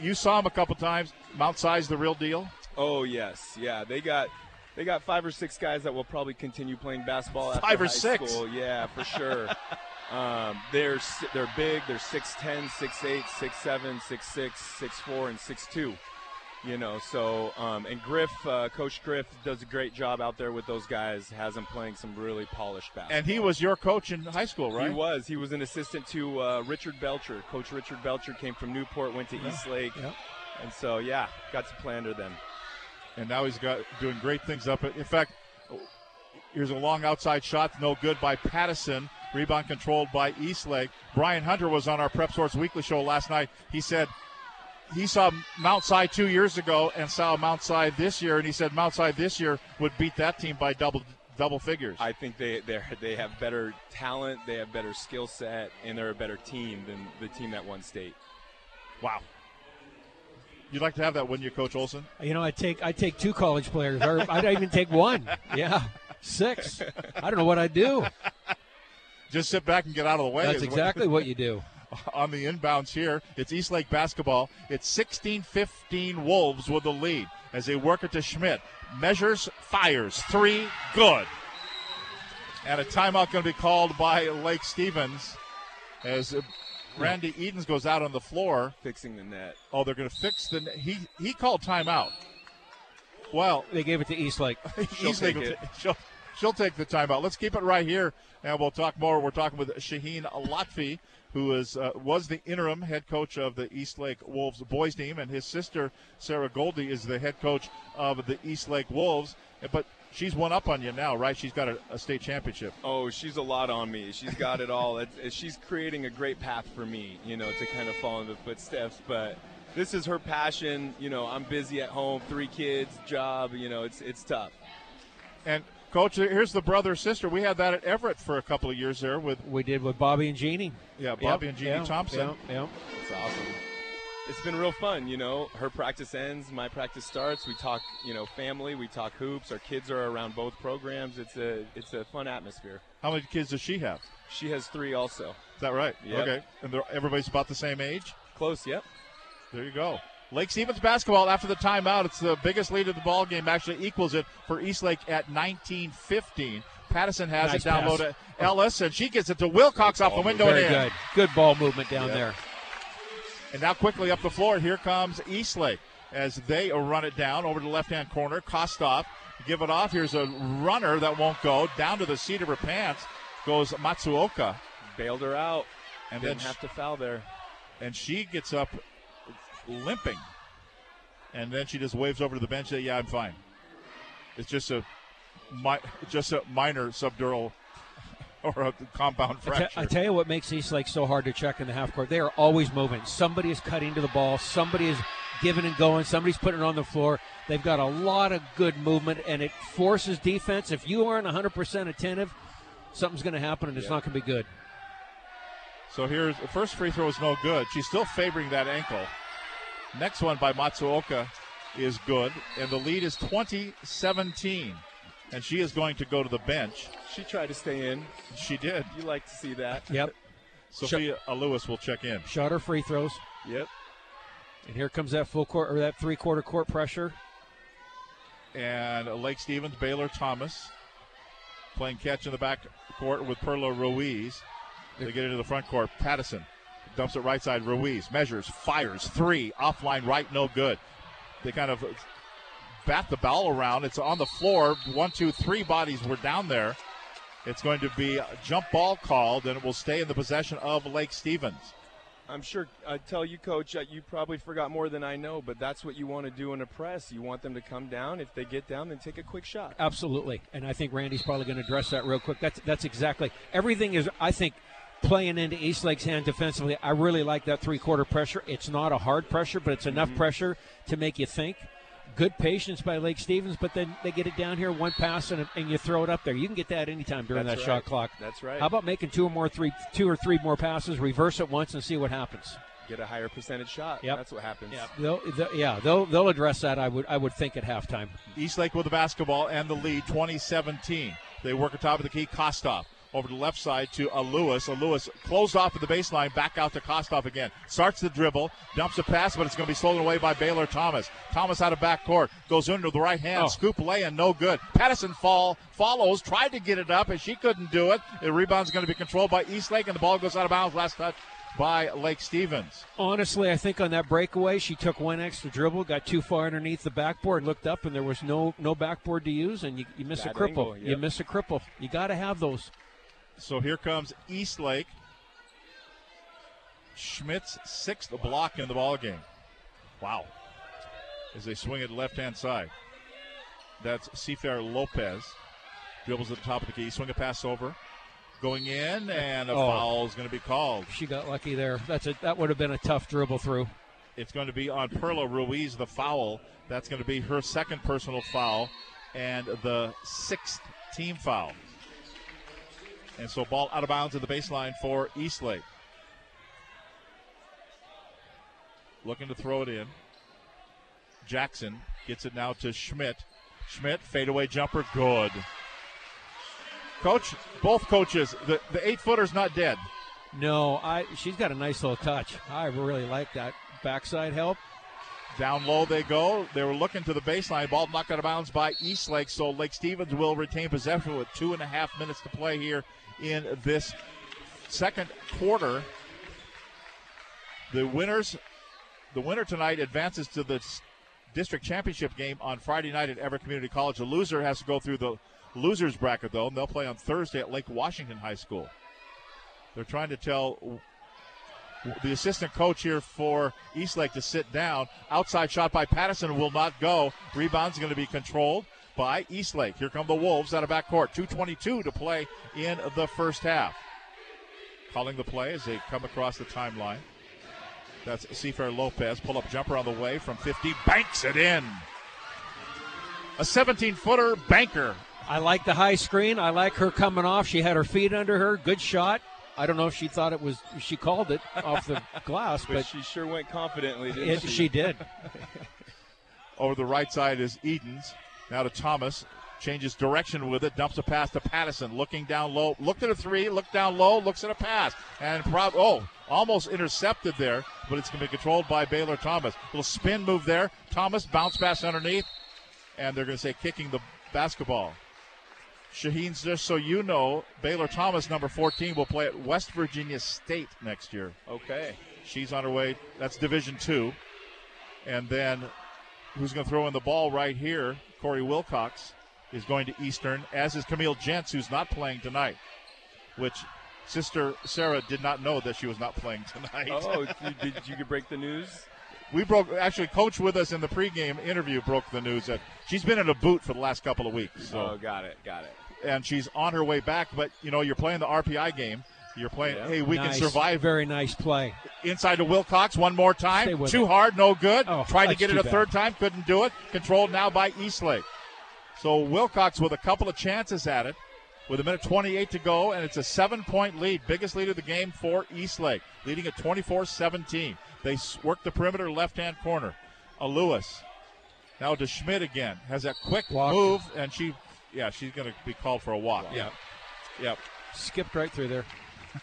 you saw him a couple times. Mount Si's, the real deal. Oh yes, yeah. They got they got five or six guys that will probably continue playing basketball. After Five or high six? School. Yeah, for sure. [LAUGHS] um, they're they're big. They're 6'10", 6'8", 6'7", 6'6", 6'4", and 6'2". You know, so um, and Griff, uh, Coach Griff, does a great job out there with those guys. Has them playing some really polished basketball. And he was your coach in high school, right? He was. He was an assistant to uh, Richard Belcher. Coach Richard Belcher came from Newport, went to Yeah. East Lake, Yeah. and so yeah, got to play under them. And now he's got doing great things up. In fact, here's a long outside shot, no good by Pattison. Rebound controlled by Eastlake. Brian Hunter was on our Prep Sports Weekly show last night. He said he saw Mount Si two years ago and saw Mount Si this year, and he said Mount Si this year would beat that team by double double figures. I think they they they have better talent, they have better skill set, and they're a better team than the team that won state. Wow. You'd like to have that, wouldn't you, Coach Olson? You know, I take I take two college players, or I'd even take one. Yeah, six. I don't know what I'd do. Just sit back and get out of the way. That's exactly what you do. [LAUGHS] on the inbounds here. It's Eastlake basketball. It's 16-15 Wolves with the lead as they work it to Schmidt. Measures, fires, three, good. And a timeout going to be called by Lake Stevens as Randy Edens goes out on the floor. Fixing the net. Oh, they're going to fix the. He he called timeout. Well, They gave it to Eastlake. [LAUGHS] She'll Eastlake take it. ta- she'll, she'll take the timeout. Let's keep it right here, and we'll talk more. We're talking with Shaheen Lotfi, who is uh, was the interim head coach of the Eastlake Wolves boys team, and his sister Sarah Goldie is the head coach of the Eastlake Wolves. But she's one up on you now, right? She's got a, a state championship. Oh, she's a lot on me. She's got it all. It's, it's- she's creating a great path for me, you know, to kind of follow in the footsteps. But this is her passion. You know, I'm busy at home, three kids, job. You know, it's it's tough. And coach, here's the brother sister. We had that at Everett for a couple of years there with we did with Bobby and Jeannie. Yeah, Bobby and Jeannie yeah, Thompson. Yeah, yeah. It's awesome. It's been real fun, you know. Her practice ends, my practice starts. We talk, you know, family. We talk hoops. Our kids are around both programs. It's a it's a fun atmosphere. How many kids does she have? She has three, also. Is that right? Yep. Okay. And they're- everybody's about the same age. Close. Yep. There you go. Lake Stevens basketball after the timeout. It's the biggest lead of the ball game. Actually equals it for Eastlake at 19-15. Pattison has Nice it down low to Ellis, and she gets it to Wilcox off the oh, window Very and in. good. Good ball movement down Yeah. there. And now quickly up the floor, here comes Eastlake as they run it down over to the left-hand corner. Kostov give it off. Here's a runner that won't go. Down to the seat of her pants goes Matsuoka. Bailed her out. And Didn't then have to foul there. And she gets up limping. And then she just waves over to the bench and says, yeah, I'm fine. It's just a mi- just a minor subdural [LAUGHS] or a compound I fracture. I tell you what makes Eastlake so hard to check in the half court. They are always moving. Somebody is cutting to the ball. Somebody is giving and going. Somebody's putting it on the floor. They've got a lot of good movement, and it forces defense. If you aren't 100% attentive, something's going to happen, and it's not going to be good. So here's the first free throw is no good. She's still favoring that ankle. Next one by Matsuoka is good, and the lead is 20-17. And she is going to go to the bench. She tried to stay in. She did. You like to see that. Yep. Sophia Lewis will check in. Shot her free throws. Yep. And here comes that full court or that three quarter court pressure. And Lake Stevens, Baylor Thomas playing catch in the back court with Perla Ruiz. They get into the front court. Pattison dumps it right side. Ruiz measures, fires, three, offline right, no good. They kind of bat the ball around. It's on the floor. One, two, three bodies were down there. It's going to be a jump ball called, and it will stay in the possession of Lake Stevens. I'm sure I tell you, Coach, uh, you probably forgot more than I know, but that's what you want to do in a press. You want them to come down. If they get down, then take a quick shot. Absolutely, and I think Randy's probably going to address that real quick. That's that's exactly everything is. I think playing into Eastlake's hand defensively. I really like that three quarter pressure. It's not a hard pressure, but it's enough pressure to make you think. Good patience by Lake Stevens, but then they get it down here, one pass, and, and you throw it up there. You can get that anytime during That's that right. shot clock. That's right. How about making two or more, three, two or three more passes, reverse it once, and see what happens? Get a higher percentage shot. Yep. That's what happens. Yeah, they'll, they'll- yeah, they'll they'll address that. I would I would think at halftime. Eastlake with the basketball and the lead, 2017. They work atop of the key. Kostov over the left side to a Lewis. A Lewis closed off at the baseline, back out to Kostov again. Starts the dribble, dumps a pass, but it's going to be stolen away by Baylor Thomas. Thomas out of backcourt, goes into the right hand, Oh. scoop lay and no good. Pattison fall follows, tried to get it up, and she couldn't do it. The rebound's going to be controlled by Eastlake, and the ball goes out of bounds. Last touch by Lake Stevens. Honestly, I think on that breakaway, she took one extra dribble, got too far underneath the backboard, looked up, and there was no no backboard to use, and you, you miss Bad a cripple. angle, You miss a cripple. You got to have those. So here comes Eastlake. Schmidt's sixth block in the ball game. Wow. As they swing it left hand side. That's Seafair Lopez. Dribbles at the top of the key. Swing a pass over. Going in, and a Oh. foul is going to be called. She got lucky there. That's a that would have been a tough dribble through. It's going to be on Perla Ruiz, the foul. That's going to be her second personal foul and the sixth team foul. And so ball out of bounds at the baseline for Eastlake. Looking to throw it in. Jackson gets it now to Schmidt. Schmidt, fadeaway jumper, good. Coach, both coaches, the, the eight footer's not dead. No, I she's got a nice little touch. I really like that backside help. Down low they go. They were looking to the baseline. Ball knocked out of bounds by Eastlake. So Lake Stevens will retain possession with two and a half minutes to play here in this second quarter. The winners, the winner tonight advances to the district championship game on Friday night at Everett Community College. The loser has to go through the losers bracket though, and they'll play on Thursday at Lake Washington High School. They're trying to tell the assistant coach here for Eastlake to sit down. Outside shot by Pattison will not go. Rebound's going to be controlled by Eastlake. Here come the Wolves out of backcourt. 2.22 to play in the first half. Calling the play as they come across the timeline. That's Seafair Lopez. Pull up jumper on the way from 50. Banks it in. A 17 footer banker. I like the high screen. I like her coming off. She had her feet under her. Good shot. I don't know if she thought it was, she called it off the [LAUGHS] glass, but, but she sure went confidently, didn't it, she? she did. [LAUGHS] Over the right side is Edens. Now to Thomas. Changes direction with it. Dumps a pass to Pattison. Looking down low. Looked at a three. Looked down low. Looks at a pass. And prob- oh, almost intercepted there, but it's going to be controlled by Baylor Thomas. Little spin move there. Thomas bounce pass underneath. And they're going to say kicking the basketball. Shaheen's just so you know, Baylor Thomas, number 14, will play at West Virginia State next year. Okay. She's on her way. That's Division Two. And then who's going to throw in the ball right here? Corey Wilcox is going to Eastern, as is Camille Jentz, who's not playing tonight, which Sister Sarah did not know that she was not playing tonight. Oh, did, did you break the news? We broke, actually, Coach with us in the pregame interview broke the news that she's been in a boot for the last couple of weeks. So. Oh, got it, got it. And she's on her way back, but, you know, you're playing the RPI game. You're playing, Yeah. hey, we Nice. can survive. Very nice play. Inside to Wilcox one more time. Too it. hard, no good. Oh, Tried to get it a bad. third time, couldn't do it. Controlled now by Eastlake. So Wilcox with a couple of chances at it, with a minute 28 to go, and it's a seven-point lead, biggest lead of the game for Eastlake, leading at 24-17. They work the perimeter left-hand corner. A Lewis. Now to Schmidt again. Has that quick move, and she, yeah, she's going to be called for a walk. Yeah. Yep. Skipped right through there.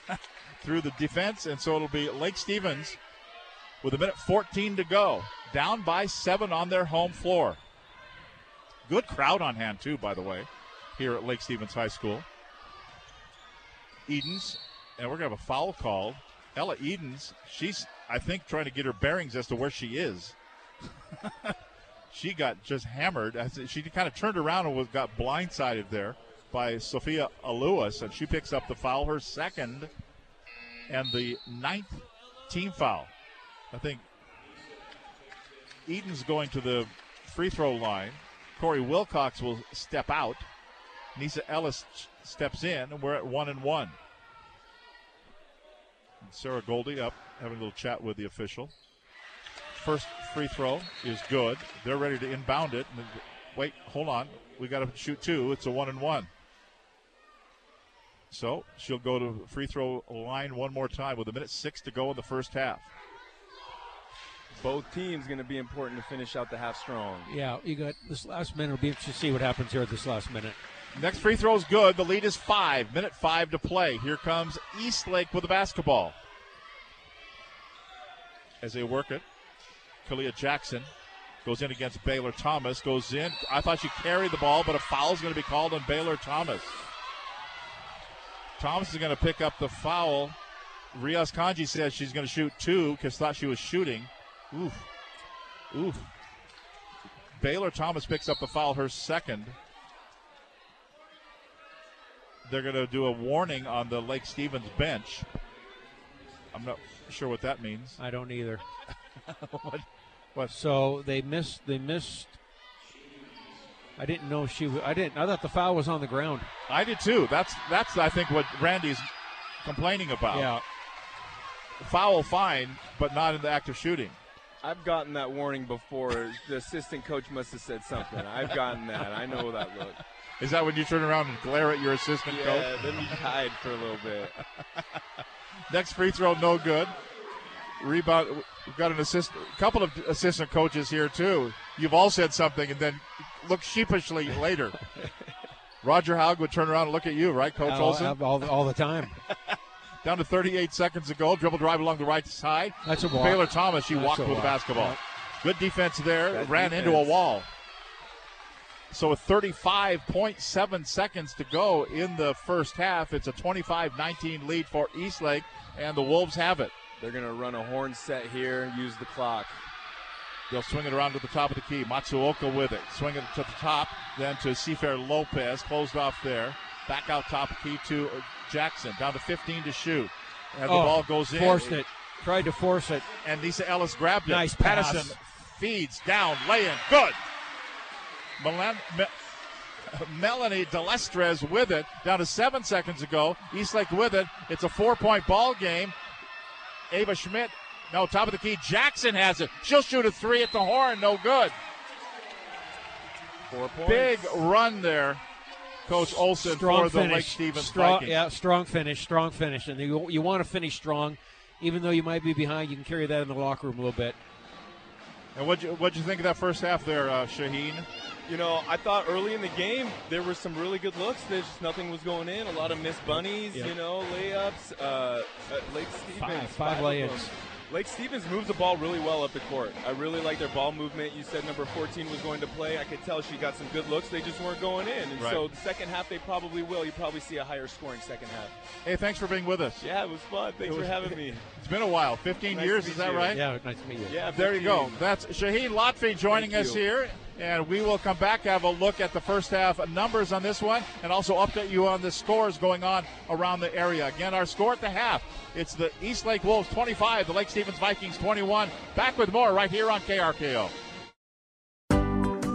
[LAUGHS] through the defense, and so it'll be Lake Stevens with a minute 14 to go, down by seven on their home floor. Good crowd on hand, too, by the way, here at Lake Stevens High School. Edens, and we're going to have a foul called. Ella Edens, she's, I think, trying to get her bearings as to where she is. [LAUGHS] she got just hammered. She kind of turned around and was got blindsided there by Sophia Lewis, and she picks up the foul, her second, and the ninth team foul. I think Edens going to the free throw line. Corey Wilcox will step out. Nisa Ellis steps in, and we're at one and one. Sarah Goldie up, having a little chat with the official. First free throw is good. They're ready to inbound it. Wait, hold on. We got to shoot two. It's a one and one. So she'll go to free throw line one more time with a minute six to go in the first half. Both teams going to be important to finish out the half strong. Yeah, you got this last minute. It'll be interesting to see what happens here at this last minute. Next free throw is good. The lead is five. Minute five to play. Here comes Eastlake with the basketball. As they work it, Kalia Jackson goes in against Baylor Thomas. Goes in. I thought she carried the ball, but a foul is going to be called on Baylor Thomas. Thomas is going to pick up the foul. Rios Kanji says she's going to shoot two because thought she was shooting. Oof. Oof. Baylor Thomas picks up the foul, her second. They're going to do a warning on the Lake Stevens bench. I'm not sure what that means. I don't either. what, [LAUGHS] what? So they missed. They missed. I didn't know she. w- I didn't. I thought the foul was on the ground. I did too. That's that's I think what Randy's complaining about. Yeah. Foul fine, but not in the act of shooting. I've gotten that warning before. the assistant coach must have said something. I've gotten that. I know that look. Is that when you turn around and glare at your assistant Yeah, coach? Yeah, then you hide for a little bit. [LAUGHS] Next free throw, no good. Rebound. We've got an assist, a couple of assistant coaches here too. You've all said something and then look sheepishly later. Roger Haug would turn around and look at you, right, Coach all, Olson? all, all the time. [LAUGHS] Down to 38 seconds to go. Dribble drive along the right side. That's a walk. Baylor Thomas, she That's walked a with the basketball. Yeah. Good defense there. Good Ran into a wall. So with 35.7 seconds to go in the first half, it's a 25-19 lead for Eastlake, and the Wolves have it. They're going to run a horn set here, use the clock. They'll swing it around to the top of the key. Matsuoka with it. Swing it to the top, then to Seafair Lopez. Closed off there. Back out top of key to uh, Jackson. Down to 15 to shoot. And the Oh, ball goes in. Forced it. Tried to force it. And Nisa Ellis grabbed it. Nice pass. Feeds down, lay in. Good. Me- Melanie Delestres with it. Down to seven seconds ago. Eastlake with it. It's a four point ball game. Ava Schmidt No, top of the key. Jackson has it. She'll shoot a three at the horn. No good. Four points. Big run there, Coach Olson strong for the finish. Lake Stevens strong, Vikings. Yeah, strong finish, strong finish, and you, you want to finish strong, even though you might be behind. You can carry that in the locker room a little bit. And what'd you what'd you think of that first half there, uh, Shaheen? You know, I thought early in the game there were some really good looks. There's just nothing was going in. A lot of missed bunnies, Yep. you know, layups. Uh, uh, Lake Stevens, Five- five of layups. Them. Lake Stevens moves the ball really well up the court. I really like their ball movement. You said number 14 was going to play. I could tell she got some good looks. They just weren't going in. And Right. so the second half they probably will. You probably see a higher scoring second half. Hey, thanks for being with us. Yeah, it was fun. Thanks It for having me. [LAUGHS] It's been a while. 15 Nice years, is that you. right? Yeah, nice to meet you. Yeah, There you go. That's Shaheen Lotfi joining Thank us you. here. And we will come back, have a look at the first half numbers on this one, and also update you on the scores going on around the area. Again, our score at the half it's the East Lake Wolves 25, the Lake Stevens Vikings 21. Back with more right here on KRKO.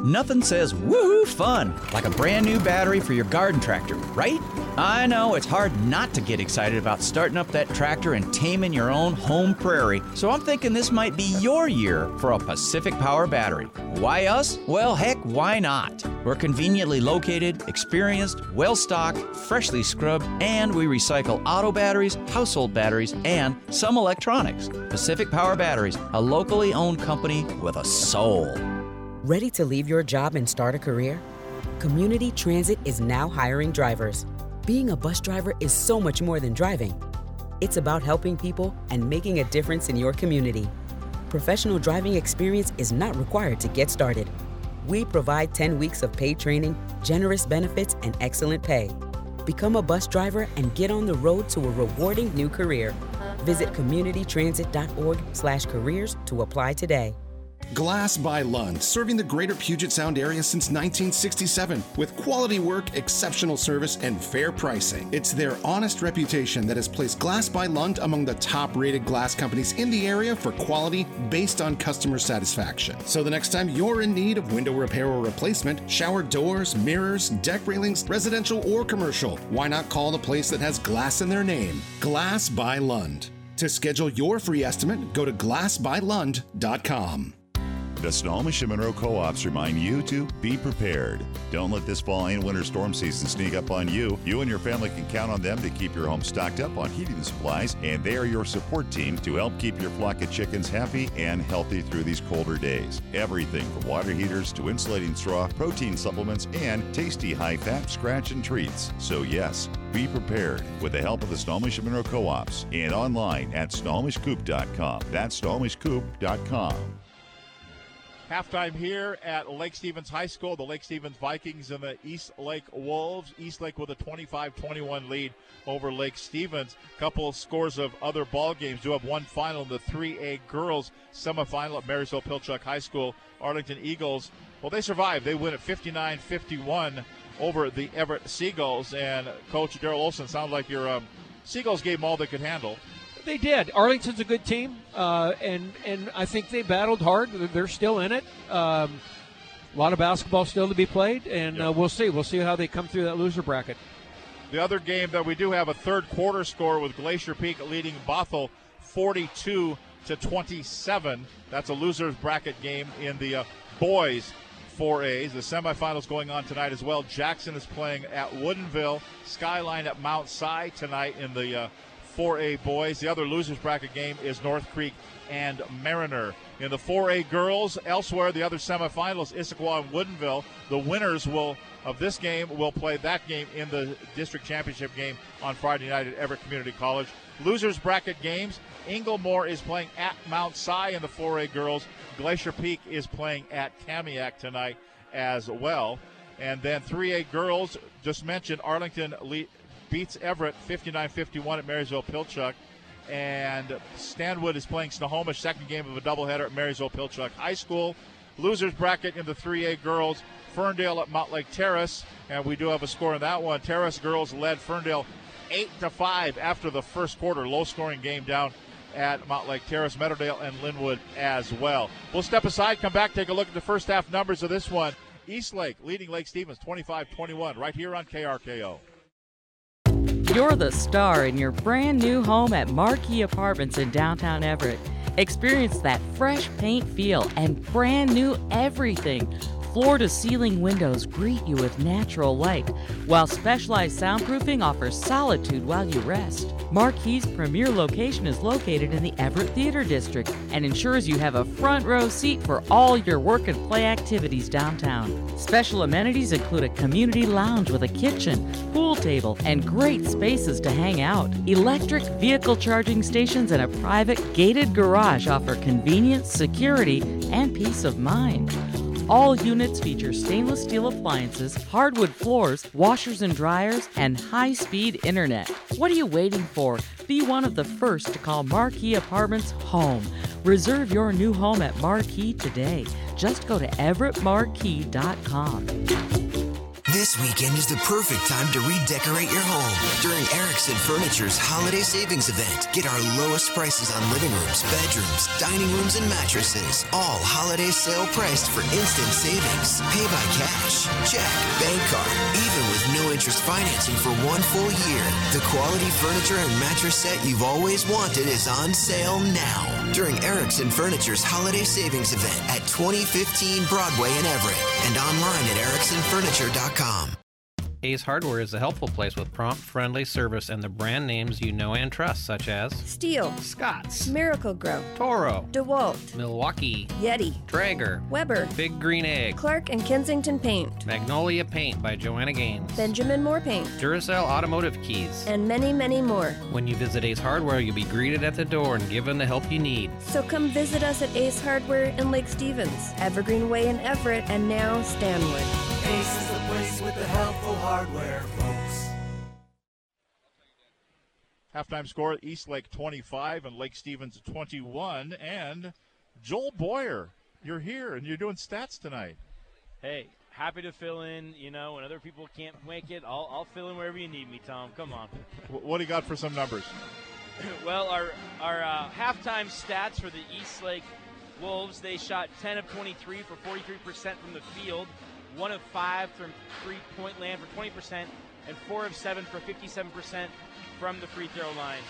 Nothing says woohoo fun like a brand new battery for your garden tractor, right? I know it's hard not to get excited about starting up that tractor and taming your own home prairie. So I'm thinking this might be your year for a Pacific Power battery. Why us? Well, heck, why not? We're conveniently located, experienced, well stocked, freshly scrubbed, and we recycle auto batteries, household batteries, and some electronics. Pacific Power Batteries, a locally owned company with a soul. Ready to leave your job and start a career? Community Transit is now hiring drivers. Being a bus driver is so much more than driving. It's about helping people and making a difference in your community. Professional driving experience is not required to get started. We provide 10 weeks of paid training, generous benefits, and excellent pay. Become a bus driver and get on the road to a rewarding new career. Visit communitytransit.org/careers to apply today. Glass by Lund, serving the greater Puget Sound area since 1967 with quality work, exceptional service, and fair pricing. It's their honest reputation that has placed Glass by Lund among the top rated glass companies in the area for quality based on customer satisfaction. So the next time you're in need of window repair or replacement, shower doors, mirrors, deck railings, residential or commercial, why not call the place that has glass in their name? Glass by Lund. To schedule your free estimate, go to glassbylund.com. The Snohomish and Monroe Co-ops remind you to be prepared. Don't let this fall and winter storm season sneak up on you. You and your family can count on them to keep your home stocked up on heating supplies, and they are your support team to help keep your flock of chickens happy and healthy through these colder days. Everything from water heaters to insulating straw, protein supplements, and tasty high-fat scratch and treats. So yes, be prepared with the help of the Snohomish and Monroe Co-ops and online at snohomishcoop.com. That's snohomishcoop.com. Halftime here at Lake Stevens High School. The Lake Stevens Vikings and the East Lake Wolves. East Lake with a 25-21 lead over Lake Stevens. Couple of scores of other ball games. Do have one final in the 3A girls semifinal at Marysville Pilchuck High School. Arlington Eagles. Well, they survived. They win at 59-51 over the Everett Seagulls. And Coach Daryl Olson, sounds like your um, Seagulls gave them all they could handle. They did. Arlington's a good team, uh, and and I think they battled hard. They're still in it. Um, a lot of basketball still to be played, and uh, we'll see. We'll see how they come through that loser bracket. The other game that we do have a third quarter score with Glacier Peak leading Bothell 42 to 27. That's a losers bracket game in the uh, boys 4As. The semifinals going on tonight as well. Jackson is playing at Woodinville, Skyline at Mount Si tonight in the uh, 4A boys. The other losers bracket game is North Creek and Mariner. In the 4A girls, elsewhere, the other semifinals, Issaquah and Woodinville. The winners will of this game will play that game in the district championship game on Friday night at Everett Community College. Losers bracket games. Inglemoor is playing at Mount Si in the 4A girls. Glacier Peak is playing at Kamiak tonight as well. And then 3A girls, just mentioned Arlington beats Everett 59-51 at Marysville Pilchuck. And Stanwood is playing Snohomish, second game of a doubleheader at Marysville Pilchuck High School. Losers bracket in the 3A girls, Ferndale at Mountlake Terrace, and we do have a score in that one. Terrace girls led Ferndale eight to five after the first quarter. Low scoring game down at Mountlake Terrace, Meadowdale, and Lynnwood as well. We'll step aside, come back, take a look at the first half numbers of this one. East Lake leading Lake Stevens 25-21 right here on KRKO. You're the star in your brand new home at Marquee Apartments in downtown Everett. Experience that fresh paint feel and brand new everything. Floor to ceiling windows greet you with natural light, while specialized soundproofing offers solitude while you rest. Marquee's premier location is located in the Everett Theater District and ensures you have a front row seat for all your work and play activities downtown. Special amenities include a community lounge with a kitchen, pool table, and great spaces to hang out. Electric vehicle charging stations and a private gated garage offer convenience, security, and peace of mind. All units feature stainless steel appliances, hardwood floors, washers and dryers, and high speed internet. What are you waiting for? Be one of the first to call Marquee Apartments home. Reserve your new home at Marquee today. Just go to everettmarquee.com. This weekend is the perfect time to redecorate your home during Erickson Furniture's Holiday Savings Event. Get our lowest prices on living rooms, bedrooms, dining rooms, and mattresses. All holiday sale priced for instant savings. Pay by cash, check, bank card, even with no interest financing for one full year. The quality furniture and mattress set you've always wanted is on sale now during Erickson Furniture's Holiday Savings Event at 2015 Broadway in Everett and online at ericksonfurniture.com. Ace Hardware is a helpful place with prompt, friendly service and the brand names you know and trust, such as Stihl, Scott's, Miracle-Gro, Toro, DeWalt, Milwaukee, Yeti, Traeger, Weber, Big Green Egg, Clark and Kensington Paint, Magnolia Paint by Joanna Gaines, Benjamin Moore Paint, Duracell Automotive Keys, and many, many more. When you visit Ace Hardware, you'll be greeted at the door and given the help you need. So come visit us at Ace Hardware in Lake Stevens, Evergreen Way in Everett, and now Stanwood. Ace is the place with the helpful hardware, folks. Halftime score East Lake 25 and Lake Stevens 21. And Joel Boyer, you're here and you're doing stats tonight. Hey, happy to fill in. You know, when other people can't make it, I'll, I'll fill in wherever you need me, Tom. Come on. [LAUGHS] What do you got for some numbers? [CLEARS THROAT] well, our our uh, halftime stats for the East Lake Wolves, they shot 10 of 23 for 43% from the field, 1 of 5 from three point land for 20%, and 4 of 7 for 57% from the free throw line.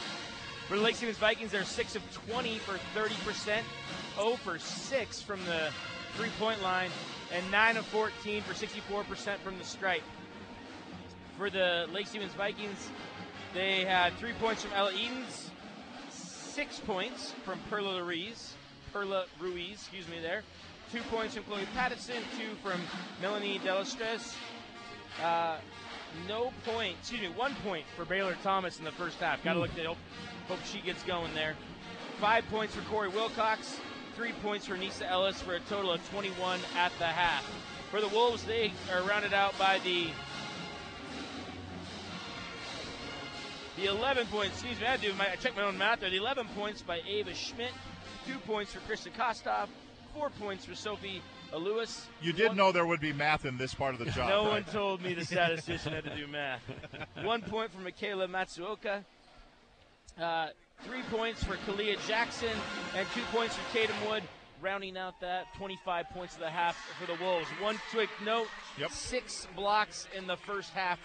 For the Lake Stevens Vikings, they're 6 of 20 for 30%, 0 for 6 from the three point line, and 9 of 14 for 64% from the stripe. For the Lake Stevens Vikings, they had three points from Ella Edens, six points from Perla Ruiz, Perla Ruiz, excuse me there, two points from Chloe Pattison, two from Melanie Delastres. Uh, no point, excuse me, one point for Baylor Thomas in the first half. Got to look at hope, hope she gets going there. Five points for Corey Wilcox, three points for Nisa Ellis for a total of 21 at the half. For the Wolves, they are rounded out by the The 11 points, excuse me, I do my, I checked my own math there. The 11 points by Ava Schmidt, two points for Krista Kostov, four points for Sophie Lewis. You did know there would be math in this part of the [LAUGHS] job. no right? one told me the statistician had to do math. [LAUGHS] One point for Michaela Matsuoka, uh, three points for Kalia Jackson, and two points for Tatum Wood. Rounding out that 25 points of the half for the Wolves. One quick note: Yep. six blocks in the first half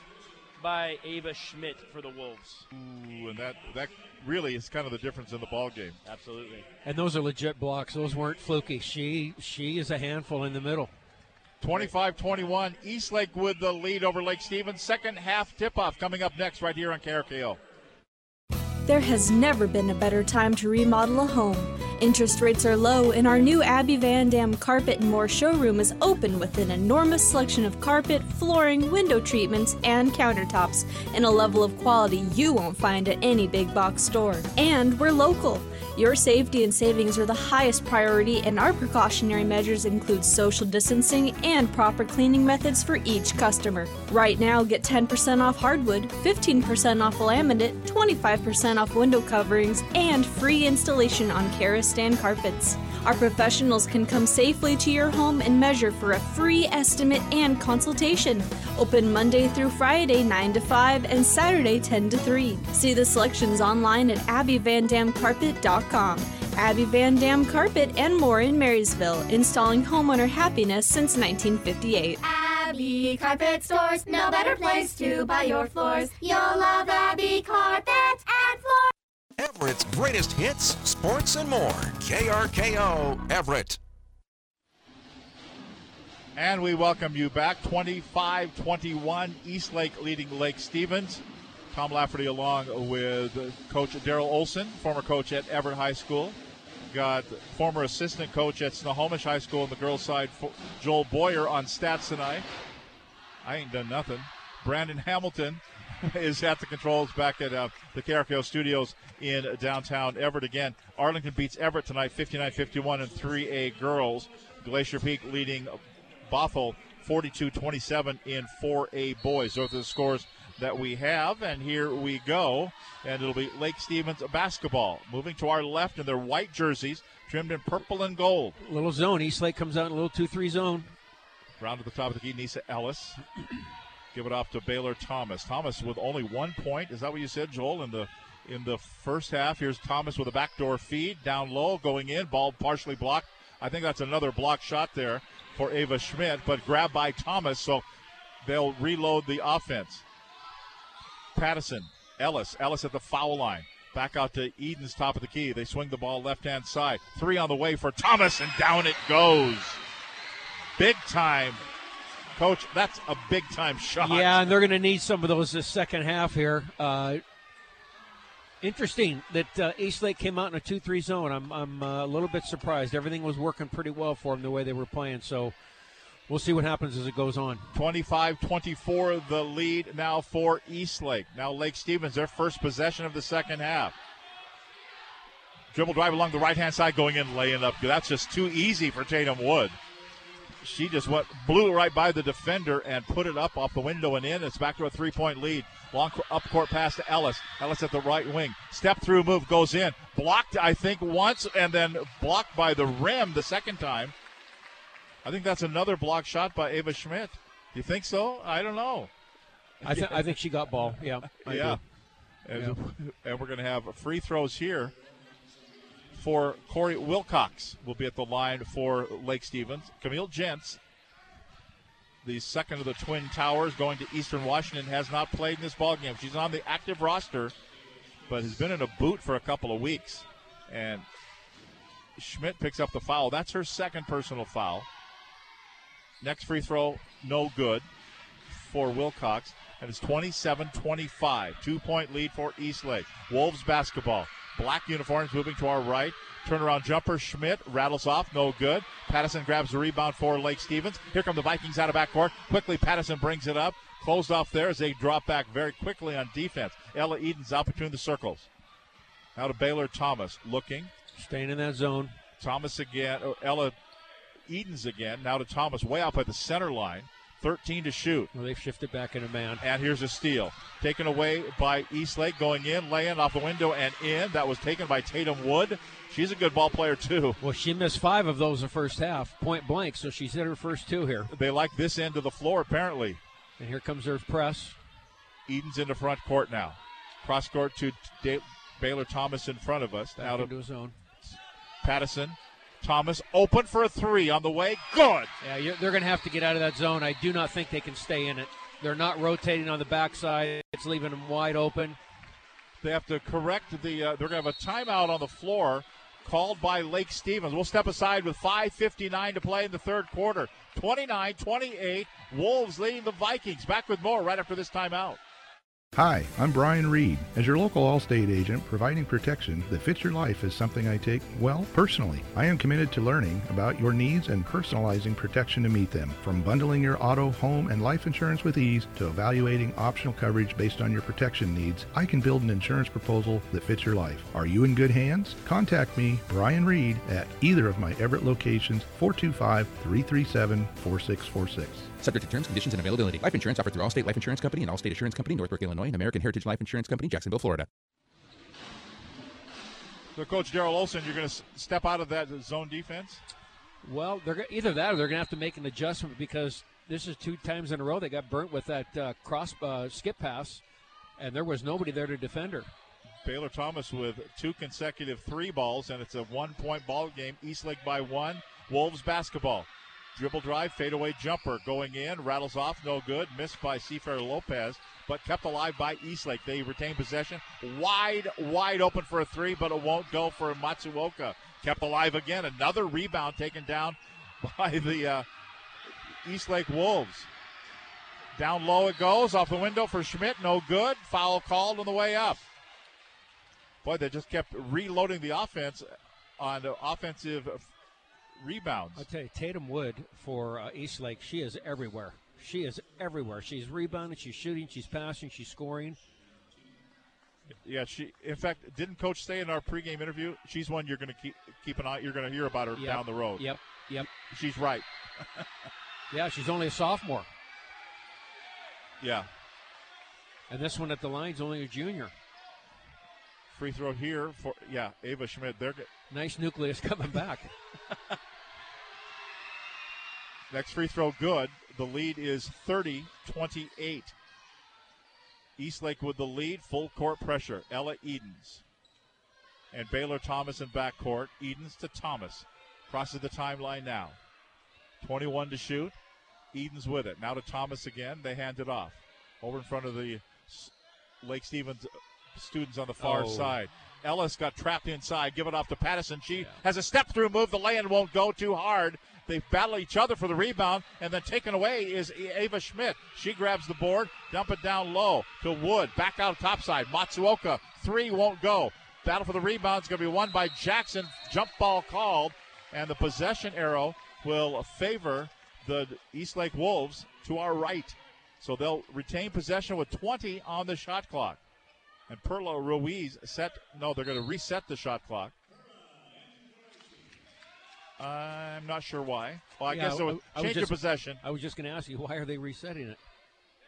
by Ava Schmidt for the Wolves. Ooh, and that that really is kind of the difference in the ball game. Absolutely. And those are legit blocks. Those weren't fluky. She she is a handful in the middle. 25-21, East Lake with the lead over Lake Stevens. Second half tip-off coming up next right here on KRKO. There has never been a better time to remodel a home. Interest rates are low, and our new Abby Van Dam Carpet and More showroom is open with an enormous selection of carpet, flooring, window treatments, and countertops in a level of quality you won't find at any big box store. And we're local. Your safety and savings are the highest priority, and our precautionary measures include social distancing and proper cleaning methods for each customer. Right now, get 10% off hardwood, 15% off laminate, 25% off window coverings, and free installation on Karastan carpets. Our professionals can come safely to your home and measure for a free estimate and consultation. Open Monday through Friday 9 to 5 and Saturday 10 to 3. See the selections online at abbyvandamcarpet.com. Abby Van Dam Carpet and more in Marysville, installing homeowner happiness since 1958. Abby Carpet Stores, no better place to buy your floors. You'll love Abby Carpet and Floors. Its greatest hits, sports, and more. KRKO Everett. And we welcome you back. 25 21, Eastlake leading Lake Stevens. Tom Lafferty along with Coach Daryl Olson, former coach at Everett High School. Got former assistant coach at Snohomish High School on the girls' side, Joel Boyer on stats tonight. I ain't done nothing. Brandon Hamilton [LAUGHS] is at the controls back at uh, the KRKO studios in downtown Everett again. Arlington beats Everett tonight 59 51 in 3A girls. Glacier Peak leading Bothell 42 27 in 4A boys. Those are the scores that we have. And here we go. And it'll be Lake Stevens basketball. Moving to our left in their white jerseys, trimmed in purple and gold. Little zone. East Lake comes out in a little 2 3 zone. Round to the top of the key, Nisa Ellis. Give it off to Baylor Thomas. Thomas with only one point. Is that what you said, Joel, in the in the first half? Here's Thomas with a backdoor feed down low, going in. Ball partially blocked. I think that's another block shot there for Ava Schmidt, but grabbed by Thomas, so they'll reload the offense. Pattison, Ellis, Ellis at the foul line. Back out to Edens top of the key. They swing the ball left hand side. Three on the way for Thomas, and down it goes. Big time. Coach, that's a big time shot. Yeah, and they're going to need some of those this second half here. Uh, interesting that uh, Eastlake came out in a 2 3 zone. I'm, I'm uh, a little bit surprised. Everything was working pretty well for them the way they were playing. So we'll see what happens as it goes on. 25 24, the lead now for Eastlake. Now, Lake Stevens, their first possession of the second half. Dribble drive along the right hand side, going in, laying up. That's just too easy for Tatum Wood. She just went, blew right by the defender and put it up off the window and in. It's back to a three point lead. Long up court pass to Ellis. Ellis at the right wing. Step through move goes in. Blocked, I think, once and then blocked by the rim the second time. I think that's another block shot by Ava Schmidt. You think so? I don't know. I, th- I think she got ball. Yeah. Yeah. And, yeah. and we're going to have free throws here for Corey Wilcox will be at the line for Lake Stevens. Camille Gents, the second of the Twin Towers, going to Eastern Washington, has not played in this ball game. She's on the active roster, but has been in a boot for a couple of weeks. And Schmidt picks up the foul. That's her second personal foul. Next free throw, no good for Wilcox. And it's 27 25. Two point lead for Eastlake. Wolves basketball. Black uniforms moving to our right. Turnaround jumper. Schmidt rattles off. No good. Pattison grabs the rebound for Lake Stevens. Here come the Vikings out of backcourt. Quickly, Pattison brings it up. Closed off there as they drop back very quickly on defense. Ella Edens out between the circles. Now to Baylor Thomas. Looking. Staying in that zone. Thomas again. Oh, Ella Edens again. Now to Thomas, way out by the center line. 13 to shoot. Well, they've shifted back in a man. And here's a steal. Taken away by Eastlake, going in, laying off the window and in. That was taken by Tatum Wood. She's a good ball player, too. Well, she missed five of those in the first half, point blank, so she's hit her first two here. They like this end of the floor, apparently. And here comes their press. Edens in the front court now. Cross court to Baylor Thomas in front of us. Back now into to zone. Pattison Thomas open for a three on the way. Good. Yeah, they're going to have to get out of that zone. I do not think they can stay in it. They're not rotating on the backside. It's leaving them wide open. They have to correct the. Uh, they're going to have a timeout on the floor called by Lake Stevens. We'll step aside with 5.59 to play in the third quarter. 29 28. Wolves leading the Vikings. Back with more right after this timeout. Hi, I'm Brian Reed. As your local Allstate agent, providing protection that fits your life is something I take, well, personally. I am committed to learning about your needs and personalizing protection to meet them. From bundling your auto, home, and life insurance with ease to evaluating optional coverage based on your protection needs, I can build an insurance proposal that fits your life. Are you in good hands? Contact me, Brian Reed, at either of my Everett locations, 425 337 4646. Subject to terms, conditions, and availability. Life insurance offered through Allstate Life Insurance Company and Allstate Assurance Company, Northbrook, Illinois, and American Heritage Life Insurance Company, Jacksonville, Florida. So, Coach Daryl Olson, you're going to step out of that zone defense? Well, they're either that or they're going to have to make an adjustment because this is two times in a row they got burnt with that uh, cross uh, skip pass, and there was nobody there to defend her. Baylor Thomas with two consecutive three balls, and it's a one point ball game. East Lake by one. Wolves basketball. Dribble drive, fadeaway jumper going in, rattles off, no good. Missed by Seafair Lopez, but kept alive by Eastlake. They retain possession. Wide, wide open for a three, but it won't go for Matsuoka. Kept alive again. Another rebound taken down [LAUGHS] by the uh, Eastlake Wolves. Down low it goes, off the window for Schmidt, no good. Foul called on the way up. Boy, they just kept reloading the offense on offensive rebounds. I'll tell you, Tatum Wood for uh, Eastlake, she is everywhere. She is everywhere. She's rebounding, she's shooting, she's passing, she's scoring. Yeah, she. In fact, didn't Coach say in our pregame interview she's one you're going to keep keep an eye. You're going to hear about her Yep. down the road. Yep, yep. She's right. [LAUGHS] Yeah, she's only a sophomore. Yeah. And this one at the line's only a junior. Free throw here for yeah Ava Schmidt. They're Nice nucleus coming back. [LAUGHS] next free throw good. The lead is 30-28. Eastlake with the lead. Full court pressure. Ella Edens and Baylor Thomas in backcourt. Edens to Thomas. Crosses the timeline now. 21 to shoot. Edens with it. Now to Thomas again. They hand it off. Over in front of the Lake Stevens students on the far Oh. side. Ellis got trapped inside. Give it off to Pattison. She has a step through move. The lay-in won't go too hard. They battle each other for the rebound, and then taken away is Ava Schmidt. She grabs the board, dump it down low to Wood. Back out topside. Matsuoka three won't go. Battle for the rebound is going to be won by Jackson. Jump ball called, and the possession arrow will favor the Eastlake Wolves to our right. So they'll retain possession with 20 on the shot clock. And Perla Ruiz set, no, they're going to reset the shot clock. I'm not sure why. Well, I Yeah, guess it would I was change your just- possession. I was just going to ask you, why are they resetting it?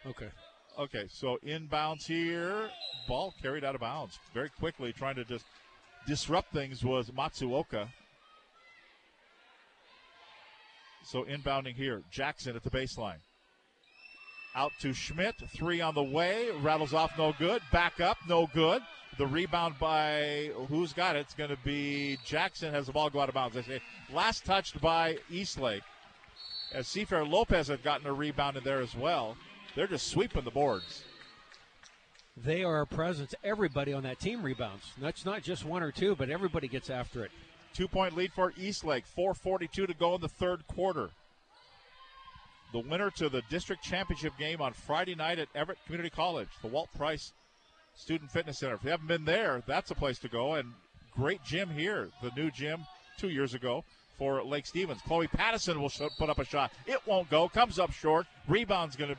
Okay. Okay, so inbounds here. Ball carried out of bounds very quickly, trying to just disrupt things was Matsuoka. So inbounding here, Jackson at the baseline. Out to Schmidt, three on the way, rattles off, no good. Back up, no good. The rebound by who's got it? It's going to be Jackson has the ball go out of bounds. They say last touched by Eastlake. As Seafair Lopez had gotten a rebound in there as well. They're just sweeping the boards. They are a presence. Everybody on that team rebounds. That's not just one or two, but everybody gets after it. Two point lead for Eastlake. 4.42 to go in the third quarter. The winner to the district championship game on Friday night at Everett Community College, the Walt Price Student Fitness Center. If you haven't been there, that's a place to go. And great gym here, the new gym two years ago for Lake Stevens. Chloe Pattison will put up a shot. It won't go. Comes up short. Rebound's going to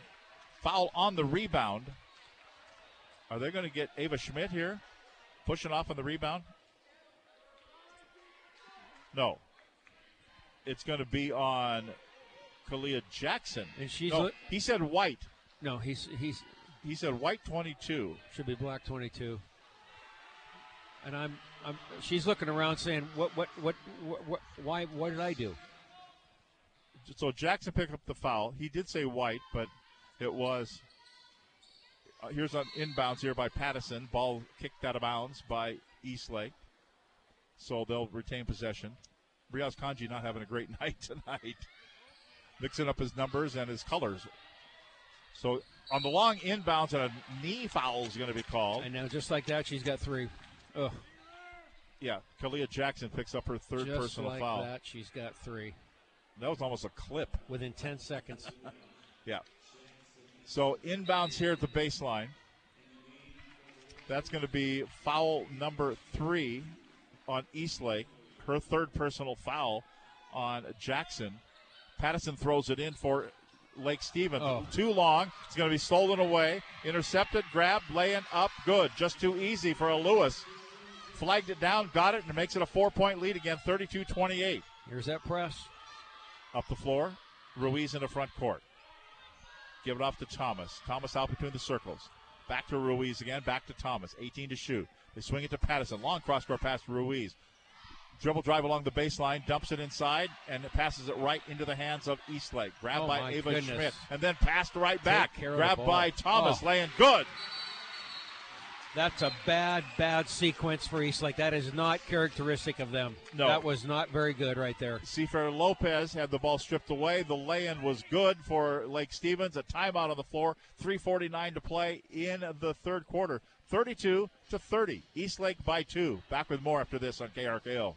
foul on the rebound. Are they going to get Ava Schmidt here? Pushing off on the rebound? No. It's going to be on Kalia Jackson. And she's No, he said white. No, he's he's he said white 22. Should be black 22. And I'm I'm she's looking around saying what what what, what, what why what did I do? So Jackson picked up the foul. He did say white, but it was. Uh, here's an inbounds here by Pattison. Ball kicked out of bounds by Eastlake. So they'll retain possession. Briaz Kanji not having a great [LAUGHS] night tonight. Mixing up his numbers and his colors. So on the long inbounds, and a knee foul is going to be called. And now just like that, she's got three. Ugh. Yeah, Kalia Jackson picks up her third just personal like foul. that, she's got three That was almost a clip. within 10 seconds. [LAUGHS] Yeah. So inbounds here at the baseline. That's going to be foul number three on Eastlake. Her third personal foul on Jackson. Pattison throws it in for Lake Stevens. Oh. Too long. It's going to be stolen away. Intercepted, grabbed, laying up. Good. Just too easy for a Lewis. Flagged it down, got it, and it makes it a four point lead again, 32 28. Here's that press. Up the floor. Ruiz in the front court. Give it off to Thomas. Thomas out between the circles. Back to Ruiz again. Back to Thomas. 18 to shoot. They swing it to Pattison. Long cross court pass to Ruiz. Dribble drive along the baseline. Dumps it inside and it passes it right into the hands of Eastlake. Grabbed Oh, by Ava goodness. Schmidt. And then passed right Take back. Grabbed by Thomas. Oh. Laying good. That's a bad, bad sequence for Eastlake. That is not characteristic of them. No. That was not very good right there. Seafair Lopez had the ball stripped away. The lay-in was good for Lake Stevens. A timeout on the floor. 3:49 to play in the third quarter. 32 to 30. Eastlake by two. Back with more after this on KRKO.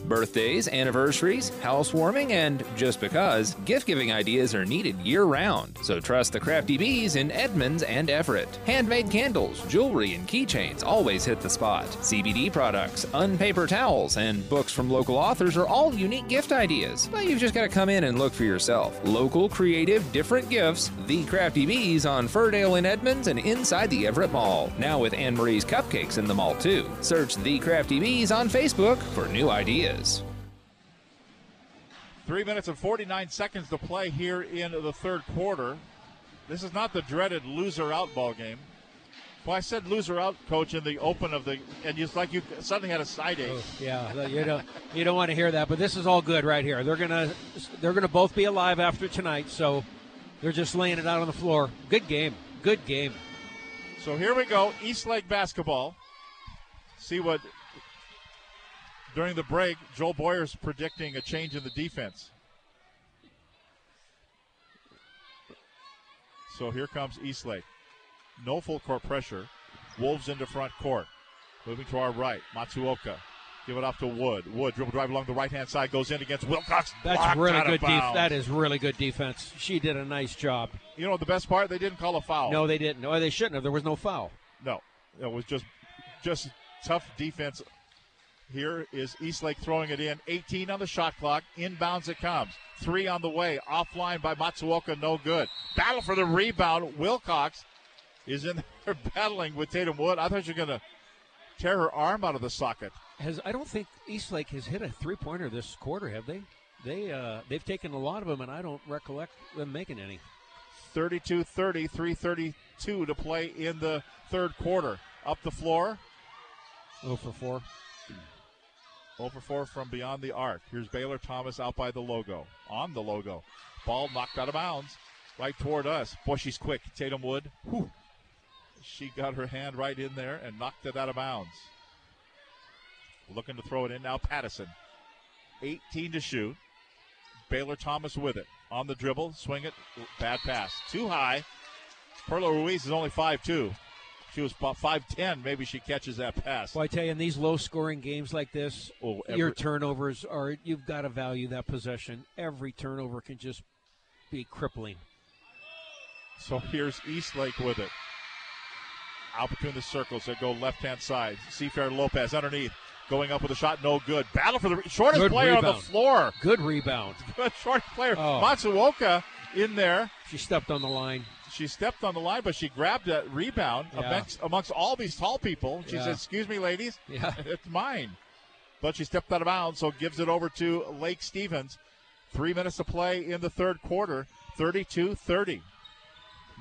Birthdays, anniversaries, housewarming, and just because, gift giving ideas are needed year round. So trust the Crafty Bees in Edmonds and Everett. Handmade candles, jewelry, and keychains always hit the spot. CBD products, unpaper towels, and books from local authors are all unique gift ideas. But you've just got to come in and look for yourself. Local, creative, different gifts. The Crafty Bees on Firdale in Edmonds and inside the Everett Mall. Now with Anne Marie's Cupcakes in the mall too. Search The Crafty Bees on Facebook for new ideas. Three minutes and 49 seconds to play here in the third quarter. This is not the dreaded loser out ball game. Well, I said loser out, coach, in the open of the, and it's like you suddenly had a side ache. Oh, yeah, you don't you don't want to hear that, but this is all good right here. They're gonna they're gonna both be alive after tonight, so they're just laying it out on the floor. Good game, good game. So here we go, Eastlake basketball. See what during the break, Joel Boyer's predicting a change in the defense. So here comes Eastlake. No full court pressure. Wolves into front court. Moving to our right. Matsuoka. Give it off to Wood. Wood dribble drive along the right hand side goes in against Wilcox. That's really good. Def- that is really good defense. She did a nice job. You know the best part? They didn't call a foul. No, they didn't. No, they shouldn't have. There was no foul. No, it was just just tough defense. Here is Eastlake throwing it in. 18 on the shot clock. Inbounds it comes. Three on the way. Offline by Matsuoka. No good. Battle for the rebound. Wilcox is in [LAUGHS] there battling with Tatum Wood. I thought you were going to tear her arm out of the socket. Has I don't think Eastlake has hit a three pointer this quarter. Have they? They uh, they've taken a lot of them, and I don't recollect them making any. 32 30, 332 to play in the third quarter. Up the floor. 0 for 4. 0 for 4 from beyond the arc. Here's Baylor Thomas out by the logo. On the logo. Ball knocked out of bounds. Right toward us. Boy, she's quick. Tatum Wood. Whew. She got her hand right in there and knocked it out of bounds. Looking to throw it in now, Pattison. 18 to shoot. Baylor Thomas with it. On the dribble, swing it, bad pass. Too high. Perla Ruiz is only 5'2. She was about 5'10. Maybe she catches that pass. Well, I tell you, in these low-scoring games like this, Oh, your turnovers are you've got to value that possession. Every turnover can just be crippling. So here's Eastlake with it. Out between the circles that go left hand side. Seafair Lopez underneath. Going up with a shot, no good. Battle for the shortest Good player on the floor. Good rebound. Good [LAUGHS] shortest player. Oh. Matsuoka in there. She stepped on the line. She stepped on the line, but she grabbed that rebound Yeah. amongst, amongst all these tall people. She Yeah. said, Excuse me, ladies. Yeah. it's mine. But she stepped out of bounds, so gives it over to Lake Stevens. Three minutes to play in the third quarter, 32 30.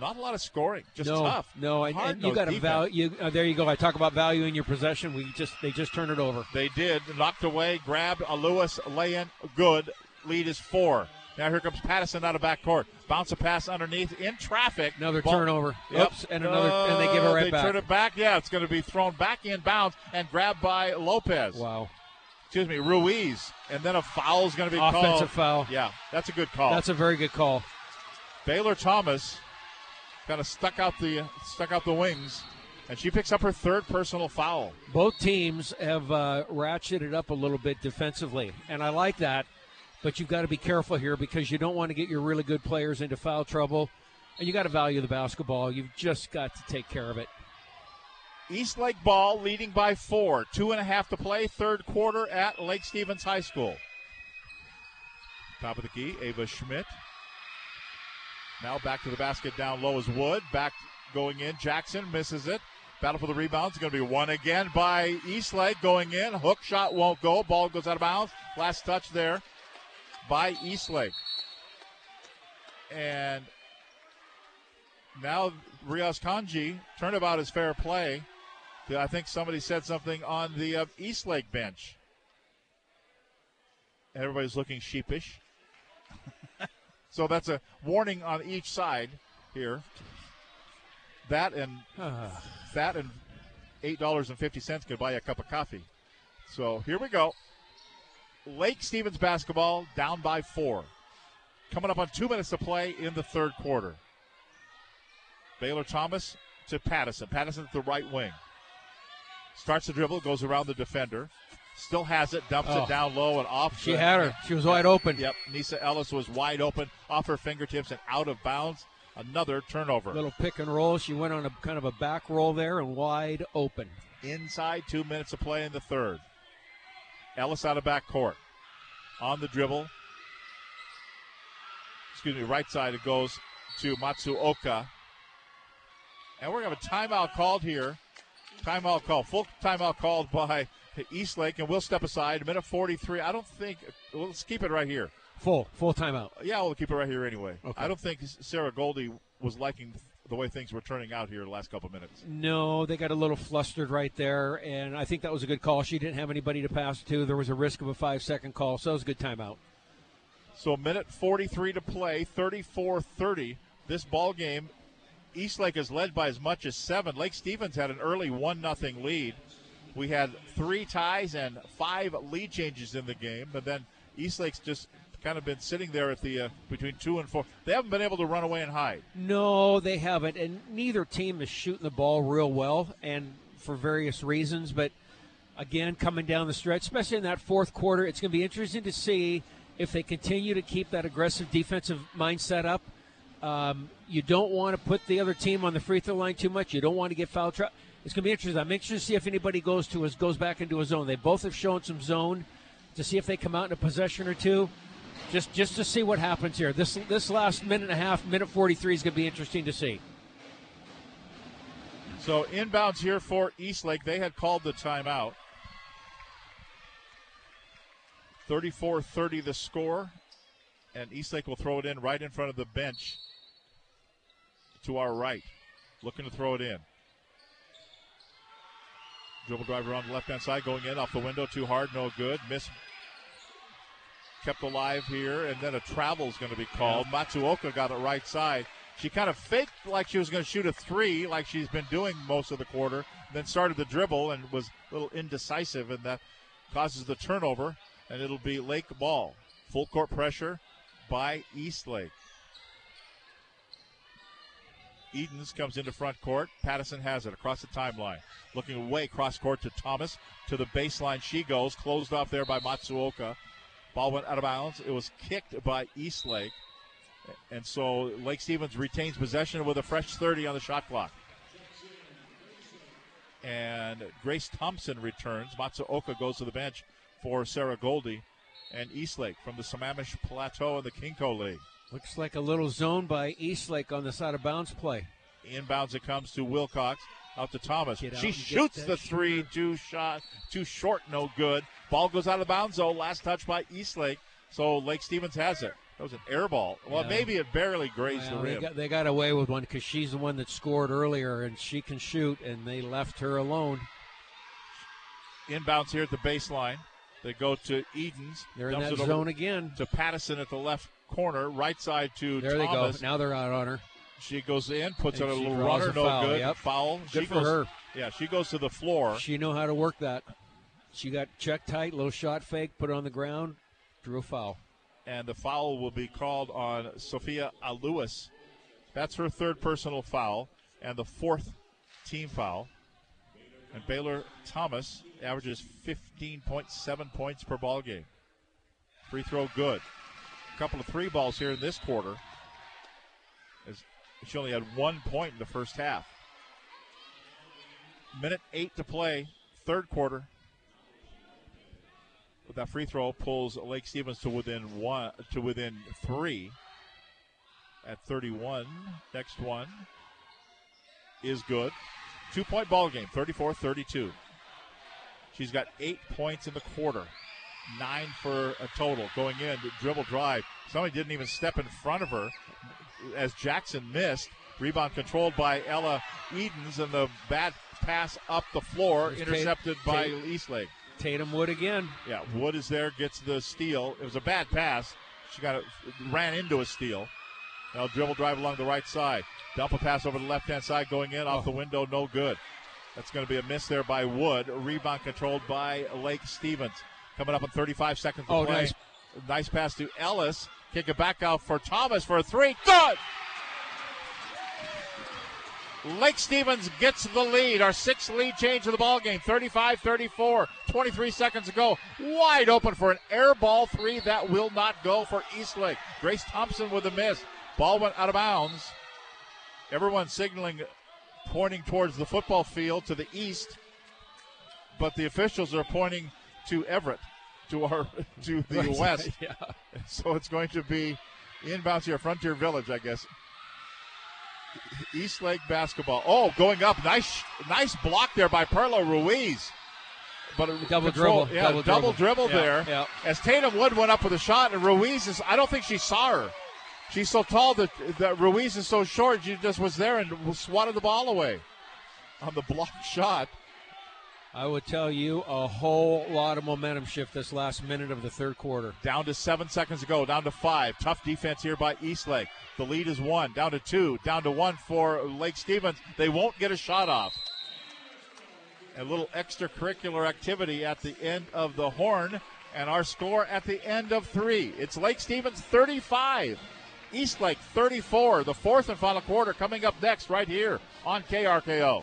Not a lot of scoring, just no, tough. no, and, and you got to value. Uh, there you go. I talk about valuing your possession. We just they just turn it over. They did. Knocked away, grabbed a Lewis lay-in. Good. Lead is four. Now here comes Pattison out of backcourt. Bounce a pass underneath in traffic. Another Ball- turnover. Yep. Oops, and another, and they give it Uh, right they back. turn it back. Yeah, it's going to be thrown back in bounds and grabbed by Lopez. Wow. Excuse me, Ruiz. And then a foul is going to be called. Offensive foul. Yeah, that's a good call. That's a very good call. Baylor Thomas kind of stuck out the stuck out the wings, and she picks up her third personal foul. Both teams have uh, ratcheted up a little bit defensively, and I like that. But you've got to be careful here because you don't want to get your really good players into foul trouble, and you got to value the basketball. You've just got to take care of it. Eastlake ball leading by four. Two and a half to play, third quarter at Lake Stevens High School. Top of the key, Ava Schmidt. Now back to the basket down low is Wood. Back going in. Jackson misses it. Battle for the rebound. It's going to be one again by Eastlake going in. Hook shot won't go. Ball goes out of bounds. Last touch there by Eastlake. And now Rios Kanji turnabout is fair play. I think somebody said something on the uh, Eastlake bench. Everybody's looking sheepish. [LAUGHS] so that's a warning on each side here. That and [SIGHS] that and $8.50 can buy you a cup of coffee. So here we go. Lake Stevens basketball down by four. Coming up on two minutes to play in the third quarter. Baylor Thomas to Pattison. Pattison at the right wing. Starts the dribble, goes around the defender. Still has it, dumps Oh. it down low and off. She the- had her. She was wide open. Yep. Nisa Ellis was wide open, off her fingertips and out of bounds. Another turnover. Little pick and roll. She went on a kind of a back roll there and wide open. Inside two minutes of play in the third. Ellis out of back court. On the dribble. Excuse me, right side it goes to Matsuoka. And we're going to have a timeout called here. Timeout called. Full timeout called by Eastlake, and we'll step aside. Minute 43. I don't think. Well, let's keep it right here. Full, full timeout. Yeah, we'll keep it right here anyway. Okay. I don't think Sarah Goldie was liking the way things were turning out here the last couple minutes. No, they got a little flustered right there, and I think that was a good call. She didn't have anybody to pass to. There was a risk of a five second call, so it was a good timeout. So a minute 43 to play, 34-30. This ball game, Eastlake is led by as much as seven. Lake Stevens had an early one nothing lead. We had three ties and five lead changes in the game, but then Eastlake's just kind of been sitting there at the uh, between two and four. They haven't been able to run away and hide. No, they haven't, and neither team is shooting the ball real well, and for various reasons. But again, coming down the stretch, especially in that fourth quarter, it's going to be interesting to see if they continue to keep that aggressive defensive mindset up. Um, you don't want to put the other team on the free throw line too much. You don't want to get foul trap. It's going to be interesting. I'm interested to see if anybody goes to us goes back into a zone. They both have shown some zone to see if they come out in a possession or two. Just just to see what happens here. This this last minute and a half, minute 43 is going to be interesting to see. So inbounds here for Eastlake. They had called the timeout. 34-30 the score. And Eastlake will throw it in right in front of the bench to our right. Looking to throw it in. Dribble driver on the left hand side going in off the window too hard, no good. Miss kept alive here, and then a travel is going to be called. Matsuoka got it right side. She kind of faked like she was going to shoot a three, like she's been doing most of the quarter, then started the dribble and was a little indecisive, and that causes the turnover, and it'll be Lake ball. Full court pressure by Eastlake. Edens comes into front court. Pattison has it across the timeline. Looking away cross court to Thomas. To the baseline she goes. Closed off there by Matsuoka. Ball went out of bounds. It was kicked by Eastlake. And so Lake Stevens retains possession with a fresh 30 on the shot clock. And Grace Thompson returns. Matsuoka goes to the bench for Sarah Goldie and Eastlake from the Sammamish Plateau in the KingCo League. Looks like a little zone by Eastlake on the side of bounds play. Inbounds it comes to Wilcox. Out to Thomas. Out she shoots the three, too shot, too short, no good. Ball goes out of bounds though. Last touch by Eastlake. So Lake Stevens has it. That was an air ball. Well, Yeah. maybe it barely grazed Well, the they, rim. got, they got away with one because she's the one that scored earlier, and she can shoot, and they left her alone. Inbounds here at the baseline. They go to Edens. They're in that zone again. To Pattison at the left corner. Right side to There they go. Now they're out on her. She goes in, puts And out a little runner, no foul, good. yep. Foul. Good she for goes, her. Yeah, she goes to the floor. She know how to work that. She got checked tight, little shot fake, put it on the ground, drew a foul. and the foul will be called on Sophia Aluis. That's her third personal foul and the fourth team foul. And Baylor Thomas averages 15.7 points per ball game. Free throw good. A couple of three balls here in this quarter. As she only had one point in the first half. Minute eight to play, third quarter. But that free throw pulls Lake Stevens to within one to within three at 31. Next one is good. Two point ball game, 34 32. She's got eight points in the quarter, nine for a total. Going in, dribble drive. Somebody didn't even step in front of her as Jackson missed. Rebound controlled by Ella Edens, and the bad pass up the floor, intercepted by Tate- Eastlake. Tatum Wood again. Yeah, Wood is there, gets the steal. It was a bad pass. She got a, ran into a steal. Now dribble drive along the right side. Dump a pass over the left hand side, going in off oh. the window, no good. That's going to be a miss there by Wood. Rebound controlled by Lake Stevens. Coming up in 35 seconds to Oh, play. nice. Nice pass to Ellis. Kick it back out for Thomas for a three. Good! Lake Stevens gets the lead. Our sixth lead change of the ball game. 35-34. 23 seconds to go. Wide open for an air ball three that will not go for Eastlake. Grace Thompson with a miss. Ball went out of bounds. Everyone signaling, pointing towards the football field to the east, but the officials are pointing to Everett, to our [LAUGHS] to the [LAUGHS] west. yeah. So it's going to be inbounds here, Frontier Village, I guess. East Lake basketball. Oh, going up. Nice, nice block there by Perla Ruiz. But a Double control- dribble, yeah, double double, dribble. dribble, Yeah, there. yeah. As Tatum Wood went up with a shot, and Ruiz is. I don't think she saw her. She's so tall that, that Ruiz is so short. She just was there and swatted the ball away on the blocked [LAUGHS] shot. I would tell you a whole lot of momentum shift this last minute of the third quarter. Down to seven seconds to go. Down to five. Tough defense here by Eastlake. The lead is one. Down to two. Down to one for Lake Stevens. They won't get a shot off. A little extracurricular activity at the end of the horn, and our score at the end of three. It's Lake Stevens 35, Eastlake 34. The fourth and final quarter coming up next, right here on KRKO.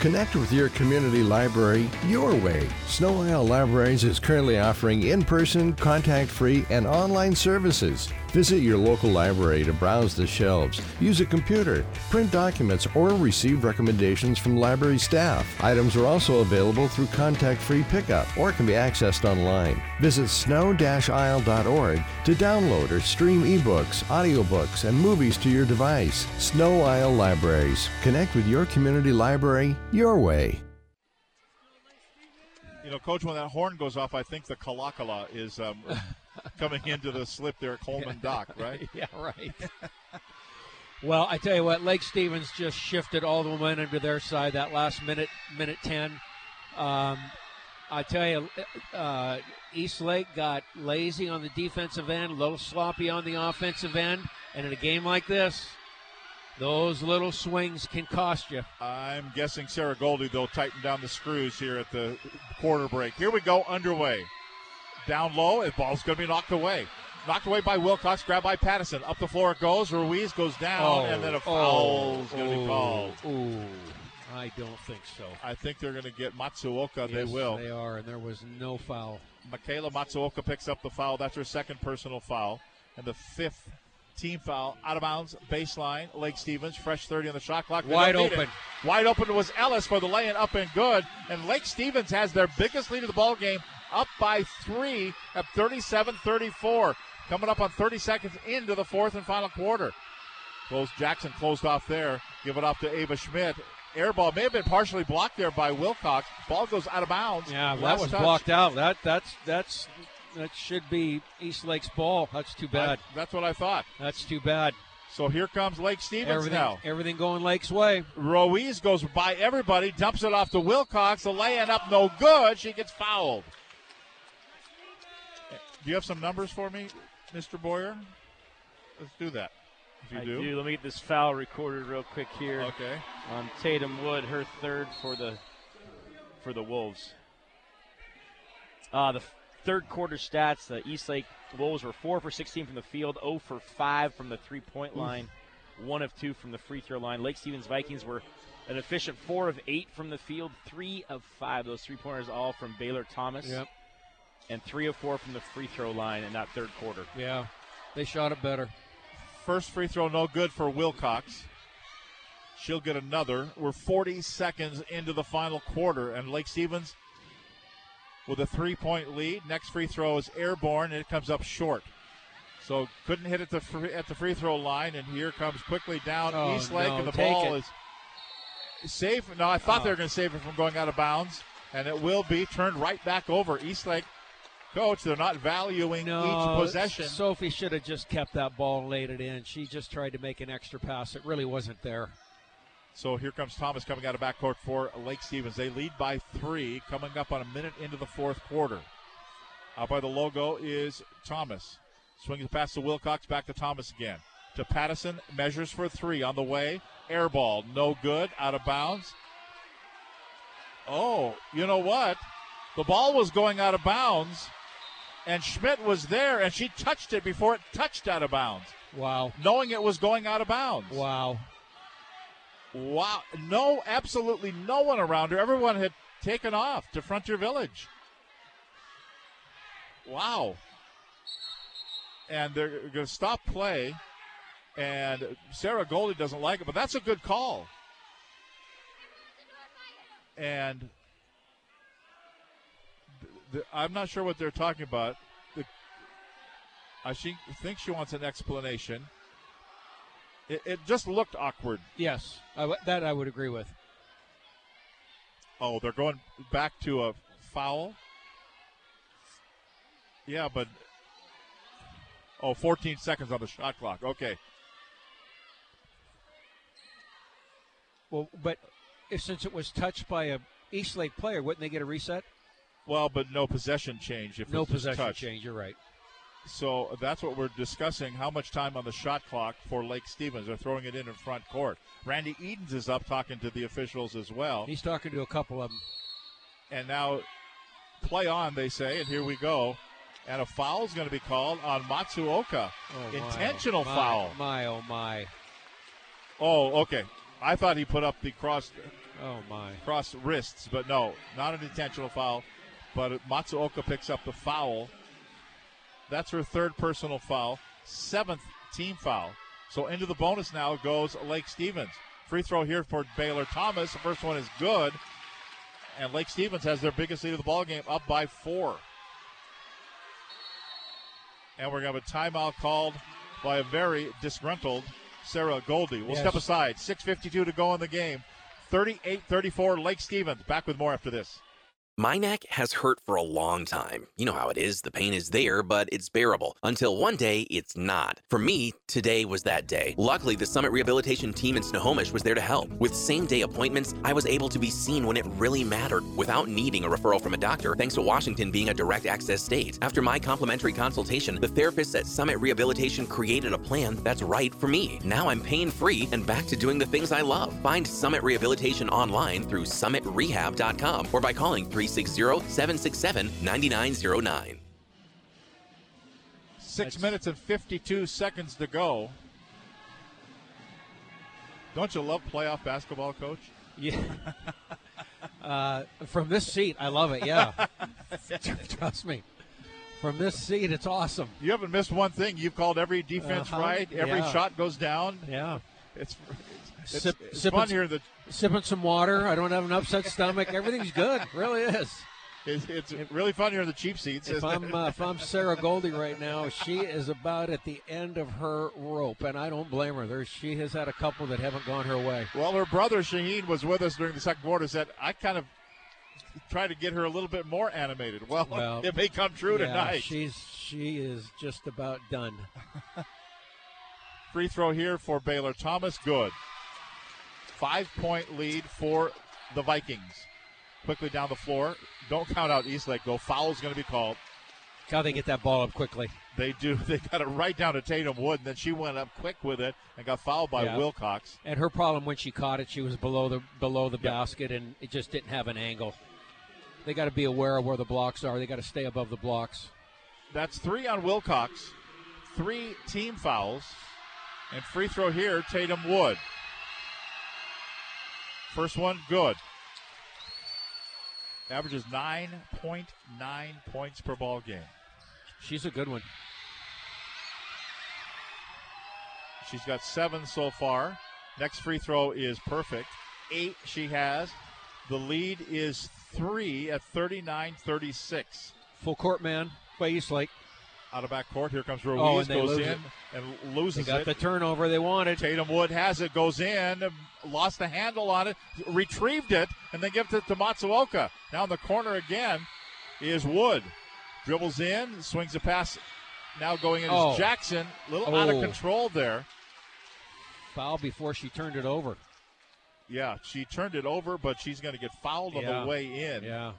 Connect with your community library your way. Sno-Isle Libraries is currently offering in person, contact free, and online services. Visit your local library to browse the shelves, use a computer, print documents, or receive recommendations from library staff. Items are also available through contact free pickup or can be accessed online. Visit sno-isle.org to download or stream ebooks, audiobooks, and movies to your device. Sno-Isle Libraries. Connect with your community library your way. You know, Coach, when that horn goes off, I think the Kalakala is um, [LAUGHS] coming into the slip there at Coleman [LAUGHS] Dock, right? [LAUGHS] yeah, right. well, I tell you what, Lake Stevens just shifted all the momentum to their side that last minute, minute 10. Um, I tell you, uh, East Lake got lazy on the defensive end, a little sloppy on the offensive end, and in a game like this, those little swings can cost you. I'm guessing Sarah Goldie, they'll tighten down the screws here at the quarter break. Here we go, underway. Down low, the ball's going to be knocked away. Knocked away by Wilcox, grabbed by Pattison. Up the floor it goes. Ruiz goes down, and then a oh. foul is going to be oh. called. Ooh, I don't think so. I think they're going to get Matsuoka. they will. They are, and there was no foul. Michaela Matsuoka picks up the foul. That's her second personal foul. And the fifth team foul out of bounds, baseline. Lake Stevens, fresh 30 on the shot clock. They Wide open. Wide open was Ellis for the lay-in up and good. And Lake Stevens has their biggest lead of the ball game, up by three at 37-34. Coming up on 30 seconds into the fourth and final quarter. Close Jackson closed off there. Give it off to Ava Schmidt. Air ball may have been partially blocked there by Wilcox. Ball goes out of bounds. Yeah, that was touch. blocked out. That that's that's that should be East Lake's ball. That's too bad. I- that's what I thought. That's too bad. So here comes Lake Stevens Everything, now. everything going Lake's way. Ruiz goes by everybody, dumps it off to Wilcox. The lay-in up, no good. She gets fouled. Do you have some numbers for me, Mr. Boyer? Let's do that. If you I do. do. Let me get this foul recorded real quick here. Okay. On Tatum Wood, her third for the for the Wolves. Uh, the third quarter stats: the Eastlake Wolves were four for 16 from the field, 0 for 5 from the three-point line, one of two from the free throw line. Lake Stevens Vikings were an efficient four of eight from the field, three of five. Those three pointers all from Baylor Thomas. Yep. And three of four from the free throw line in that third quarter. Yeah, they shot it better. First free throw, no good for Wilcox. She'll get another. We're 40 seconds into the final quarter, and Lake Stevens with a three point lead. Next free throw is airborne, and it comes up short. So couldn't hit at the free, at the free throw line, and here comes quickly down Oh, East Lake, no, and the ball it. is safe. No, I thought Oh. they were going to save it from going out of bounds, and it will be turned right back over. East Lake, coach, they're not valuing No, each possession. Sophie should have just kept that ball and laid it in. She just tried to make an extra pass. It really wasn't there. So here comes Thomas coming out of backcourt for Lake Stevens. They lead by three, coming up on a minute into the fourth quarter. Out by the logo is Thomas. Swings it past to Wilcox, back to Thomas again. To Pattison, measures for three on the way. Air ball, no good, out of bounds. Oh, you know what? The ball was going out of bounds, and Schmidt was there, and she touched it before it touched out of bounds. Wow. Knowing it was going out of bounds. Wow. Wow. No, absolutely no one around her. Everyone had taken off to Frontier Village. Wow. And they're going to stop play. And Sarah Goldie doesn't like it, but that's a good call. And th- th- I'm not sure what they're talking about. The, I she, think she wants an explanation. It, it just looked awkward. Yes, I w- that I would agree with. Oh, they're going back to a foul? Yeah, but. Oh, 14 seconds on the shot clock. Okay. Well, but if, since it was touched by a East Lake player, wouldn't they get a reset? Well, but no possession change if no possession change. You're right. So that's what we're discussing. How much time on the shot clock for Lake Stevens? They're throwing it in in front court. Randy Edens is up talking to the officials as well. He's talking to a couple of them. And now play on, they say, and here we go. And a foul is going to be called on Matsuoka. Oh, Intentional my, foul. My oh my. Oh, okay. I thought he put up the cross Oh my. cross wrists, but no, not an intentional foul. But Matsuoka picks up the foul. That's her third personal foul, seventh team foul. So into the bonus now goes Lake Stevens. Free throw here for Baylor Thomas. The first one is good. And Lake Stevens has their biggest lead of the ball game, up by four. And we're going to have a timeout called by a very disgruntled Sarah Goldie. We'll Yes. step aside. 6.52 to go in the game. 38 34, Lake Stevens. Back with more after this. My neck has hurt for a long time. You know how it is. The pain is there, but it's bearable. Until one day, it's not. For me, today was that day. Luckily, the Summit Rehabilitation team in Snohomish was there to help. With same day appointments, I was able to be seen when it really mattered without needing a referral from a doctor, thanks to Washington being a direct access state. After my complimentary consultation, the therapists at Summit Rehabilitation created a plan that's right for me. Now I'm pain free and back to doing the things I love. Find Summit Rehabilitation online through summitrehab.com or by calling 360 767 9909. Six minutes and 52 seconds to go. Don't you love playoff basketball, coach? Yeah. [LAUGHS] uh, from this seat, I love it. Yeah. [LAUGHS] Trust me. From this seat, it's awesome. You haven't missed one thing. You've called every defense Uh-huh. right. Every Yeah. shot goes down. Yeah. It's it's, it's, Sip- it's sipping fun here. That Sipping some water. I don't have an upset stomach. Everything's good. Really is. it's, it's really fun here in the cheap seats. If I'm uh, if I'm Sarah Goldie right now, she is about at the end of her rope, and I don't blame her. There, she has had a couple that haven't gone her way. Well, her brother Shaheen was with us during the second quarter. Said I kind of tried to get her a little bit more animated. Well, Well, it may come true yeah, tonight. She's she is just about done. [LAUGHS] Free throw here for Baylor Thomas. Good. Five point lead for the Vikings. Quickly down the floor. Don't count out Eastlake though. Foul's going to be called. How they get that ball up quickly. They do. [LAUGHS] They got it right down to Tatum Wood, and then she went up quick with it and got fouled by Yeah. Wilcox. And her problem when she caught it, she was below the below the basket, and it just didn't have an angle. They got to be aware of where the blocks are. They got to stay above the blocks. That's three on Wilcox, three team fouls, and free throw here, Tatum Wood. First one, good. Averages 9.9 points per ball game. She's a good one. She's got seven so far. Next free throw is perfect. Eight she has. The lead is three at 39 36. Full court man by Eastlake. Out of back court, here comes oh, Ruiz. Oh, and they goes in it. and loses They got it. the turnover they wanted. Tatum Wood has it, goes in, lost the handle on it, retrieved it, and then gives it to Matsuoka. Now in the corner again is Wood. Dribbles in, swings a pass. Now going in Oh. is Jackson. A little out of Oh. control there. Foul before she turned it over. Yeah, she turned it over, but she's going to get fouled on the way in. Yeah.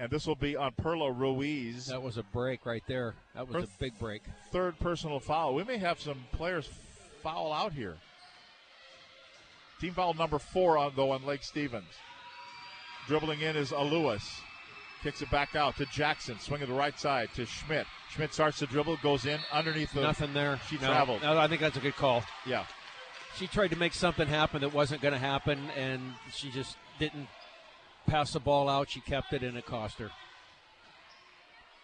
And this will be on Perla Ruiz. That was a break right there. That was Her a big break. Third personal foul. We may have some players foul out here. Team foul number four on though on Lake Stevens. Dribbling in is Aluas. Kicks it back out to Jackson. Swing to the right side to Schmidt. Schmidt starts to dribble, goes in underneath the. Nothing there. She No, traveled. no, I think that's a good call. Yeah. She tried to make something happen that wasn't going to happen, and she just didn't pass the ball out. She kept it, and it cost her.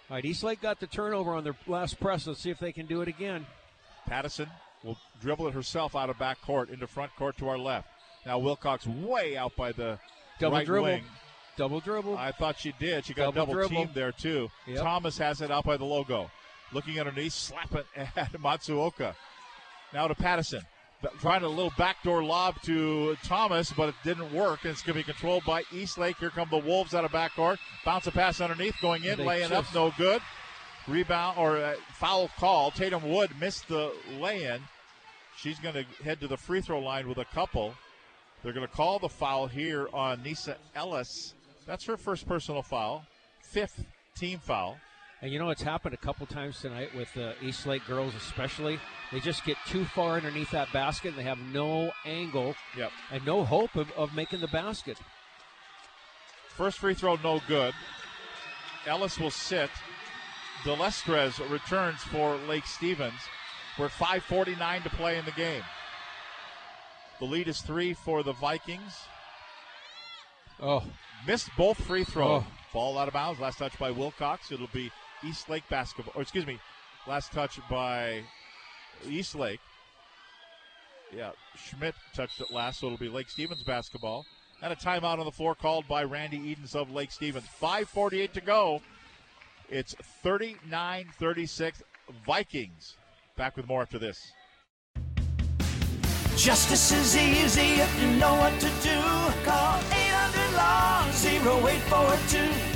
All right, Eastlake got the turnover on their last press. Let's see if they can do it again. Pattison will dribble it herself out of back court into front court to our left. Now Wilcox way out by the Double right dribble. wing. Double dribble. I thought she did. She got Double double, teamed there too. Yep. Thomas has it out by the logo. Looking underneath, slapping [LAUGHS] at Matsuoka. Now to Pattison. Trying a little backdoor lob to Thomas, but it didn't work. And it's going to be controlled by Eastlake. Here come the Wolves out of backcourt. Bounce a pass underneath, going in, laying up, no good. Rebound or uh, foul call. Tatum Wood missed the lay-in. She's going to head to the free throw line with a couple. They're going to call the foul here on Nisa Ellis. That's her first personal foul, fifth team foul. And you know it's happened a couple times tonight with the east lake girls, especially. They just get too far underneath that basket, and they have no angle Yep. and no hope of, of making the basket. First free throw, no good. Ellis will sit. Delestres returns for Lake Stevens. We're at 5.49 to play in the game. The lead is three for the Vikings. Oh. Missed both free throws. Oh. Ball out of bounds. Last touch by Wilcox. It'll be Eastlake basketball. Or excuse me, last touch by Eastlake. Yeah, Schmidt touched it last, so it'll be Lake Stevens basketball. And a timeout on the floor called by Randy Edens of Lake Stevens. 5.48 to go. It's 39 36 Vikings. Back with more after this. Justice is easy if you know what to do. Call 800 Law 0842.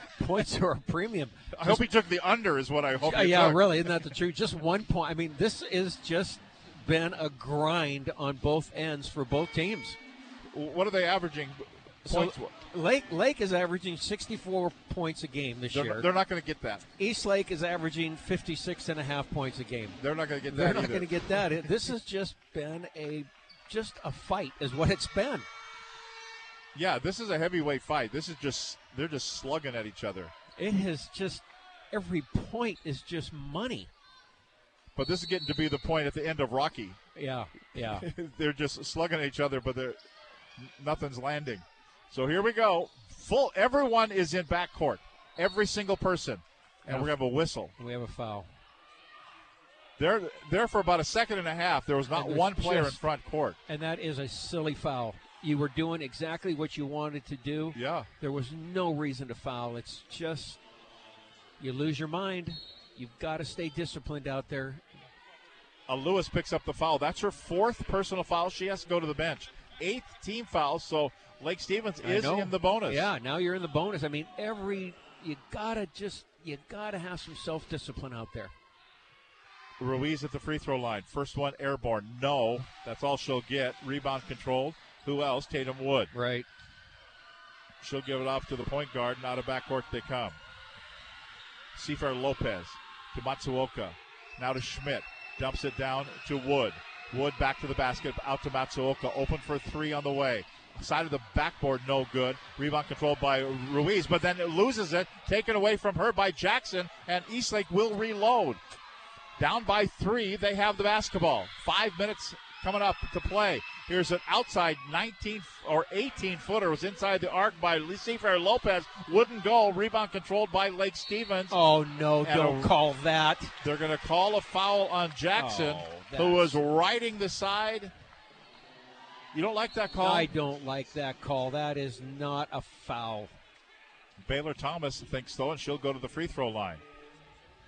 points are a premium. I hope he took the under, is what I hope. Yeah, yeah, really, isn't that the truth? Just one point. I mean, this is just been a grind on both ends for both teams. What are they averaging So? Lake Lake is averaging 64 points a game this they're, year. they're not going to get that. East Lake is averaging 56 and a half points a game. They're not going to get that. They're not going to get that. This has just been a just a fight, is what it's been. Yeah, this is a heavyweight fight. This is just they're just slugging at each other. It has just every point is just money. But this is getting to be the point at the end of Rocky. Yeah, yeah. [LAUGHS] they're just slugging at each other, but they're nothing's landing. So here we go. Full. Everyone is in backcourt. Every single person, and we're gonna have a whistle. We have a foul. There, there for about a second and a half. There was not one player in front court. And that is a silly foul. You were doing exactly what you wanted to do. Yeah. There was no reason to foul. It's just you lose your mind. You've got to stay disciplined out there. Uh, Lewis picks up the foul. That's her fourth personal foul. She has to go to the bench. Eighth team foul. So Lake Stevens is in the bonus. Yeah, now you're in the bonus. I mean, every you gotta just you gotta have some self discipline out there. Ruiz at the free throw line. First one airborne. No. That's all she'll get. Rebound controlled. Who else? Tatum Wood. Right. She'll give it off to the point guard, and out of backcourt they come. Seafair Lopez to Matsuoka. Now to Schmidt. Dumps it down to Wood. Wood back to the basket, out to Matsuoka. Open for three on the way. side of the backboard, no good. Rebound controlled by Ruiz, but then it loses it, taken away from her by Jackson, and Eastlake will reload. Down by three, they have the basketball. Five minutes coming up to play. Here's an outside 19 or 18 footer It was inside the arc by Lucifer Lopez. Wouldn't go. Rebound controlled by Lake Stevens. Oh no! And Don't a- call that. They're going to call a foul on Jackson, Oh, who was riding the side. You don't like that call? I don't like that call. That is not a foul. Baylor Thomas thinks so, and she'll go to the free throw line.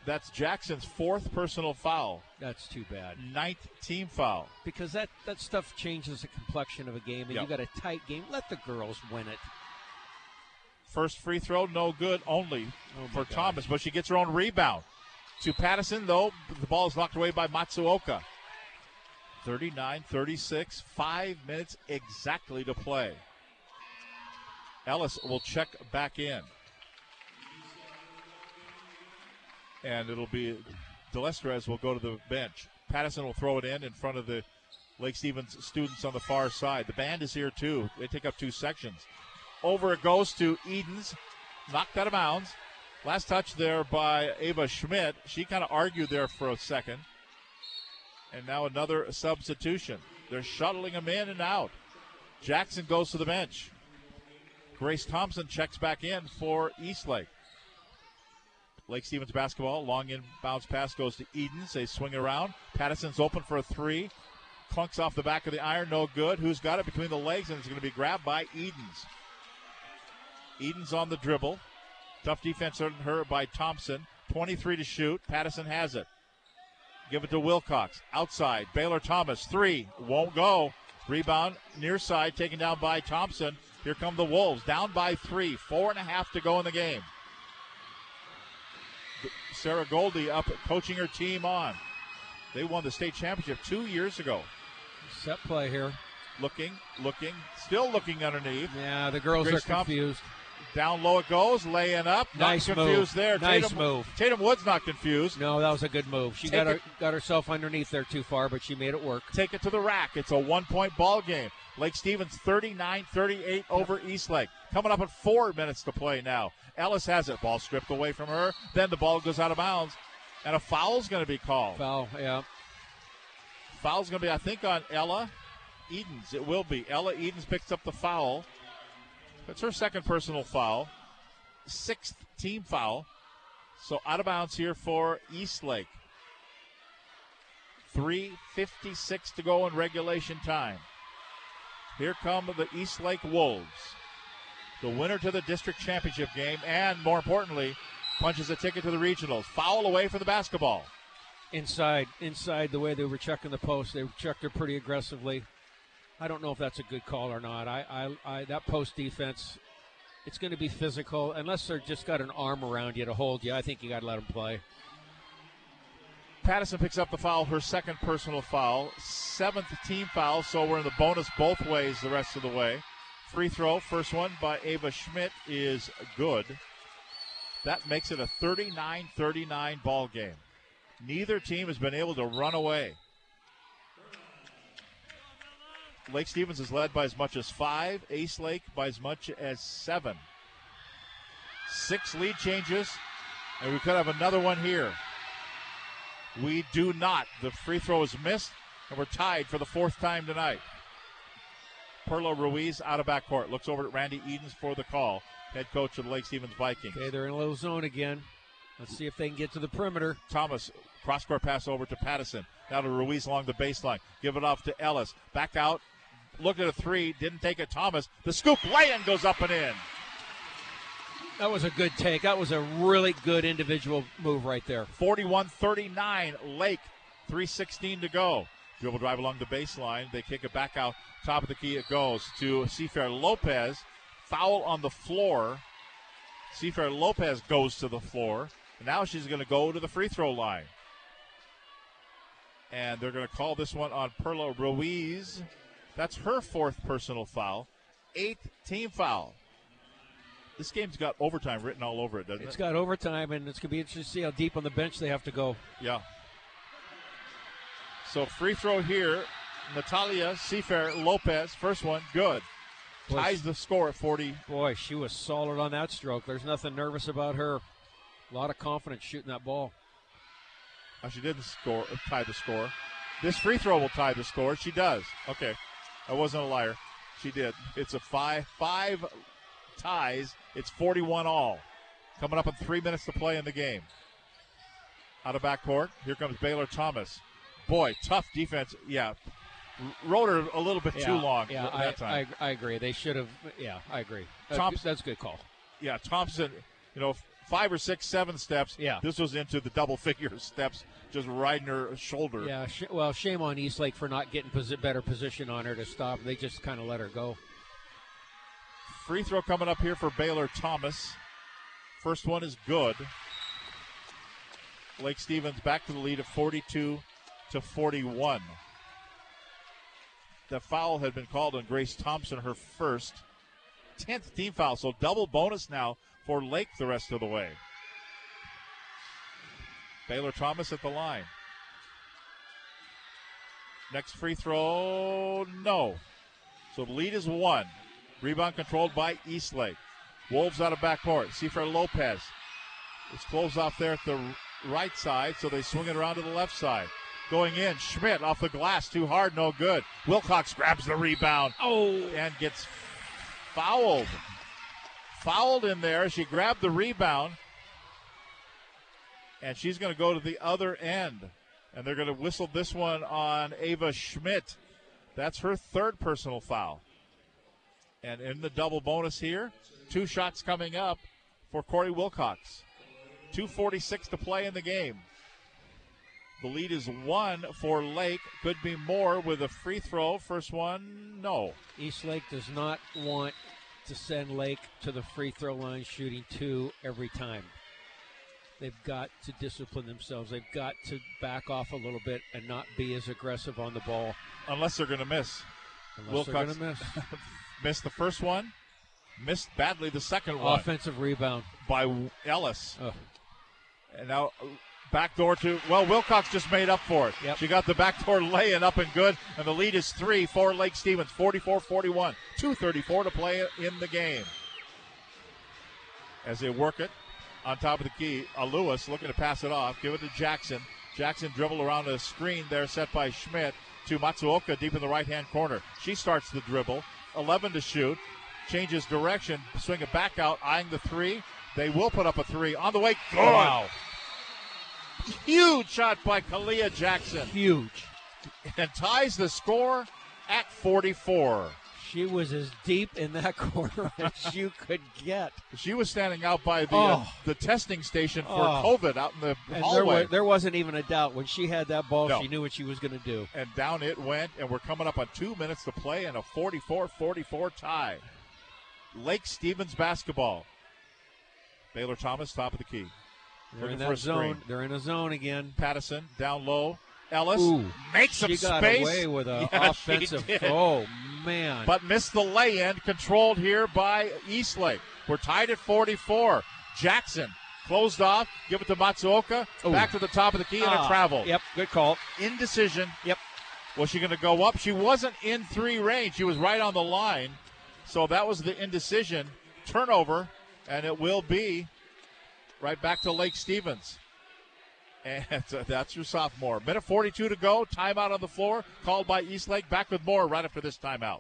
That's Jackson's fourth personal foul, That's too bad. ninth team foul. Because that, that stuff changes the complexion of a game, and Yep. you got a tight game. Let the girls win it. First free throw, no good, only Oh, for gosh. Thomas, but she gets her own rebound. To Pattison, though, the ball is knocked away by Matsuoka. 39 36, five minutes exactly to play. Ellis will check back in. And it'll be Delestrez will go to the bench. Pattison will throw it in in front of the Lake Stevens students on the far side. The band is here too. They take up two sections. Over it goes to Edens. Knocked out of bounds. Last touch there by Ava Schmidt. She kind of argued there for a second. And now another substitution. They're shuttling him in and out. Jackson goes to the bench. Grace Thompson checks back in for Eastlake. Lake Stevens basketball. Long inbounds pass goes to Edens. They swing around. Pattison's open for a three. Clunks off the back of the iron. No good. Who's got it between the legs? And it's going to be grabbed by Edens. Edens on the dribble. Tough defense on her by Thompson. 23 to shoot. Patterson has it. Give it to Wilcox. Outside. Baylor Thomas. Three. Won't go. Rebound near side. Taken down by Thompson. Here come the Wolves. Down by three. Four and a half to go in the game. Sarah Goldie up coaching her team on. They won the state championship two years ago. Set play here. Looking, looking, still looking underneath. Yeah, the girls Grace are confused. Down low it goes, laying up. Nice not confused move. there. Nice Tatum, move. Tatum Wood's not confused. No, that was a good move. She Take got her, got herself underneath there too far, but she made it work. Take it to the rack. It's a one point ball game. Lake Stevens 39 38 over Eastlake. Coming up at four minutes to play now. Ellis has it. Ball stripped away from her. Then the ball goes out of bounds. And a foul's going to be called. Foul, yeah. Foul's going to be, I think, on Ella Edens. It will be. Ella Edens picks up the foul. That's her second personal foul. Sixth team foul. So out of bounds here for Eastlake. 3.56 to go in regulation time. Here come the Eastlake Wolves. The winner to the district championship game, and more importantly, punches a ticket to the regionals. Foul away from the basketball. Inside, inside the way they were checking the post, they checked her pretty aggressively. I don't know if that's a good call or not. I, I, I that post defense, it's going to be physical unless they're just got an arm around you to hold you. I think you got to let them play. Pattison picks up the foul, her second personal foul, seventh team foul, so we're in the bonus both ways the rest of the way. Free throw, first one by Ava Schmidt is good. That makes it a 39 39 ball game. Neither team has been able to run away. Lake Stevens is led by as much as five, Eastlake by as much as seven. Six lead changes, and we could have another one here. We do not. The free throw is missed, and we're tied for the fourth time tonight. Perla Ruiz out of backcourt. Looks over at Randy Edens for the call. Head coach of the Lake Stevens Vikings. Okay, they're in a little zone again. Let's see if they can get to the perimeter. Thomas, cross court pass over to Pattison. Now to Ruiz along the baseline. Give it off to Ellis. Back out. Looked at a three. Didn't take it. Thomas. The scoop lay in goes up and in. That was a good take. That was a really good individual move right there. 41 39. Lake. 3.16 to go. Dribble drive along the baseline. They kick it back out. Top of the key it goes to Seafair Lopez. Foul on the floor. Seafair Lopez goes to the floor. Now she's going to go to the free throw line. And they're going to call this one on Perla Ruiz. That's her fourth personal foul. Eighth team foul. This game's got overtime written all over it, doesn't It's it? It's got overtime, and it's going to be interesting to see how deep on the bench they have to go. Yeah. So free throw here. Natalia Seafair Lopez, first one, good. Boy, ties the score at 40. Boy, she was solid on that stroke. There's nothing nervous about her. A lot of confidence shooting that ball. Oh, she didn't score, uh, tie the score. This free throw will tie the score. She does. Okay, I wasn't a liar. She did. It's a five five ties. It's 41 all. Coming up in three minutes to play in the game. Out of backcourt, here comes Baylor Thomas. Boy, tough defense. Yeah, rode her a little bit yeah, too long yeah, that I, time. I, I agree. They should have. Yeah, I agree. Thompson- that's a good call. yeah, Thompson, you know, five or six, seven steps. Yeah. This was into the double figure [LAUGHS] steps, just riding her shoulder. Yeah. Sh- well, shame on Eastlake for not getting posi- better position on her to stop. They just kind of let her go. Free throw coming up here for Baylor Thomas. First one is good. Lake Stevens back to the lead of 42 to 41. The foul had been called on Grace Thompson, her first. 10th team foul, so double bonus now for Lake the rest of the way. Baylor Thomas at the line. Next free throw, no. So the lead is one. Rebound controlled by Eastlake. Wolves out of backcourt. Cifra Lopez. It's closed off there at the right side, so they swing it around to the left side. Going in, Schmidt off the glass, too hard, no good. Wilcox grabs the rebound. Oh, and gets fouled. Fouled in there. She grabbed the rebound, and she's going to go to the other end. And they're going to whistle this one on Ava Schmidt. That's her third personal foul. And in the double bonus here, two shots coming up for Corey Wilcox. 2.46 to play in the game. The lead is one for Lake. Could be more with a free throw. First one, no. East Lake does not want to send Lake to the free throw line shooting two every time. They've got to discipline themselves. They've got to back off a little bit and not be as aggressive on the ball. Unless they're going to miss. Unless they're gonna miss. [LAUGHS] missed the first one, missed badly the second one Offensive rebound. by Ellis. Ugh. And now backdoor to, well, Wilcox just made up for it. She got the backdoor [LAUGHS] lay in up and good, and the lead is three for Lake Stevens, 44 41. 2.34 to play in the game. As they work it on top of the key, uh, Lewis looking to pass it off, give it to Jackson. Jackson dribble around a screen there set by Schmidt to Matsuoka deep in the right hand corner. She starts the dribble, 11 to shoot, changes direction, swing it back out, eyeing the three. They will put up a three on the way. Good. Wow. Huge shot by Kalia Jackson. Huge. And ties the score at 44. She was as deep in that [LAUGHS] corner as you could get. She was standing out by the uh, Oh. the testing station for Oh. COVID out in the And there, hallway. was, there wasn't even a doubt. When she had that ball, No. she knew what she was going to do. and down it went, and we're coming up on two minutes to play and a 44 44 tie. Lake Stevens basketball. Baylor Thomas, top of the key. They're in for a zone. screen. They're in a zone again. Pattison down low. Ellis Ooh, makes some she got space. away with an [LAUGHS] Yeah, offensive. Oh man! but missed the lay in, controlled here by Eastlake. We're tied at 44. Jackson closed off, give it to Matsuoka, Ooh. back to the top of the key, and Ah, a travel. Yep, good call. Indecision. Yep. Was she going to go up? She wasn't in three range. She was right on the line. So that was the indecision. Turnover, and it will be right back to Lake Stevens. And [LAUGHS] that's your sophomore. Minute 42 to go. Timeout on the floor. Called by Eastlake. Back with more right after this timeout.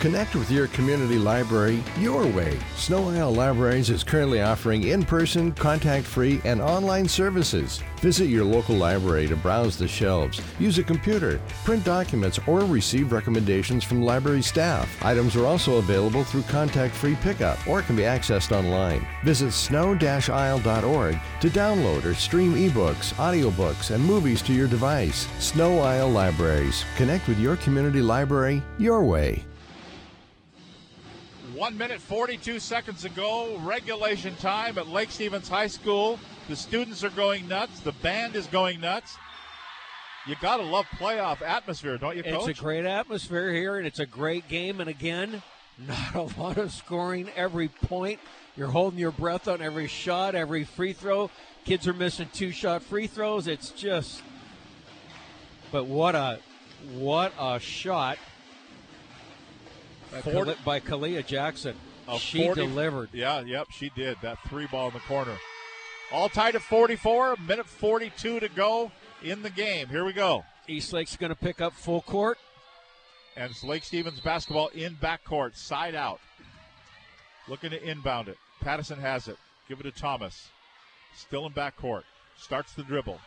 Connect with your community library your way. Sno-Isle Libraries is currently offering in person, contact free, and online services. Visit your local library to browse the shelves, use a computer, print documents, or receive recommendations from library staff. Items are also available through contact free pickup or can be accessed online. Visit sno-isle.org to download or stream ebooks, audiobooks, and movies to your device. Sno-Isle Libraries. Connect with your community library your way. One minute, 42 seconds ago, regulation time at Lake Stevens High School. The students are going nuts. The band is going nuts. You got to love playoff atmosphere, don't you, Coach? It's a great atmosphere here, and it's a great game. And again, [LAUGHS] not a lot of scoring every point. You're holding your breath on every shot, every free throw. Kids are missing two shot free throws. It's just, but what a, what a shot By, by Kalia Jackson. She 40 delivered. Yeah, yep, she did. That three ball in the corner. All tied at 44, minute 42 to go in the game. Here we go. Eastlake's going to pick up full court. And it's Lake Stevens basketball in backcourt, side out. Looking to inbound it. Pattison has it. Give it to Thomas. Still in backcourt. Starts the dribble.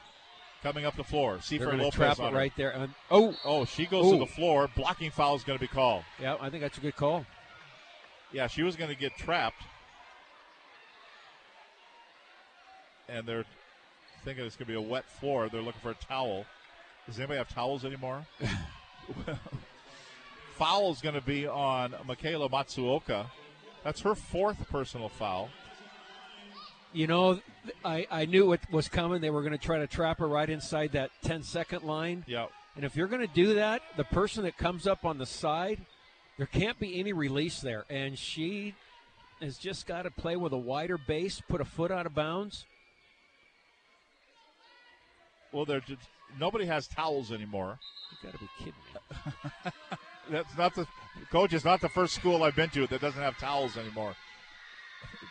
Coming up the floor. Gonna Lopez trap it right there. And, oh, Oh, she goes Ooh. to the floor. Blocking foul is going to be called. yeah, I think that's a good call. Yeah, she was going to get trapped. And they're thinking it's going to be a wet floor. They're looking for a towel. Does anybody have towels anymore? [LAUGHS] foul is going to be on Michaela Matsuoka. That's her fourth personal foul. You know, I, I knew what was coming. They were going to try to trap her right inside that 10 second line. Yep. And if you're going to do that, the person that comes up on the side, there can't be any release there. And she has just got to play with a wider base, put a foot out of bounds. Well, they're just nobody has towels anymore. You got to be kidding me. [LAUGHS] That's not the coach. Is not the first school I've been to that doesn't have towels anymore.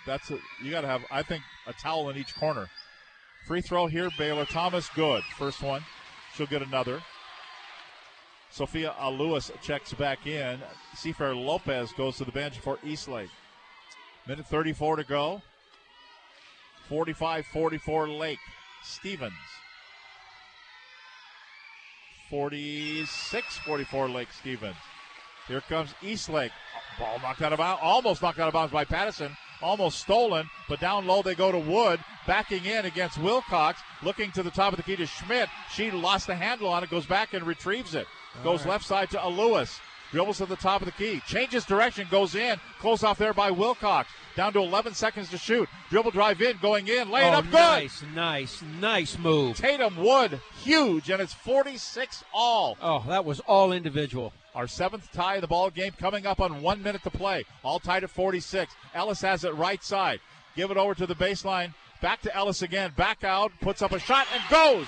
That's a, you got to have. I think a towel in each corner. Free throw here, Baylor Thomas. Good first one. She'll get another. Sophia Aluas checks back in. Seafair Lopez goes to the bench for Eastlake. Minute 34 to go. 45 44 Lake. Stevens. 46 44 Lake Stevens. Here comes Eastlake. Ball knocked out of bounds, almost knocked out of bounds by Pattison. Almost stolen, but down low they go to Wood. Backing in against Wilcox. Looking to the top of the key to Schmidt. She lost the handle on it, goes back and retrieves it. Goes right. left side to Lewis. Dribbles to the top of the key. Changes direction, goes in. Close off there by Wilcox. Down to 11 seconds to shoot. Dribble drive in, going in. Lay it oh, up good. nice, nice, nice move. Tatum Wood, huge, and it's 46 all. Oh, that was all individual. Our seventh tie of the ball game coming up on one minute to play. All tied at 46. Ellis has it right side. Give it over to the baseline. Back to Ellis again. Back out. Puts up a shot and goes.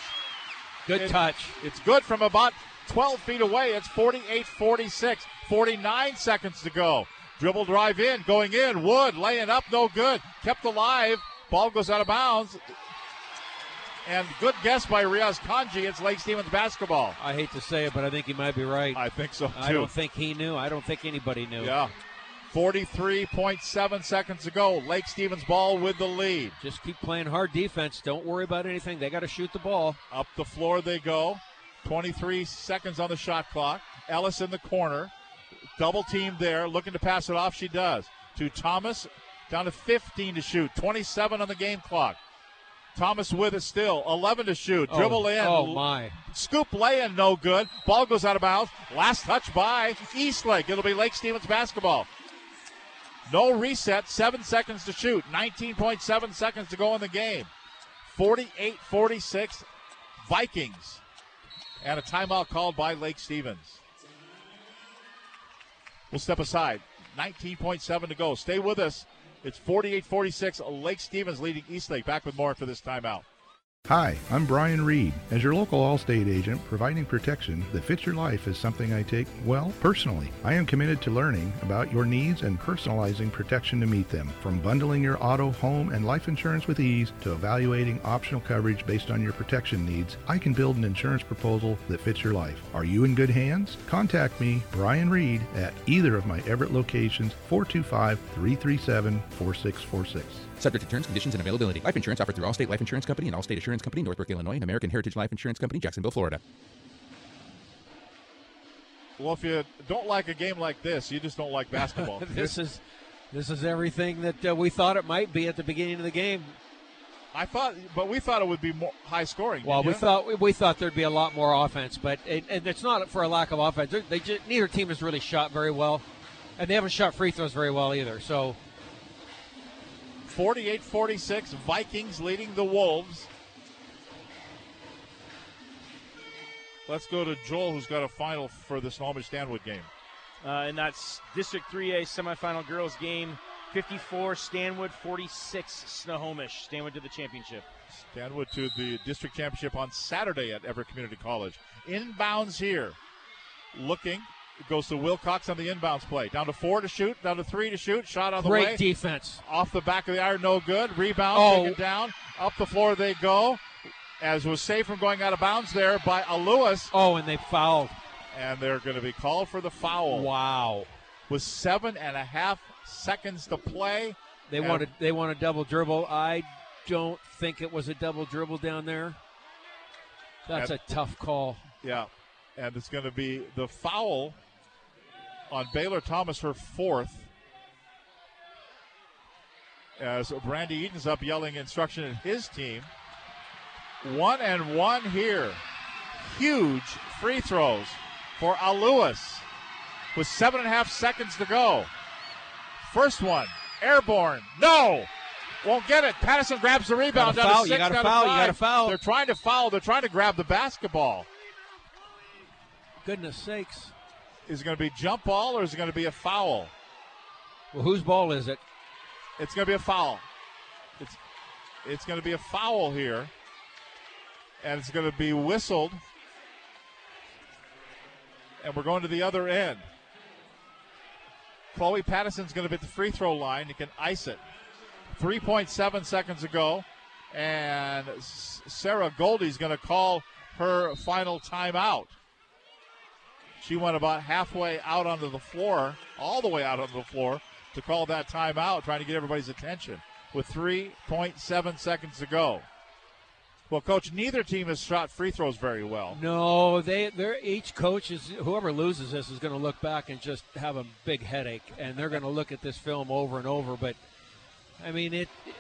Good It- touch. It's good from about 12 feet away. It's 48 46. 49 seconds to go. Dribble drive in. Going in. Wood laying up. No good. Kept alive. Ball goes out of bounds. And good guess by Riaz Kanji. It's Lake Stevens basketball. I hate to say it, but I think he might be right. I think so too. I don't think he knew. I don't think anybody knew. Yeah. 43.7 seconds to go. Lake Stevens ball with the lead. Just keep playing hard defense. Don't worry about anything. They got to shoot the ball. Up the floor they go. 23 seconds on the shot clock. Ellis in the corner. Double team there. Looking to pass it off. She does. To Thomas. Down to 15 to shoot. 27 on the game clock. Thomas with it still. 11 to shoot. Oh, Dribble in. Oh my! Scoop lay in, no good. Ball goes out of bounds. Last touch by Eastlake. It'll be Lake Stevens basketball. No reset. Seven seconds to shoot. 19.7 seconds to go in the game. 48 46 Vikings. And a timeout called by Lake Stevens. We'll step aside. 19.7 to go. Stay with us. It's 48 46. Lake Stevens leading Eastlake. Back with more after this timeout. Hi, I'm Brian Reed. As your local Allstate agent, providing protection that fits your life is something I take, well, personally. I am committed to learning about your needs and personalizing protection to meet them. From bundling your auto, home, and life insurance with ease to evaluating optional coverage based on your protection needs, I can build an insurance proposal that fits your life. Are you in good hands? Contact me, Brian Reed, at either of my Everett locations, 425 337 4646. Subject to terms, conditions, and availability. Life insurance offered through Allstate Life Insurance Company and Allstate Assurance Company, Northbrook, Illinois, and American Heritage Life Insurance Company, Jacksonville, Florida. Well, if you don't like a game like this, you just don't like basketball. [LAUGHS] this is this is everything that uh, we thought it might be at the beginning of the game. I thought, but we thought it would be more high scoring. Well, we you? thought we, we thought there'd be a lot more offense, but it, and it's not for a lack of offense. They just, neither team has really shot very well, and they haven't shot free throws very well either. So 48 46, Vikings leading the Wolves. Let's go to Joel, who's got a final for the Snohomish Stanwood game. Uh, and that's District 3A semifinal girls game. 54 Stanwood, 46 Snohomish. Stanwood to the championship. Stanwood to the district championship on Saturday at Everett Community College. Inbounds here. Looking It goes to Wilcox on the inbounds play. Down to four to shoot, down to three to shoot. Shot on the Great way. defense. Off the back of the iron, no good. Rebound, Oh. taken down. Up the floor they go. As was safe from going out of bounds there by a Lewis. Oh, and they fouled. And they're going to be called for the foul. Wow. With seven and a half seconds to play. They And- wanted they want a double dribble. I don't think it was a double dribble down there. That's And- a tough call. Yeah. And it's going to be the foul on Baylor Thomas, her fourth. As Brandy Edens' up yelling instruction at his team. One and one here. Huge free throws for Al Lewis with seven and a half seconds to go. First one, airborne. No! Won't get it. Pattison grabs the rebound. Gotta down to foul, you gotta down to foul, you gotta foul. They're trying to foul. They're trying to grab the basketball. Goodness sakes. Is it going to be jump ball or is it going to be a foul? Well, whose ball is it? It's going to be a foul. It's it's going to be a foul here, and it's going to be whistled. And we're going to the other end. Chloe Pattison's going to be at the free throw line. You can ice it. 3.7 seconds ago, and Sarah Goldie's going to call her final timeout. She went about halfway out onto the floor, all the way out onto the floor, to call that timeout, trying to get everybody's attention with 3.7 seconds to go. Well, coach, neither team has shot free throws very well. No, they they're each coach is whoever loses this is going to look back and just have a big headache, and they're going to look at this film over and over. But I mean, it, it-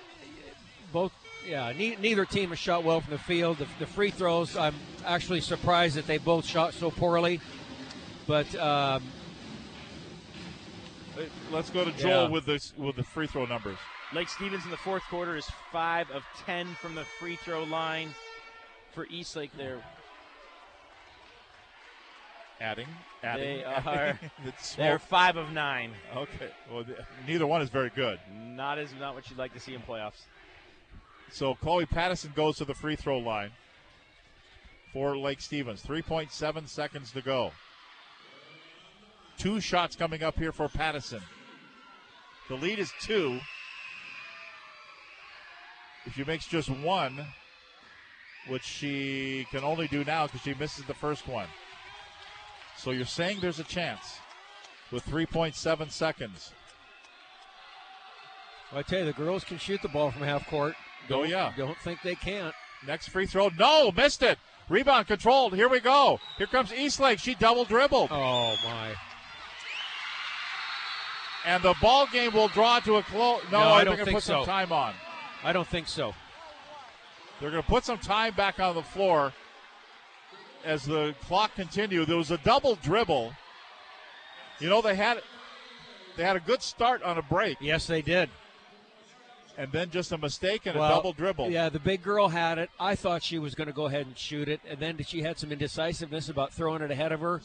both yeah, ne- neither team has shot well from the field. The, the free throws, I'm actually surprised that they both shot so poorly. But um, Let's go to Joel Yeah. with the with the free throw numbers. Lake Stevens in the fourth quarter is five of ten from the free throw line for Eastlake. There, Adding, adding. they are [LAUGHS] [LAUGHS] they're five of nine. Okay. Well, th- neither one is very good. Not as not what you'd like to see in playoffs. So Chloe Pattison goes to the free throw line for Lake Stevens. 3.7 seconds to go. Two shots coming up here for Pattison. The lead is two. If she makes just one, which she can only do now because she misses the first one. So you're saying there's a chance with 3.7 seconds. I tell you, the girls can shoot the ball from half court. Oh, Don't- yeah. Don't think they can't. Next free throw. No, missed it. Rebound controlled. Here we go. Here comes Eastlake. She double dribbled. Oh, my. And the ball game will draw to a close. No, No, I don't think put some so. time on. I don't think so. They're going to put some time back on the floor as the clock continued. There was a double dribble. You know they had they had a good start on a break. Yes, they did. And then just a mistake and Well, a double dribble. Yeah, the big girl had it. I thought she was going to go ahead and shoot it, and then she had some indecisiveness about throwing it ahead of her,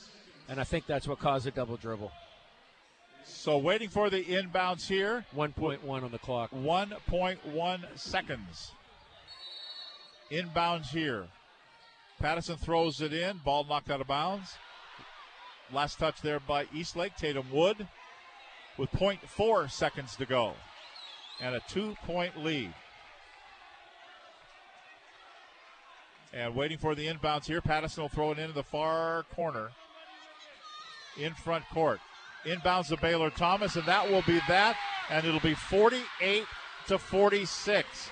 and I think that's what caused the double dribble. So waiting for the inbounds here. 1.1 on the clock. 1.1 seconds. Inbounds here. Pattison throws it in. Ball knocked out of bounds. Last touch there by Eastlake. Tatum Wood with 0.4 seconds to go. And a two point lead. And waiting for the inbounds here. Pattison will throw it into the far corner in front court. Inbounds to Baylor Thomas, and that will be that. And it'll be 48 to 46.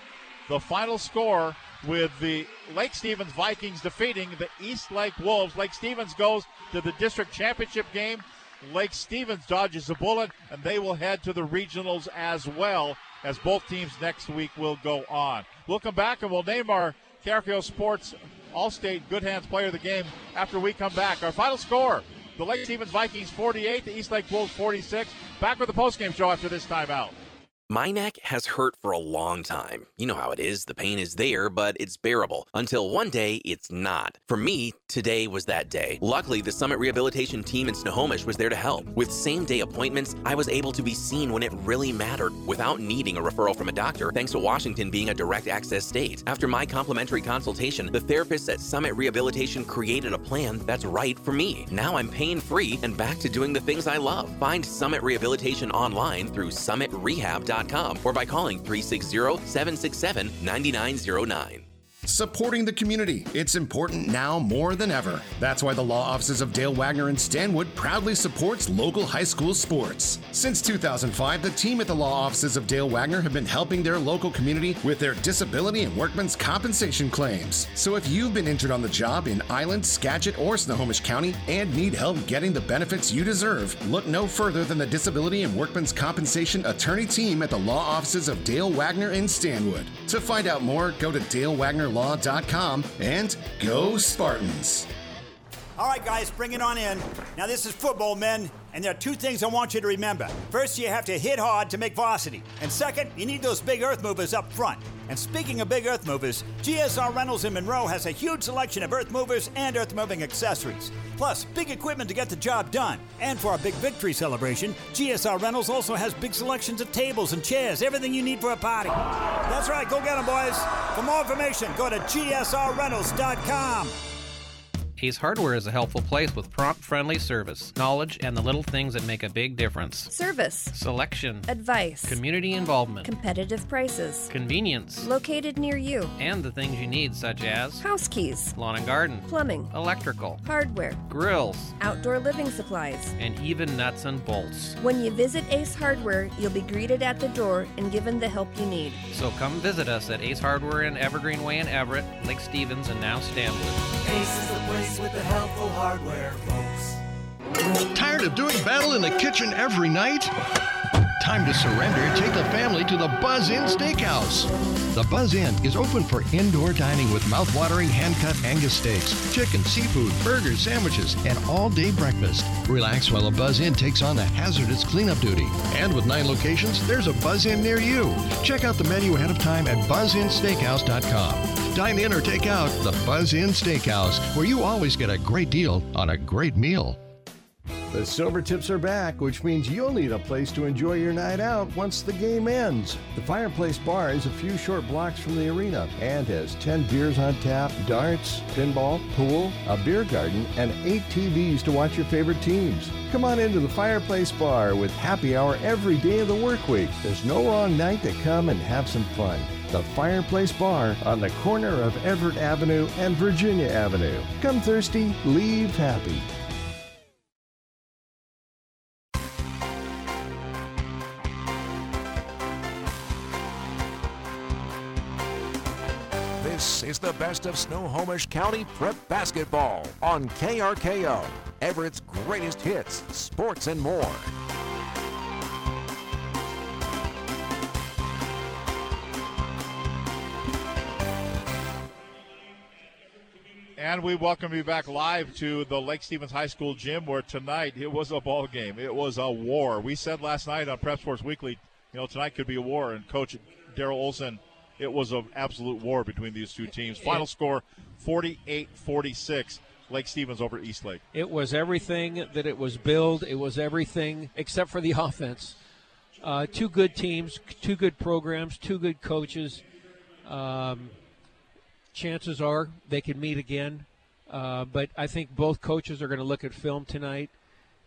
The final score with the Lake Stevens Vikings defeating the East Lake Wolves. Lake Stevens goes to the district championship game. Lake Stevens dodges a bullet, and they will head to the regionals as well, as both teams next week will go on. We'll come back and we'll name our KRKO Sports All-State Good Hands Player of the Game after we come back. Our final score: the Lake Stevens Vikings 48, the East Lake Wolves 46. Back with the postgame show after this timeout. My neck has hurt for a long time. You know how it is. The pain is there, but it's bearable. Until one day, it's not. For me, today was that day. Luckily, the Summit Rehabilitation team in Snohomish was there to help. With same day appointments, I was able to be seen when it really mattered without needing a referral from a doctor, thanks to Washington being a direct access state. After my complimentary consultation, the therapists at Summit Rehabilitation created a plan that's right for me. Now I'm pain free and back to doing the things I love. Find Summit Rehabilitation online through summitrehab.com or by calling 360 767 9909. Supporting the community. It's important now more than ever. That's why the law offices of Dale Wagner and Stanwood proudly supports local high school sports. Since 2005, the team at the law offices of Dale Wagner have been helping their local community with their disability and workmen's compensation claims. So if you've been injured on the job in Island, Skagit, or Snohomish County and need help getting the benefits you deserve, look no further than the Disability and Workmen's Compensation Attorney team at the law offices of Dale Wagner and Stanwood. To find out more, go to Dale Wagner and go Spartans. All right, guys, bring it on in. Now, this is football, men, and there are two things I want you to remember. First, you have to hit hard to make varsity. And second, you need those big earth movers up front. And speaking of big earth movers, GSR Rentals in Monroe has a huge selection of earth movers and earth moving accessories. Plus, big equipment to get the job done. And for our big victory celebration, GSR Rentals also has big selections of tables and chairs, everything you need for a party. That's right, go get them, boys. For more information, go to GSRRentals.com. Ace Hardware is a helpful place with prompt, friendly service, knowledge, and the little things that make a big difference. Service, Selection, advice, community involvement, competitive prices, convenience, located near you, and the things you need, such as house keys, lawn and garden, plumbing, electrical, hardware, grills, outdoor living supplies. and even nuts and bolts. When you visit Ace Hardware, you'll be greeted at the door and given the help you need. So come visit us at Ace Hardware in Evergreen Way in Everett, Lake Stevens, and now Stanwood. Ace is the place with the helpful hardware, folks. Tired of doing battle in the kitchen every night? Time to surrender take the family to the Buzz Inn Steakhouse. The Buzz Inn is open for indoor dining with mouth-watering hand-cut Angus steaks, chicken, seafood, burgers, sandwiches, and all-day breakfast. Relax while the Buzz Inn takes on the hazardous cleanup duty. And with nine locations, there's a Buzz Inn near you. Check out the menu ahead of time at buzzinsteakhouse.com. Dine in or take out the Buzz Inn Steakhouse, where you always get a great deal on a great meal. The silver tips are back, which means you'll need a place to enjoy your night out once the game ends. The Fireplace Bar is a few short blocks from the arena and has 10 beers on tap, darts, pinball, pool, a beer garden, and 8 TVs to watch your favorite teams. Come on into the Fireplace Bar with happy hour every day of the work week. There's no wrong night to come and have some fun. The Fireplace Bar on the corner of Everett Avenue and Virginia Avenue. Come thirsty, leave happy. The best of Snohomish County prep basketball on KRKO. Everett's greatest hits, sports, and more. And we welcome you back live to the Lake Stevens High School gym where tonight it was a ball game. It was a war. We said last night on Prep Sports Weekly, you know, tonight could be a war. And Coach Daryl Olson, it was an absolute war between these two teams. Final score 48 46. Lake Stevens over East Lake. It was everything that it was billed. It was everything except for the [LAUGHS] offense. Uh, two good teams, two good programs, two good coaches. Um, chances are they can meet again. Uh, but I think both coaches are going to look at film tonight,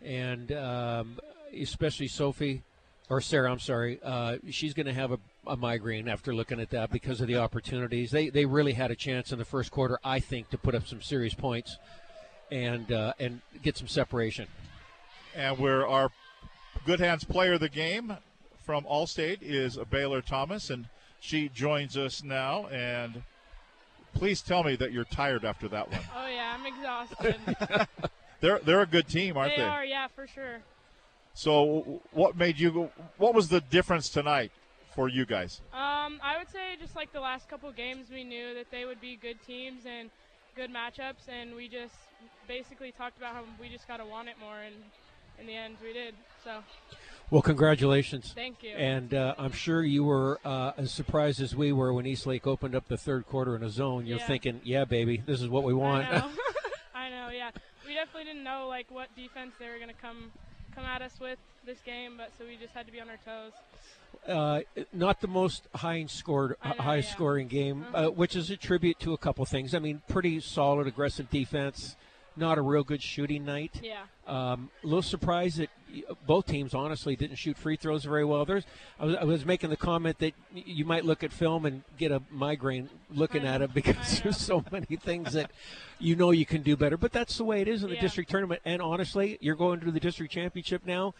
and um, especially Sophie or Sarah. I'm sorry, uh, she's going to have a, a migraine after looking at that because of the opportunities. They they really had a chance in the first quarter, I think, to put up some serious points and uh, and get some separation. And where our good hands player of the game from Allstate is Baylor Thomas, and she joins us now. And please tell me that you're tired after that one. Oh yeah, I'm exhausted. [LAUGHS] They're they're a good team, aren't they they? are, yeah, for sure. So, what made you? What was the difference tonight for you guys? Um, I would say just like the last couple games, we knew that they would be good teams and good matchups, and we just basically talked about how we just got to want it more, and in the end we did. So Well, congratulations. Thank you. And uh, I'm sure you were uh, as surprised as we were when Eastlake opened up the third quarter in a zone. You're Yeah. thinking, "Yeah, baby, this is what we want." I know. [LAUGHS] [LAUGHS] I know. Yeah, we definitely didn't know like what defense they were gonna come come at us with this game, but so we just had to be on our toes. Uh, not the most high scored, high scoring game, uh, which is a tribute to a couple things. I mean, pretty solid, aggressive defense. Not a real good shooting night. Yeah. Um, a little surprised that both teams honestly didn't shoot free throws very well. There's, I was, I was making the comment that you might look at film and get a migraine looking at it because there's so many things that you know you can do better. But that's the way it is in the Yeah. district tournament. And honestly, you're going to the district championship now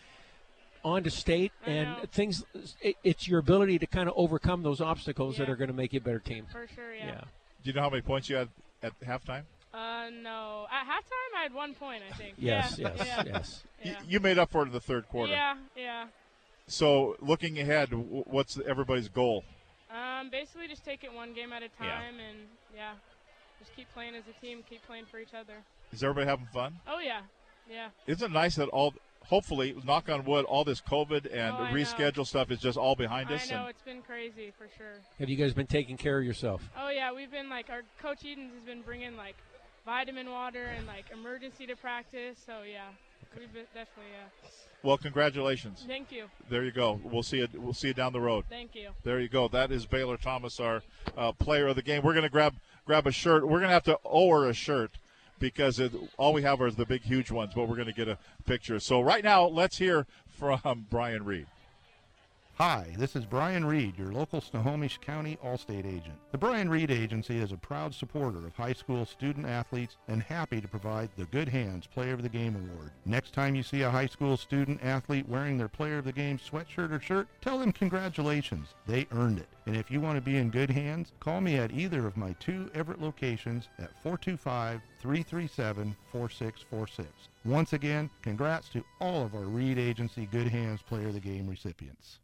on to state and things it, it's your ability to kind of overcome those obstacles that are going to make you a better team For sure. Yeah. yeah Do you know how many points you had at halftime? Uh, no. At halftime, I had one point, I think. Yes, yeah. yes, yeah. yes. Y- You made up for it in the third quarter. Yeah, yeah. So looking ahead, what's everybody's goal? Um, basically, just take it one game at a Yeah. time, and yeah, just keep playing as a team, keep playing for each other. Is everybody having fun? Oh yeah, yeah. Isn't it nice that all, hopefully, knock on wood, all this COVID and Oh, I know. reschedule stuff is just all behind us. I know and it's been crazy for sure. have you guys been taking care of yourself Oh yeah, we've been like our coach Edens has been bringing like vitamin water and like emergency to practice. So yeah, we've been definitely yeah. well, congratulations. Thank you. There you go. We'll see you. We'll see you down the road. Thank you. There you go. That is Baylor Thomas, our uh, player of the game. We're going to grab grab a shirt. We're going to have to owe her a shirt because it, all we have are the big, huge ones. But we're going to get a picture. So right now, let's hear from Brian Reed. Hi, this is Brian Reed, your local Snohomish County Allstate agent. The Brian Reed Agency is a proud supporter of high school student athletes and happy to provide the Good Hands Player of the Game Award. Next time you see a high school student athlete wearing their Player of the Game sweatshirt or shirt, tell them congratulations. They earned it. And if you want to be in good hands, call me at either of my two Everett locations at 425 337 4646. Once again, congrats to all of our Reed Agency Good Hands Player of the Game recipients.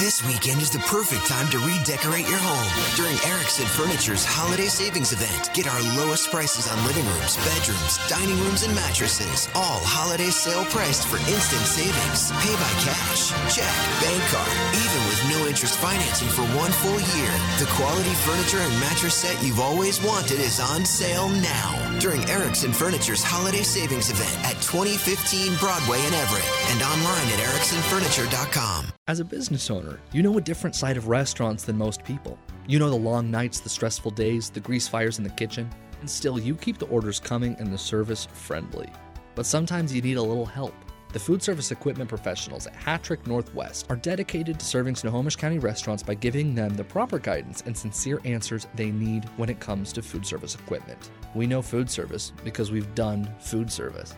This weekend is the perfect time to redecorate your home during Erickson Furniture's Holiday Savings Event. Get our lowest prices on living rooms, bedrooms, dining rooms, and mattresses. All holiday sale priced for instant savings. Pay by cash, check, bank card, even with no interest financing for one full year. The quality furniture and mattress set you've always wanted is on sale now during Erickson Furniture's Holiday Savings Event at 2015 Broadway in Everett and online at ericksonfurniture.com. As a business owner, you know a different side of restaurants than most people. You know the long nights, the stressful days, the grease fires in the kitchen, and still you keep the orders coming and the service friendly. But sometimes you need a little help. The food service equipment professionals at Hattrick Northwest are dedicated to serving Snohomish County restaurants by giving them the proper guidance and sincere answers they need when it comes to food service equipment. We know food service because we've done food service.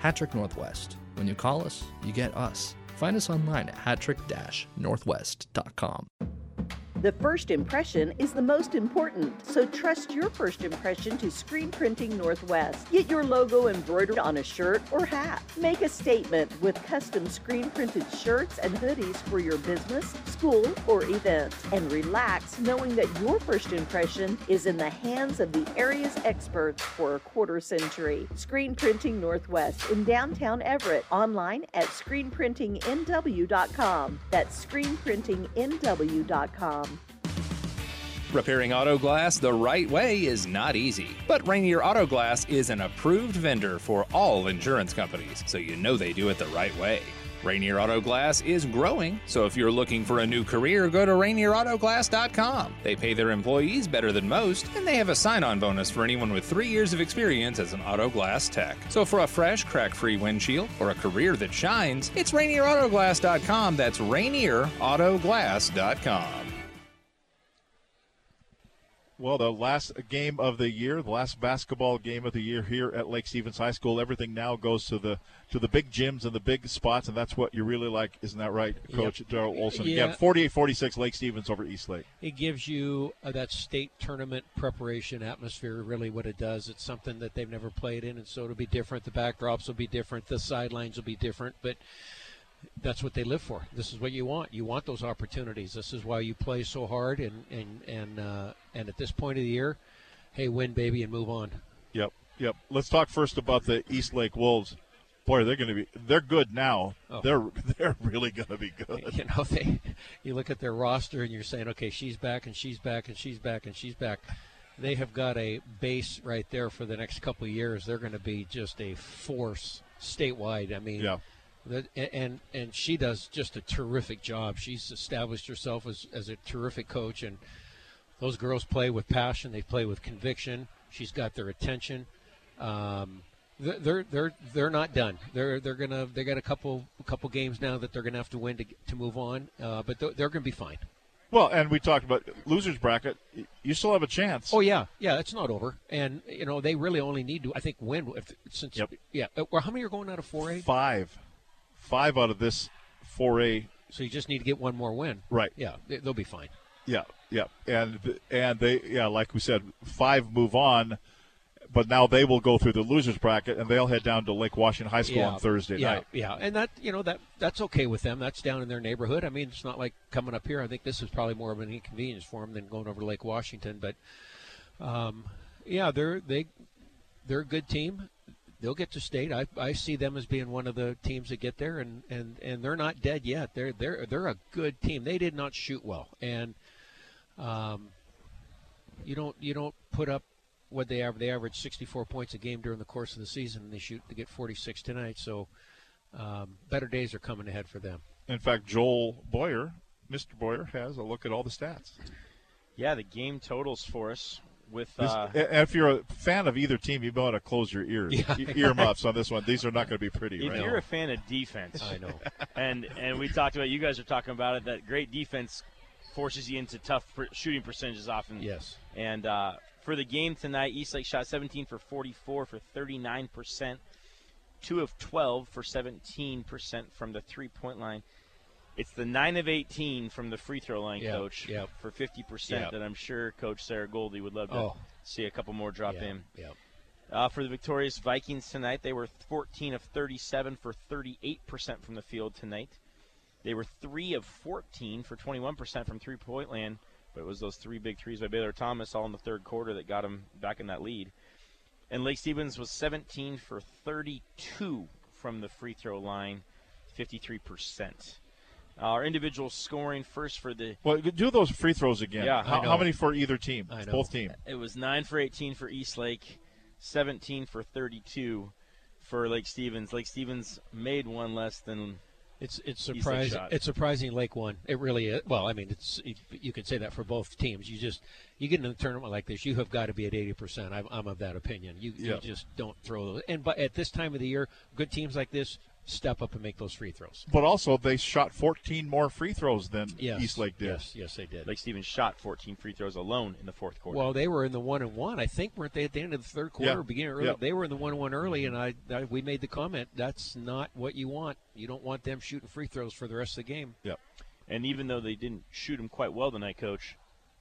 Hattrick Northwest. When you call us, you get us. Find us online at hattrick-northwest.com. The first impression is the most important, so trust your first impression to Screen Printing Northwest. Get your logo embroidered on a shirt or hat. Make a statement with custom screen printed shirts and hoodies for your business, school, or event. And relax knowing that your first impression is in the hands of the area's experts for a quarter century. Screen Printing Northwest in downtown Everett. Online at screenprintingnw.com. That's screenprintingnw.com. Repairing auto glass the right way is not easy, but Rainier Auto Glass is an approved vendor for all insurance companies, so you know they do it the right way. Rainier Auto Glass is growing, so if you're looking for a new career, go to RainierAutoGlass.com. They pay their employees better than most, and they have a sign on bonus for anyone with three years of experience as an auto glass tech. So for a fresh, crack free windshield or a career that shines, it's RainierAutoGlass.com. That's RainierAutoGlass.com. Well, the last game of the year, the last basketball game of the year here at Lake Stevens High School. Everything now goes to the to the big gyms and the big spots, and that's what you really like, isn't that right, Coach Yep. Daryl Olson? Yeah. Again, 48-46 Lake Stevens over East Lake. it gives you uh, that state tournament preparation atmosphere really what it does it's something that they've never played in and so it'll be different the backdrops will be different the sidelines will be different but that's what they live for this is what you want you want those opportunities this is why you play so hard and and and uh, and at this point of the year hey win baby and move on Yep, yep. Let's talk first about the East Lake Wolves. Boy, they're going to be. They're good now. Oh. They're [LAUGHS] they're really going to be good. You know, they you look at their roster and you're saying, okay, she's back and she's back and she's back and she's back. They have got a base right there for the next couple of years. They're going to be just a force statewide. I mean, Yeah. That, and and she does just a terrific job. She's established herself as as a terrific coach, and those girls play with passion. They play with conviction. She's got their attention. Um, they're they're they're not done. They're they're gonna they got a couple a couple games now that they're gonna have to win to to move on. Uh, but they're, they're gonna be fine. Well, and we talked about losers bracket. You still have a chance. Oh yeah, yeah, it's not over. And you know they really only need to I think win if, since yeah. uh, Well, how many are going out of four A? Five, five out of this four A. So you just need to get one more win. Right. Yeah, they, they'll be fine. Yeah, yeah, and and they yeah, like we said, five move on, but now they will go through the losers bracket and they'll head down to Lake Washington High School yeah, on Thursday yeah, night. Yeah, and that you know that that's okay with them. That's down in their neighborhood. I mean, it's not like coming up here. I think this is probably more of an inconvenience for them than going over to Lake Washington. But um, yeah, they're they they're a good team. They'll get to state. I, I see them as being one of the teams that get there, and, and, and they're not dead yet. They're they're they're a good team. They did not shoot well, and um, you don't you don't put up what they average. They average 64 points a game during the course of the season, and they shoot to get 46 tonight. So um, better days are coming ahead for them. In fact, Joel Boyer, Mr. Boyer, has a look at all the stats. Yeah, the game totals for us with This- uh, and if you're a fan of either team, you want to close your ears, [LAUGHS] Yeah. earmuffs on this one. These are not going to be pretty. If right? you're a fan of defense, I know, [LAUGHS] and and we talked about you guys are talking about it that great defense forces you into tough per- shooting percentages often. Yes. And uh, for the game tonight, Eastlake shot 17 for 44 for 39 percent, two of 12 for 17 percent from the three-point line. It's the nine of 18 from the free throw line, Yep, coach, yep. for 50 percent. Yep. That I'm sure Coach Sarah Goldie would love to Oh. see a couple more drop in. Uh, for the victorious Vikings tonight, they were 14 of 37 for 38% from the field tonight. They were 3 of 14 for 21% from three point land, but it was those three big threes by Baylor Thomas all in the third quarter that got them back in that lead. And Lake Stevens was 17 for 32 from the free throw line, 53%. Uh, our individual scoring first for the Well, do those free throws again. Yeah, how, how many for either team? I know. Both teams. It was nine for 18 for Eastlake, 17 for 32 for Lake Stevens. Lake Stevens made one less than. It's it's surprising. It's surprising Lake won. It really is. Well, I mean, it's you, can say that for both teams. You just you get in a tournament like this, you have got to be at eighty percent. I'm, I'm of that opinion. You, Yeah. you just don't throw those. And but at this time of the year, good teams like this step up and make those free throws. But also, they shot 14 more free throws than Yes, Eastlake did. Yes, yes, they did. Lake Stevens shot 14 free throws alone in the fourth quarter. Well, they were in the one and one. I think weren't they at the end of the third quarter, Yeah. beginning early? Yeah. They were in the one and one early, and I, I we made the comment that's not what you want. You don't want them shooting free throws for the rest of the game. Yep. And even though they didn't shoot them quite well tonight, Coach,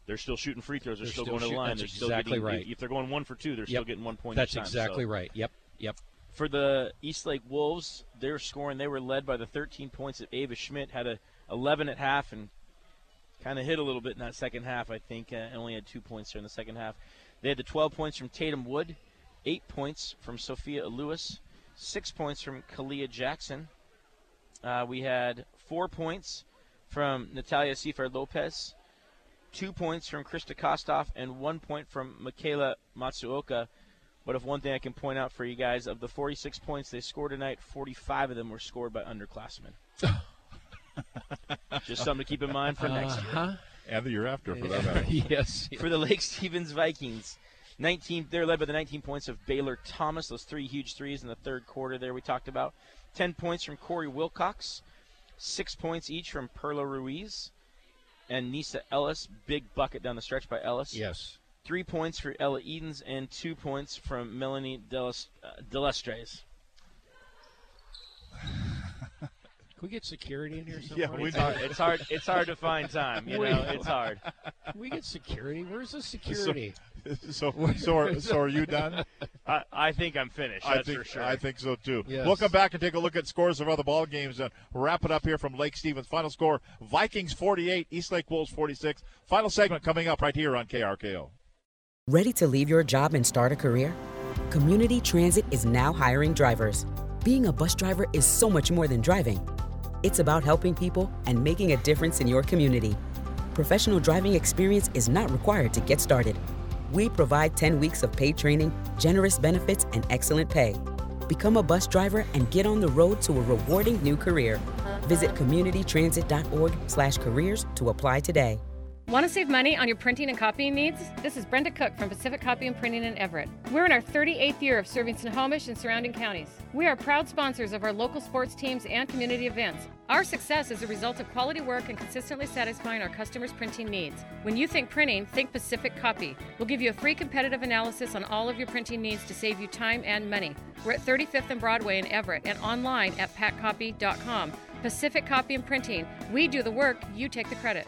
they're still shooting free throws. They're, They're still, still going to the line. that's They're still exactly getting, right. If they're going one for two, they're still getting one point. That's each time, exactly so. right. Yep, yep. For the Eastlake Wolves, they're scoring. They were led by the 13 points that Ava Schmidt had a 11 at half and kind of hit a little bit in that second half. I think uh, and only had two points there in the second half. They had the 12 points from Tatum Wood, eight points from Sophia Lewis, six points from Kalia Jackson. Uh, we had four points from Natalia Seifert Lopez, two points from Krista Kostoff, and one point from Michaela Matsuoka. But if one thing I can point out for you guys, of the 46 points they scored tonight, 45 of them were scored by underclassmen. [LAUGHS] Just something to keep in mind for next year. Uh-huh. And the year after, for that matter. [LAUGHS] yes. For the Lake Stevens Vikings, 19. They're led by the 19 points of Baylor Thomas. Those three huge threes in the third quarter. There we talked about. 10 points from Corey Wilcox. Six points each from Perla Ruiz and Nisa Ellis. Big bucket down the stretch by Ellis. Yes. Three points for Ella Edens and two points from Melanie Deles- uh, Delestres. Can we get security in here? [LAUGHS] Yeah, somewhere? it's hard. It's hard. It's hard to find time. You know, it's hard. Can we get security? Where's the [LAUGHS] security? [LAUGHS] So, so, are, so are you done? I, I think I'm finished. I That's think for sure. I think so too. Yes. We'll come back and take a look at scores of other ball games and wrap it up here from Lake Stevens. Final score: Vikings 48, East Lake Wolves 46. Final segment coming up right here on KRKO. Ready to leave your job and start a career? Community Transit is now hiring drivers. Being a bus driver is so much more than driving. It's about helping people and making a difference in your community. Professional driving experience is not required to get started. We provide 10 weeks of paid training, generous benefits, and excellent pay. Become a bus driver and get on the road to a rewarding new career. Visit communitytransit.org/careers to apply today. Want to save money on your printing and copying needs? This is Brenda Cook from Pacific Copy and Printing in Everett. We're in our 38th year of serving Snohomish and surrounding counties. We are proud sponsors of our local sports teams and community events. Our success is a result of quality work and consistently satisfying our customers' printing needs. When you think printing, think Pacific Copy. We'll give you a free competitive analysis on all of your printing needs to save you time and money. We're at 35th and Broadway in Everett and online at packcopy.com. Pacific Copy and Printing. We do the work, you take the credit.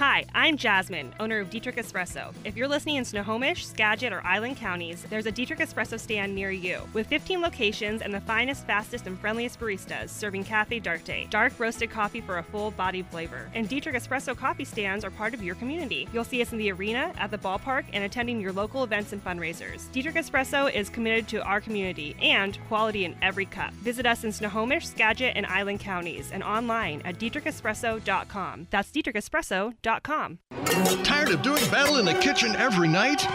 Hi, I'm Jasmine, owner of Dietrich Espresso. If you're listening in Snohomish, Skagit, or Island counties, there's a Dietrich Espresso stand near you. With 15 locations and the finest, fastest, and friendliest baristas serving Cafe D'Arte, dark roasted coffee for a full bodied flavor. And Dietrich Espresso coffee stands are part of your community. You'll see us in the arena, at the ballpark, and attending your local events and fundraisers. Dietrich Espresso is committed to our community and quality in every cup. Visit us in Snohomish, Skagit, and Island counties and online at dietrichespresso.com. That's dietrichespresso.com. Tired of doing battle in the kitchen every night?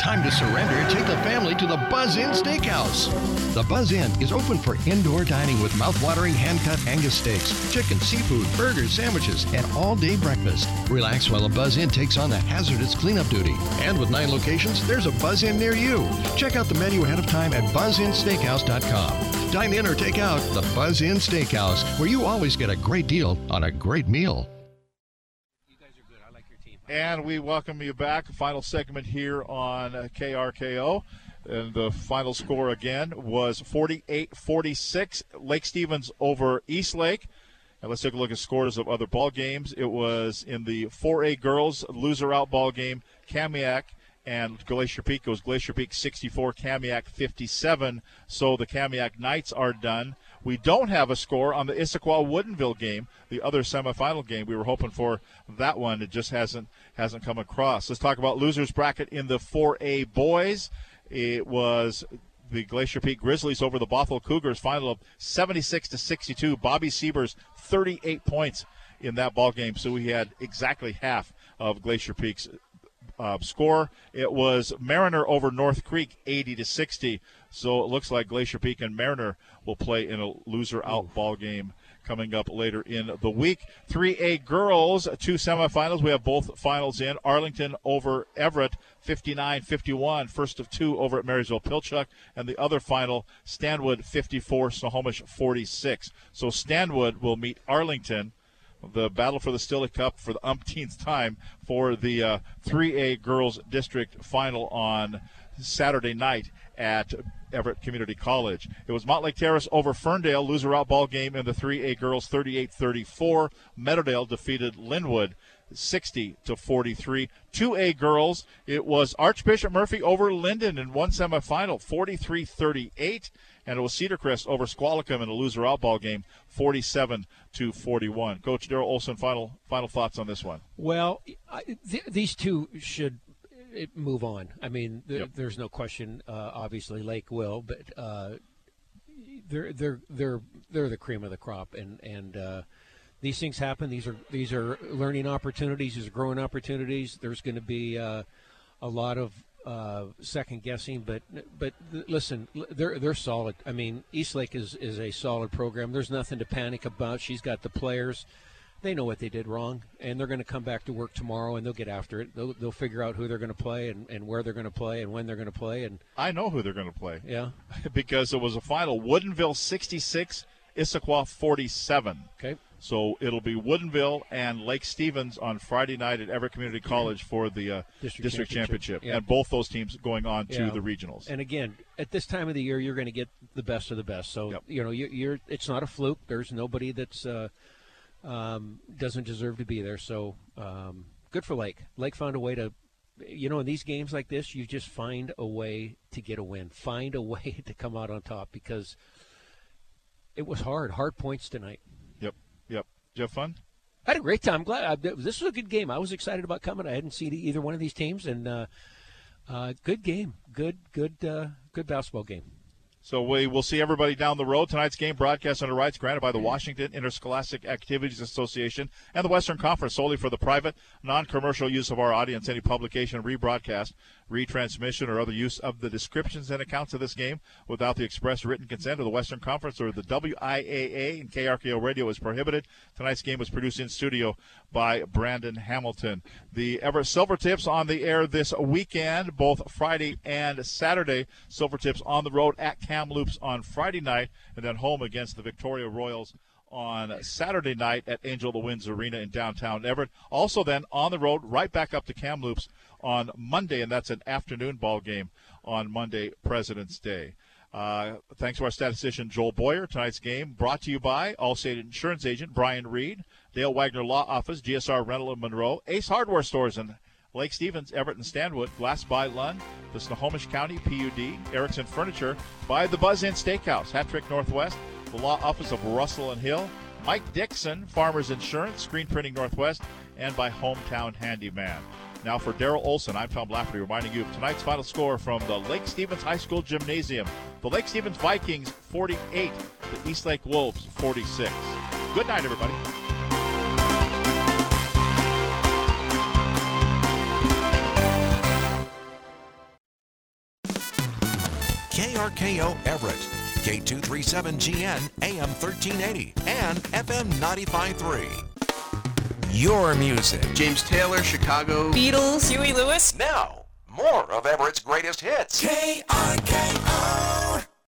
Time to surrender. Take the family to the Buzz Inn Steakhouse. The Buzz Inn is open for indoor dining with mouth-watering hand-cut Angus steaks, chicken, seafood, burgers, sandwiches, and all-day breakfast. Relax while the Buzz Inn takes on the hazardous cleanup duty. And with nine locations, there's a Buzz Inn near you. Check out the menu ahead of time at buzzinsteakhouse.com. Dine in or take out the Buzz Inn Steakhouse, where you always get a great deal on a great meal. And we welcome you back. Final segment here on uh, KRKO. And the final score again was 48 46. Lake Stevens over East Lake. And let's take a look at scores of other ball games. It was in the 4A girls loser out ball game, Kamiak and Glacier Peak. Was Glacier Peak 64, Kamiak 57. So the Kamiak Knights are done. We don't have a score on the Issaquah Woodinville game, the other semifinal game. We were hoping for that one. It just hasn't hasn't come across. Let's talk about losers bracket in the 4A boys. It was the Glacier Peak Grizzlies over the Bothell Cougars. Final of 76 to 62. Bobby Siebers 38 points in that ball game. So we had exactly half of Glacier Peak's uh, score. It was Mariner over North Creek, 80 to 60. So it looks like Glacier Peak and Mariner will play in a loser out ball game coming up later in the week. 3A girls, two semifinals. We have both finals in. Arlington over Everett, 59 51. First of two over at Marysville Pilchuck. And the other final, Stanwood 54, Snohomish 46. So Stanwood will meet Arlington the battle for the Stille Cup for the umpteenth time for the uh, 3A girls district final on Saturday night at Everett Community College. It was Mountlake Terrace over Ferndale, loser out ball game in the 3A girls 38-34. Meadowdale defeated Lynnwood 60 to 43. 2A girls, it was Archbishop Murphy over Lynden in one semifinal 43-38 and it was Cedarcrest over Squalicum in a loser out ball game, 47 to 41. Coach Daryl Olson, final final thoughts on this one. Well, I, th- these two should move on. I mean, th- Yep. there's no question. Uh, obviously, Lake will, but uh, they're they're they're they're the cream of the crop, and and uh, these things happen. These are these are learning opportunities. These are growing opportunities. There's going to be uh, a lot of uh, second guessing, but but th- listen, they're they're solid. I mean, Eastlake is is a solid program. There's nothing to panic about. She's got the players. They know what they did wrong, and they're going to come back to work tomorrow, and they'll get after it. They'll, they'll figure out who they're going to play and, and where they're going to play and when they're going to play. And I know who they're going to play. Yeah. [LAUGHS] because it was a final Woodinville 66, Issaquah 47. Okay. So it'll be Woodinville and Lake Stevens on Friday night at Everett Community College for the uh, District district, championship. championship, Yeah. and both those teams going on to the regionals. And again, at this time of the year, you're going to get the best of the best. So you know, you, you're it's not a fluke. There's nobody that's uh, um, doesn't deserve to be there. So um, good for Lake. Lake found a way to, you know, in these games like this, you just find a way to get a win. Find a [LAUGHS] way to come out on top because it was hard. Hard points tonight. Yep. Yep. Did you have fun? I had a great time. Glad I, this was a good game. I was excited about coming. I hadn't seen either one of these teams, and uh, uh, good game. Good, good, uh, good basketball game. So we will see everybody down the road. Tonight's game broadcast under rights granted by the Washington Interscholastic Activities Association and the Western Conference solely for the private, non-commercial use of our audience. Any publication, rebroadcast, retransmission, or other use of the descriptions and accounts of this game without the express written consent of the Western Conference or the WIAA and KRKO Radio is prohibited. Tonight's game was produced in studio by Brandon Hamilton. The Everett Silver Tips on the air this weekend, both Friday and Saturday. Silver Tips on the road at Kamloops on Friday night, and then home against the Victoria Royals on Saturday night at Angel of the Winds Arena in downtown Everett. Also, then on the road, right back up to Kamloops on Monday, and that's an afternoon ball game on Monday, President's Day. Uh, thanks to our statistician Joel Boyer. Tonight's game brought to you by Allstate Insurance Agent Brian Reed, Dale Wagner Law Office, GSR Rental in Monroe, Ace Hardware Stores in Lake Stevens, Everett, and Stanwood, Glass by Lund, the Snohomish County PUD, Erickson Furniture, by the Buzz Inn Steakhouse, Hattrick Northwest, the Law Office of Russell and Hill, Mike Dixon, Farmers Insurance, Screen Printing Northwest, and by Hometown Handyman. Now for Daryl Olson, I'm Tom Lafferty reminding you of tonight's final score from the Lake Stevens High School Gymnasium. The Lake Stevens Vikings 48, the East Lake Wolves 46. Good night, everybody. KRKO Everett, K237GN, AM 1380, and FM 953. Your music. James Taylor, Chicago. Beatles. Huey Lewis. Now, more of Everett's greatest hits. KRKO.